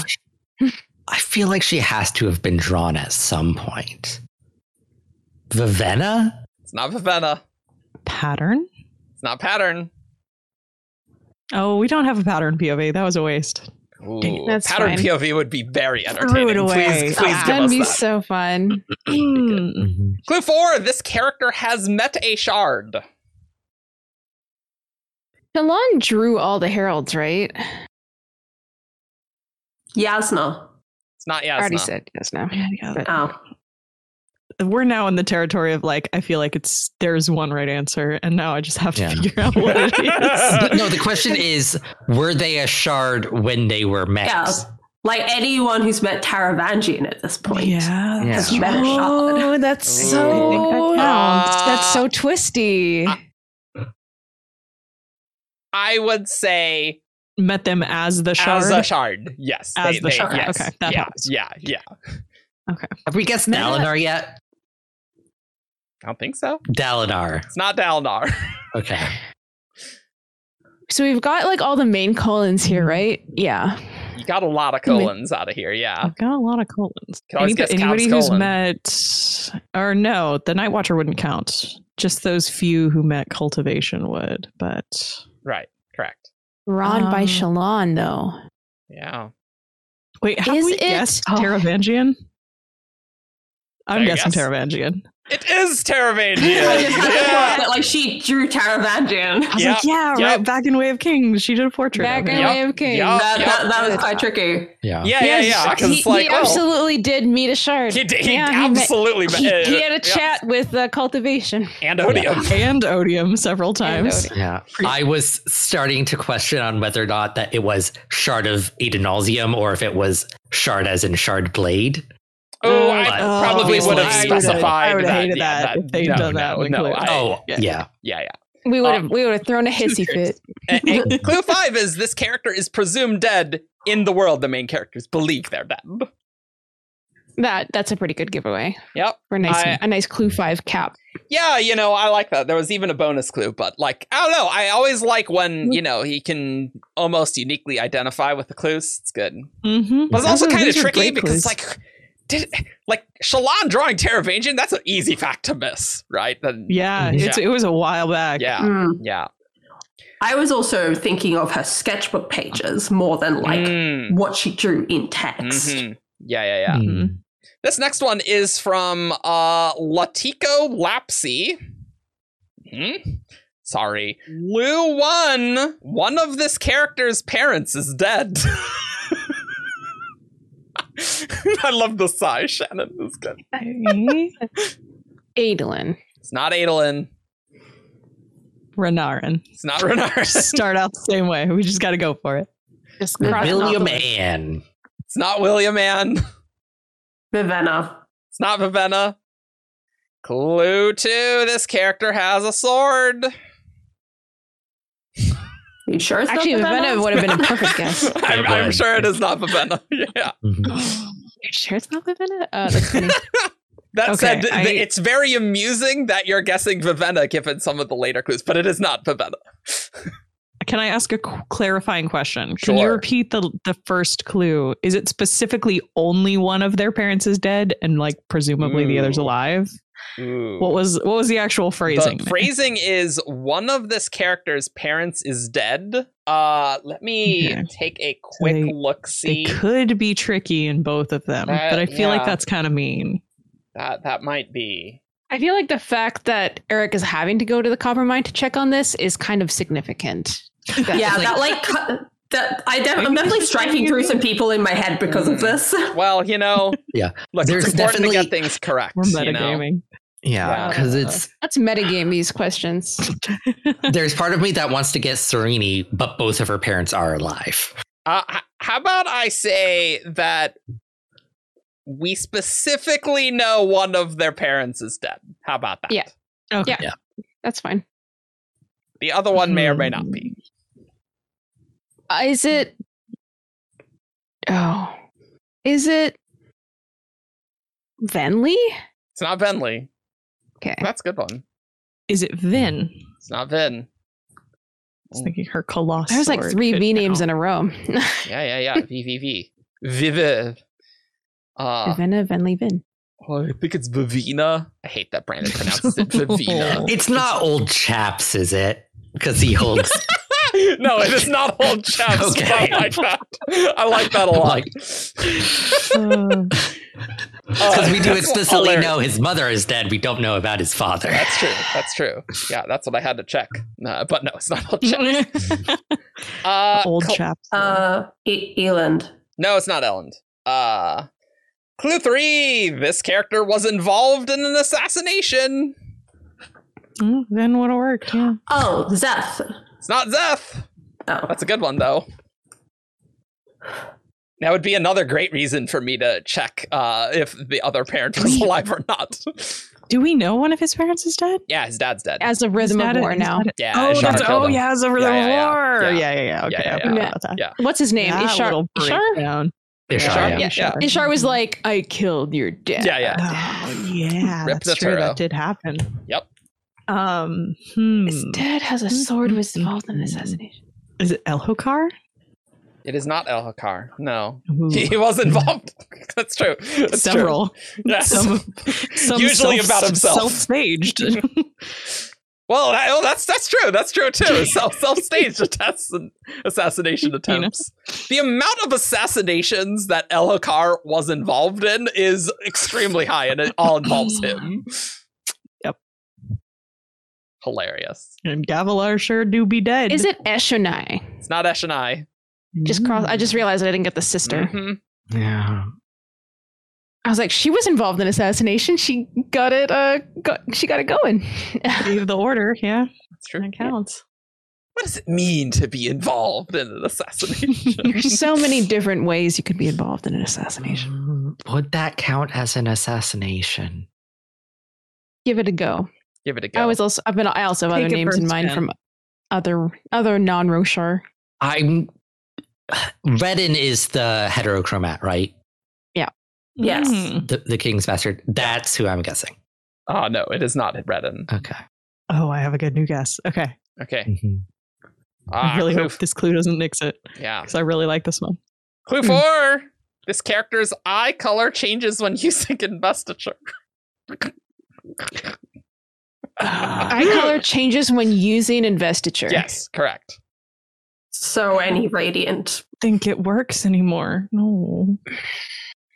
if- I feel like she has to have been drawn at some point. Vivenna? It's not Vivenna. Pattern? It's not Pattern. Oh, we don't have a pattern POV. That was a waste. Ooh, That's pattern fine. POV would be very Threw entertaining. it away. Please, please Ah. give That'd us be that. so fun. Hmm. Clue four: This character has met a shard. Shallan drew all the heralds, right? Yasna. It's not I already Yasna. said yes now. Oh. We're now in the territory of like, I feel like it's there's one right answer, and now I just have to Yeah. figure out what it is. no, the question is were they a shard when they were met? Yeah. Like anyone who's met Taravangian at this point. yeah. Yeah. Has met a shard. Oh, that's Ooh. so. I that counts. that's so twisty. Uh, I would say Met them as the shard. as a shard. Yes, As the shard. yes, Okay, that yeah, helps. yeah, yeah. Okay. Have we guessed Meta- Dalinar yet? I don't think so. Dalinar. It's not Dalinar. Okay. So we've got like all the main colons here, mm-hmm. right? Yeah. You got a lot of colons out of here. Yeah. I've got a lot of colons. Can always guess anybody Cobb's who's colon. met, or no, the Night Watcher wouldn't count. Just those few who met cultivation would. But Right. Correct. Drawn by Um, Shallan, though. Yeah. wait, have Is we it- guessed oh. Taravangian? I'm guessing guess? Taravangian. It is Taravangian. I just had to yeah. thought that like she drew Taravangian. I was Yep, like, yeah, yep. right. Back in Way of Kings, she did a portrait. Back of in. Yep, Way of Kings. yep. That, Yep. that, that was quite tricky. Yeah. Yeah, yeah, Yes, yeah. He, like, he oh, absolutely did meet a shard. he, did, he Yeah, he met- absolutely He, met- he had a yeah. chat with uh, cultivation. and Odium. and Odium several times. Odium. Yeah. I was starting to question on whether or not that it was Shard of Adonalsium or if it was Shard as in Shard Blade. Oh, I But probably would have obviously- I specified I would've hated yeah, that if they'd no, done that no, no. I- oh, yeah. yeah. yeah, yeah. We would have we would have thrown a hissy fit. And- and clue five is this character is presumed dead in the world. The main characters believe they're dead. That that's a pretty good giveaway Yep. for a nice I- a nice clue five cap. Yeah, you know, I like that. There was even a bonus clue, but like, I don't know. I always like Mm-hmm. when, you know, he can almost uniquely identify with the clues. It's good. Mm-hmm. But it's also kind of tricky because, clues. like, did like Shallan drawing Taravangian? That's an easy fact to miss, right? Then, yeah, it's, it was a while back. yeah, Mm. yeah. I was also thinking of her sketchbook pages more than like Mm, what she drew in text. mhm. Yeah, yeah, yeah. Mhm. This next one is from uh Latico Lapsy. Hmm? Sorry. Lu one. One of this character's parents is dead. I love the sigh, Shannon. It's good. Adolin. It's not Adolin. Renarin. It's not Renarin. Start out the same way. We just got to go for it. Just Right. cross it off William the list. Ann. It's not William Ann. Vivenna. It's not Vivenna. Clue two. This character has a sword. Are you sure it's Actually, not Vivenna? Vivenna would have been a perfect guess. I'm, I'm sure it is not Vivenna. Yeah. Mhm. You sure it's not Vivenna? Uh, that's funny. That Okay, said, th- I- it's very amusing that you're guessing Vivenna given some of the later clues, but it is not Vivenna. Can I ask a clarifying question? Can you repeat the the first clue? Is it specifically only one of their parents is dead and like presumably the other's Ooh. What was what was the actual phrasing? The phrasing is one of this character's parents is dead. Uh, let me Okay. take a quick They- look. See, it could be tricky in both of them, That- but I feel like that's kind of mean. that that might be. I feel like the fact that Eric is having to go to the Coppermind to check on this is kind of significant. yeah, that like cu- that I def- I'm definitely striking through some people in my head because of this. Well, you know, Yeah. look, There's it's important to definitely- get things correct. We're you know? metagaming. Yeah, Yeah. because it's Let's metagame these questions. there's part of me that wants to get Serini, but both of her parents are alive. Uh, h- how about I say that we specifically know one of their parents is dead? How about that? Yeah. Okay. Yeah. That's fine. The other one may or may not be. Uh, is it? Oh, is it Venli? It's not Venli. Okay. That's a good one. Is it Vin? It's not Vin. I was thinking her colossus. There's like three V names in a row. Yeah, yeah, yeah. VVV. Viviv. Uh, Vina, Venli, Vin. oh, I think it's Vivina. I hate that Brandon pronounces it Vivina. It's not old chaps, is it? Because he holds. no, it is not old chaps. but Okay. I like that. I like that a lot. Like- Because we do explicitly hilarious. know his mother is dead. We don't know about his father. That's true. That's true. Yeah, that's what I had to check. Uh, but no, it's not old chaps. Uh, Old Col- chaps. Uh, e- Elend. No, it's not Elend. Uh, clue three: This character was involved in an assassination. Mm, Vin would have worked. Yeah. Oh, Szeth. It's not Szeth. Oh, That's a good one, though. That would be another great reason for me to check uh, if the other parent was alive or not. Do we know one of his parents is dead? yeah, his dad's dead. As a rhythm of war now. that? Yeah, Oh, that's, killed oh him. yeah, it's over Yeah, the yeah, yeah. war. Yeah. Yeah, yeah, yeah. Okay, Yeah, yeah, yeah. about. Yeah. What's his name? That Ishar. Ishar? breakdown. Ishar, Ishar, yeah. yeah. Ishar. Ishar was like, I killed your dad. Yeah, yeah. Oh yeah, Rip that's true. That did happen. Yep. Um, hmm. His dad has a sword was involved in the assassination. Is it Elhokar? It is not Elhokar. No, Ooh. he was involved. That's true. That's true. Several. Yes. Some, some Usually about himself. Self-staged. Well, that, oh, that's that's true. That's true too. Self self staged attempts and assassination attempts. The amount of assassinations that Elhokar was involved in is extremely high, and it all involves him. Yep. Hilarious. and Gavilar sure do be dead. Is it Eshonai? It's not Eshonai. Just cross. I just realized I didn't get the sister. Mhm. Yeah. I was like, she was involved in assassination. She got it. Uh, got, she got it going. Gave the order? Yeah, That's true. that counts. What does it mean to be involved in an assassination? There's so many different ways you could be involved in an assassination. Mm, Would that count as an assassination? Give it a go. Give it a go. I was also. I've been. I also have Take other names in mind from other other non Roshar. I'm. Redin is the heterochromat, right? Yeah. Yes. Mm. The, the king's bastard. That's who I'm guessing. oh no, it is not Redin. Okay. Oh, I have a good new guess. Okay. Okay. Mhm. Ah, I really clue, hope this clue doesn't nix it yeah. because I really like this one. Clue four. This character's eye color changes when using investiture. Eye color changes when using investiture. Yes, correct. so any radiant. Think it works anymore? No.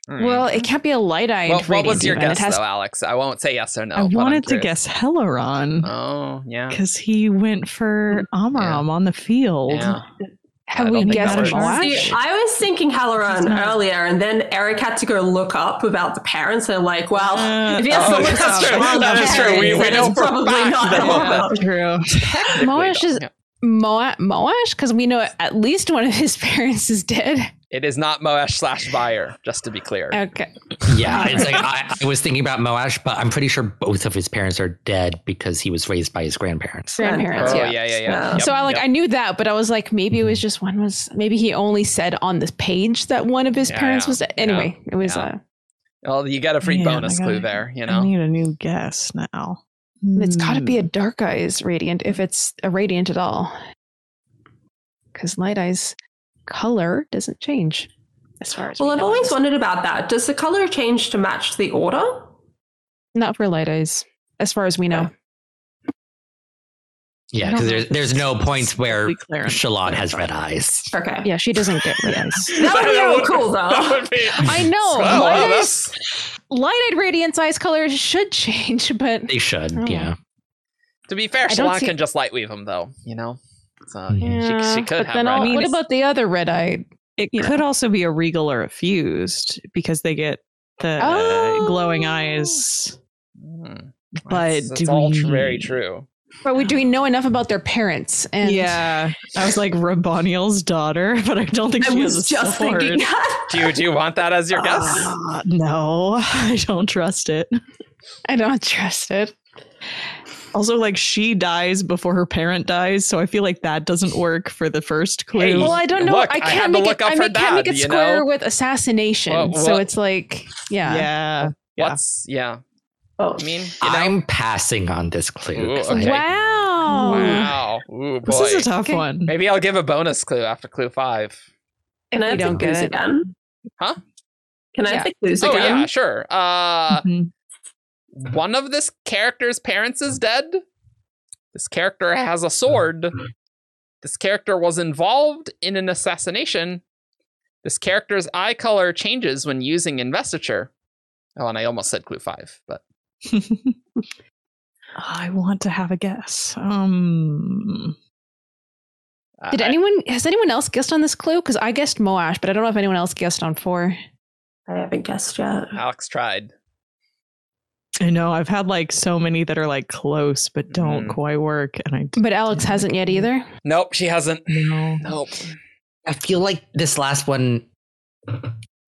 Hmm. Well, it can't be a light eyed. Well, what was your guess, though, Alex? I won't say yes or no. I wanted to guess Helaran Oh, yeah. because he went for Amaram on the field. yeah. I Have don't we think guessed that Moash? See, I was thinking Helaran earlier, and then Eric had to go look up about the parents, and like, well, Uh, if he has oh, to look that's up true. about That the is true. We- we then know for probably fact not that- Helaran. True. Moash is- yeah. Moa- Moash? Because we know at least one of his parents is dead. It is not Moash slash Vyre, just to be clear. Okay. Yeah, it's like I, I was thinking about Moash, but I'm pretty sure both of his parents are dead because he was raised by his grandparents. Grandparents, oh, yeah. yeah, yeah, yeah. Yeah. Yep, so I like yep. I knew that, but I was like, maybe it was just one was maybe he only said on this page that one of his Yeah, parents yeah, was dead. Anyway, it was yeah. uh Well, you got a free Man, bonus clue gotta- there, you I know? need a new guess now. it's gotta be a Hmm. dark eyes radiant if it's a radiant at all. Because light eyes color doesn't change as far as Well, we I've know. always wondered about that. Does the color change to match the order? not for light eyes, as far as we know. Yeah, because there's there's no points where Be clear. Shallan has red eyes. Okay. Yeah, she doesn't get red eyes. That would be real cool, That though. would be- I know. Oh, wow, light eyes, that's- light eyed radiance eyes color should change, but They should, Oh. yeah. To be fair, I Shallan see- can just light weave them, though, you know? So she, she could but have then red all, what about the other red eyed? It You could also be a regal or a fused because they get the uh, glowing Oh. eyes. Hmm. But That's- that's do all we- very true. But we do we know enough about their parents? And yeah, I was like Raboniel's daughter, but I don't think I she was has a just sword. thinking that. Do you do you want that as your guess? Uh, no, I don't trust it. I don't trust it. Also, like she dies before her parent dies, so I feel like that doesn't work for the first clue. Hey, Well, I don't know. Look, I I can't had to make look it. up I her make- can't make dad, it square know? with assassination. Well, so it's like, yeah. yeah, yeah. What's yeah? Oh, I mean, you know, I'm passing on this clue. 'cause Ooh, I- okay. Wow. wow. Ooh, boy. This is a tough Okay. one. Maybe I'll give a bonus clue after clue five. And I You have the don't get it. again? Huh? Can I Yeah. have the clues Oh again? yeah, sure. Uh, Mhm. One of this character's parents is dead. This character has a sword. This character was involved in an assassination. This character's eye color changes when using investiture. Oh, and I almost said clue five, but I want to have a guess. Um, uh, Did I- anyone has anyone else guessed on this clue? Because I guessed Moash, but I don't know if anyone else guessed on four. I haven't guessed yet. Alex tried. I know I've had like so many that are like close but don't Mhm. quite work, and I But Alex hasn't yet either. Nope, she hasn't. know. Nope. I feel like this last one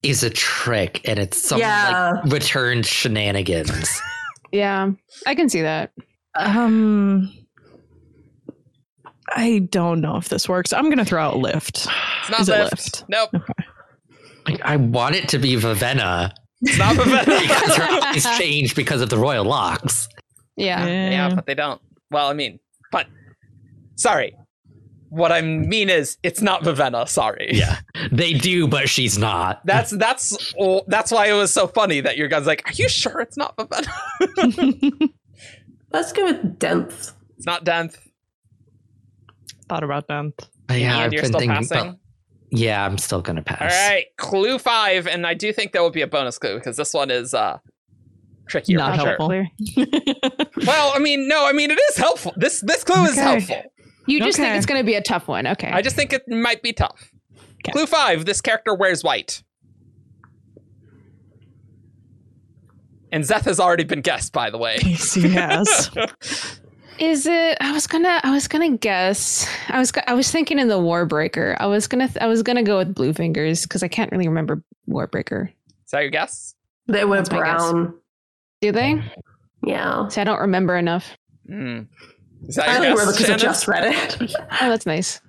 is a trick and it's some Yeah. like returned shenanigans. Yeah, I can see that. Um, I don't know if this works. I'm gonna throw out lift. It's not Is it lift. lift? Nope. Like, I want it to be Vivenna It's not Vivenna. because her eyes changed because of the royal locks. Yeah. yeah, but they don't. Well, I mean, but sorry. What I mean is, it's not Vivenna. Sorry. Yeah, they do, but she's not. That's that's oh, that's why it was so funny that your guy's like, "Are you sure it's not Vivenna?" Let's go with Denth. it's not Denth. Thought about that. yeah, and I've you're been still thinking. passing. about- yeah, I'm still gonna pass. All right, clue five, and I do think there will be a bonus clue because this one is uh trickier. Not for sure. helpful. Well, I mean, no, I mean it is helpful. This this clue is helpful. You just think it's going to be a tough one. Okay. I just think it might be tough. Okay. Clue five: This character wears white. And Szeth has already been guessed, by the way. Yes, he has. Is it? I was gonna. I was gonna guess. I was. I was thinking in the Warbreaker. I was gonna. I was gonna go with Bluefingers because I can't really remember Warbreaker. Is that your guess? They were That's my brown. Do they? Yeah. See, I don't remember enough. Hmm. Is that I your only remember guess? because I just read it. Oh, that's nice.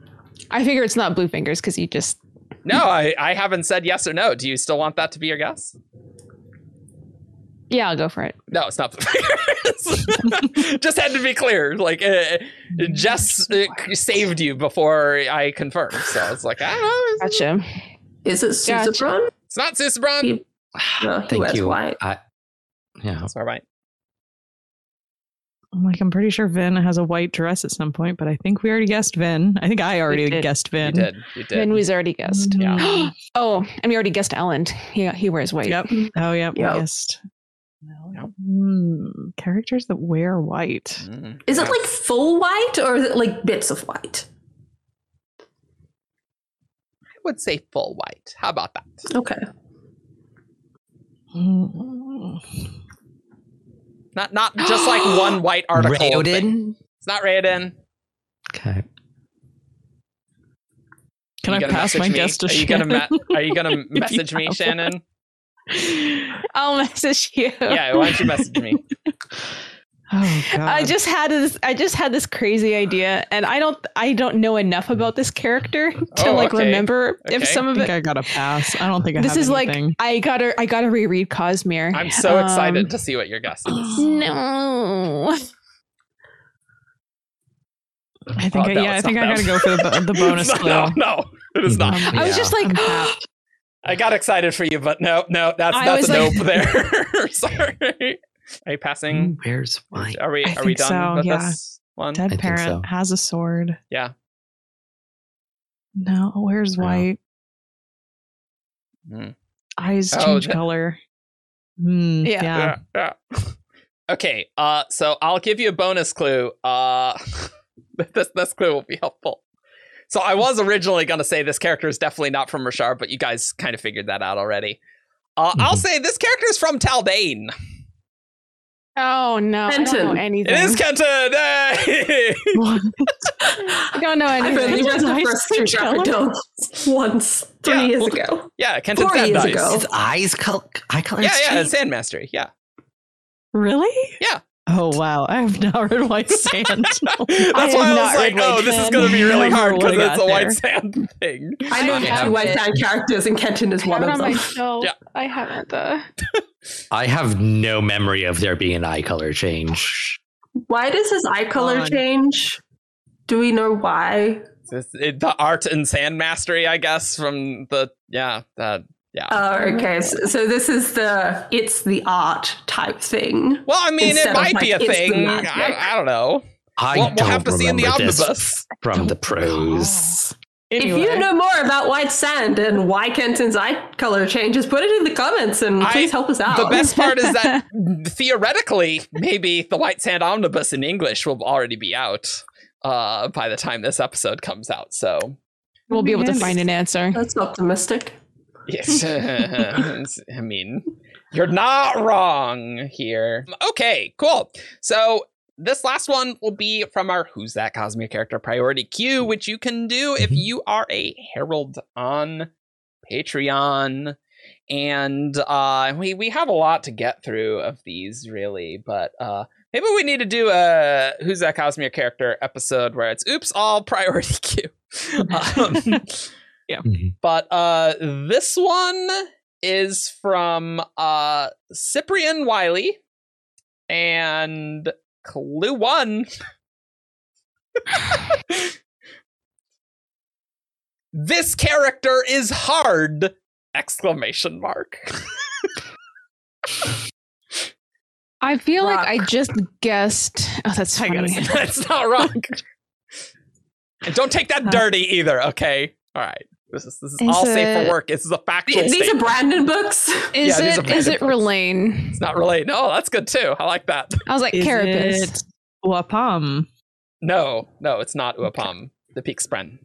I figure it's not Bluefingers because you just. No, I, I haven't said yes or no. Do you still want that to be your guess? Yeah, I'll go for it. No, it's not the fingers. Just had to be clear. Like, uh, Jess uh, saved you before I confirmed. So it's like, I don't know. Gotcha. Is it Gotcha. It's not Susebron. He- No, he Thank wears you. white. I, yeah. That's all right. I'm like, I'm pretty sure Vin has a white dress at some point, but I think we already guessed Vin. I think I already did. guessed You Vin. did. You did. Then we's already guessed. Yeah. oh, and we already guessed Elend. He he wears white. Yep. Oh, yep. Yep. We guessed. Yep. Hmm, characters that wear white. Mm. Is it like full white or is it like bits of white? I would say full white. How about that? Okay. Hmm. Not not just like one white article. thing. It's not Raoden. Okay. Can Are I you gonna pass message my me? guess to Are you gonna Shannon? Are you gonna message me, Shannon? I'll message you. Yeah. Why don't you message me? Oh god. I just had this. I just had this crazy idea, and I don't. I don't know enough about this character to Oh, like okay. remember Okay. if some I of think it. I gotta pass. I don't think I This have is like. I gotta. I gotta reread Cosmere. I'm so Um, excited to see what your guess is. No. I think Oh, I, yeah, I think I gotta go for the, the bonus no, clue. no, no, it is not. Um, I was just like, I'm tapped. I got excited for you, but no, no, that's I that's a like- nope there. Sorry. Are you passing? Where's white? Are we I are we done so, with yeah. this one? Dead think parent so. has a sword. Yeah. No, where's No. white? Hmm. Eyes Oh, change that- color. Hmm, Yeah. yeah. yeah, yeah. Okay, uh, so I'll give you a bonus clue. Uh, this this clue will be helpful. So I was originally going to say this character is definitely not from Roshar, but you guys kind of figured that out already. Uh, mm-hmm. I'll say this character is from Taldain. Oh no, Kenton. I don't know anything. It is Kenton. Hey! I don't know anything. I've only read the first two chapters once three yeah, years well, ago. Yeah, Kenton Four years ago. His eyes color, eye color. Yeah, yeah, sand mastery. Yeah. Really? Yeah. Oh wow, I have not read White Sand. That's I why I was like, oh, this is going to be really hard because it's a there. White Sand thing. I know two White Sand characters, and Kenton is one of on them. My. Yeah. I haven't. Uh... I have no memory of there being an eye color change. Why does his eye color change? Do we know why? It, the art and sand mastery, I guess, from the yeah, that yeah. Oh, okay. So, so, this is the it's the art type thing. Well, I mean, it might be a thing. I, I, don't know. I we'll, we'll have to see in the omnibus from the prose. Anyway. If you know more about White Sand and why Kenton's eye color changes, put it in the comments and please I, help us out. The best part is that theoretically, maybe the White Sand omnibus in English will already be out uh, by the time this episode comes out. So we'll be able to find an answer. That's optimistic. Yes. I mean, you're not wrong here. Okay, cool. So this last one will be from our Who's That Cosmere character priority queue, which you can do if mm-hmm. you are a Herald on Patreon. And uh, we, we have a lot to get through of these, really, but uh, maybe we need to do a Who's That Cosmere character episode where it's oops, all priority queue. um, yeah. Mm-hmm. But uh this one is from uh Cyprian Wiley and Clue 1. this character is hard exclamation mark. I feel Rock. like I just guessed. Oh, that's funny. that's not wrong. and don't take that dirty either, okay? All right. This is, this is, is all it, safe for work. This is a factual. These statement. are Brandon books. Is yeah, it? Is it Rlain? It's not Rlain. No, that's good too. I like that. I was like Carapace. Uapam. No, no, it's not Uapam. The The Peakspren.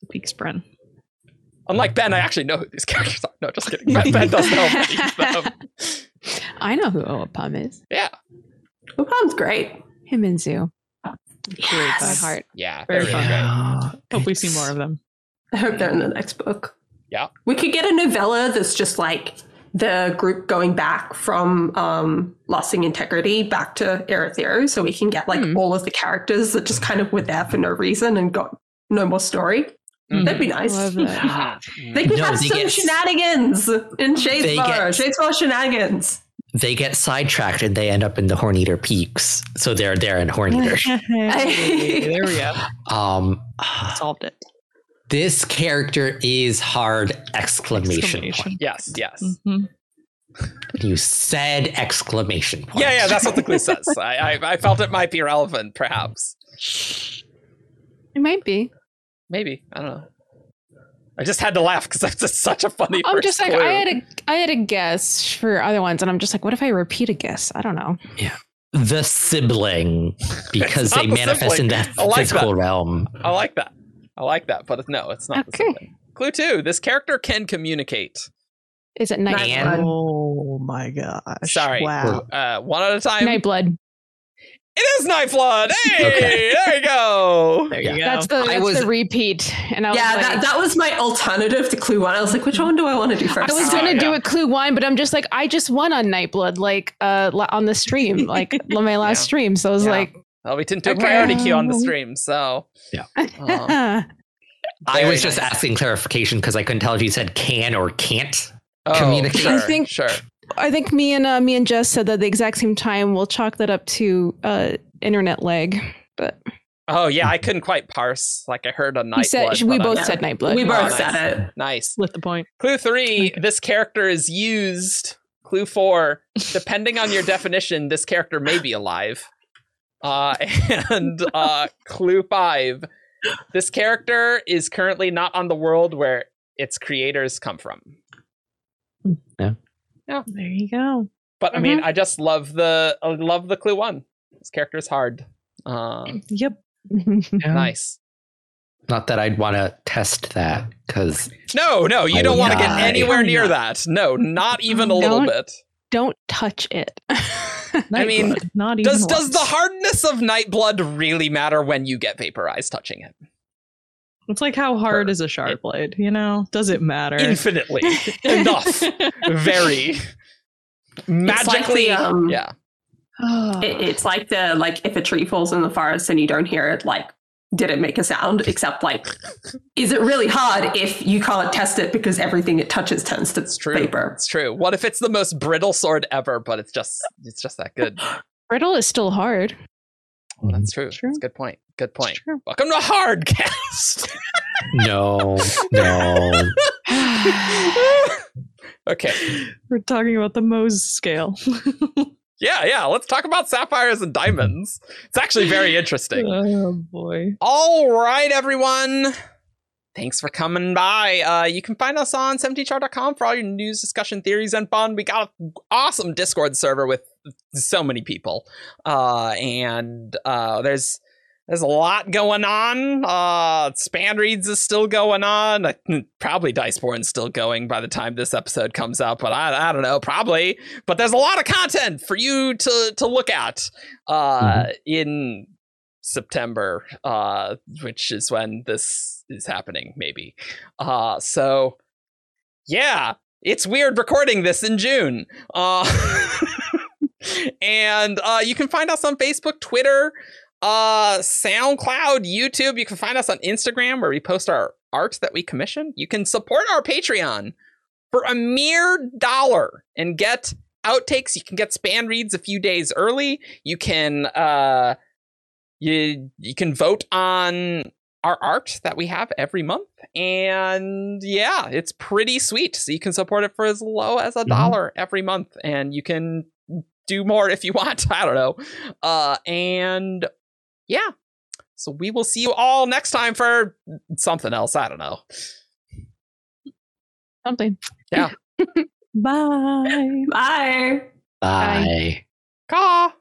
The Peakspren. Unlike Ben, I actually know who these characters are. No, just kidding. Ben, ben does know them. I know who Uapam is. Yeah. Uapam's great. Him and Zoo. Yes. By heart. Yeah, very, very good. Hope we see more of them. I hope they're in the next book. Yeah. We could get a novella that's just like the group going back from um, Lasting Integrity back to Urithiru, so we can get like mm. all of the characters that just kind of were there for no reason and got no more story. Mm. That'd be nice. That. they could no, have they some get, shenanigans in Shadesmar. Shadesmar shenanigans. They get sidetracked and they end up in the Horneater Peaks. So they're there in Horneater. there we go. Um, Solved it. This character is hard exclamation, exclamation. point. Yes, yes. Mm-hmm. You said exclamation point. Yeah, yeah, that's what the clue says. I, I, I felt it might be relevant, perhaps. It might be. Maybe I don't know. I just had to laugh because that's just such a funny. I'm just like clue. I had a I had a guess for other ones, and I'm just like, what if I repeat a guess? I don't know. Yeah, the sibling because they the manifest sibling. in that like physical that. realm. I like that. I like that, but no, it's not okay. the sibling. Clue two: This character can communicate. Is it night? Nightblood? Oh my gosh! Sorry. Wow. Uh, one at a time. Nightblood. It is Nightblood. Hey, okay. there you go. There you go. That's the that's was, the repeat. And I yeah, like, that, that was my alternative to Clue One. I was like, which one do I want to do first? I was gonna oh, do yeah. a Clue One, but I'm just like, I just won on Nightblood, like uh, on the stream, like my last yeah. stream. So I was yeah. like, well, we didn't do a priority queue on the stream, so yeah. Um, I was just asking clarification because I couldn't tell if you said can or can't oh, communicate. Sure, I think sure. I think me and uh, me and Jess said that the exact same time. We'll chalk that up to uh, internet lag, but. Oh yeah, I couldn't quite parse. Like I heard a night. Said, we both said Nightblood. We both oh, said nice. it. Nice. With the point. Clue three: This character is used. Clue four: Depending on your definition, this character may be alive. Uh, and uh, clue five: This character is currently not on the world where its creators come from. Yeah. Yeah. There you go. But mm-hmm. I mean, mm-hmm. I just love the I love the clue one. This character is hard. Um, yep. nice. Not that I'd want to test that because no, no, you I don't want to get anywhere near not. that. No, not even a little Don't- bit. Don't touch it. I mean, not even Does does the hardness of Nightblood really matter when you get vaporized touching it? It's like how hard is a shard blade? You know, does it matter? Infinitely enough. Very It's like magically. the, um, yeah. It, it's like the like if a tree falls in the forest and you don't hear it, like did it make a sound? Except like, is it really hard if you can't test it because everything it touches turns to It's true. vapor? It's true. What if it's the most brittle sword ever, but it's just it's just that good? Brittle is still hard. Oh, that's mm-hmm. true. True. That's a good point. Good point. Welcome to hard Hardcast. no, no. okay. We're talking about the Mohs scale. Yeah, yeah. Let's talk about sapphires and diamonds. It's actually very interesting. oh boy. All right, everyone. Thanks for coming by. Uh, you can find us on 17thshard.com for all your news, discussion, theories, and fun. We got an awesome Discord server with so many people. Uh, and uh, there's there's a lot going on. Uh, Span Reads is still going on. I, probably Diceborn's still going by the time this episode comes out, but I, I don't know, probably. But there's a lot of content for you to to look at uh, in September, uh, which is when this is happening, maybe. Uh, so, yeah, it's weird recording this in June. Uh, and uh, you can find us on Facebook, Twitter, uh, SoundCloud, YouTube. You can find us on Instagram where we post our art that we commission. You can support our Patreon for a mere dollar and get outtakes. You can get span reads a few days early. You can uh you you can vote on our art that we have every month and yeah it's pretty sweet so you can support it for as low as a Mhm. dollar every month and you can do more if you want i don't know uh and yeah so we will see you all next time for something else i don't know Something. Yeah. Bye. Bye. Bye. Caw.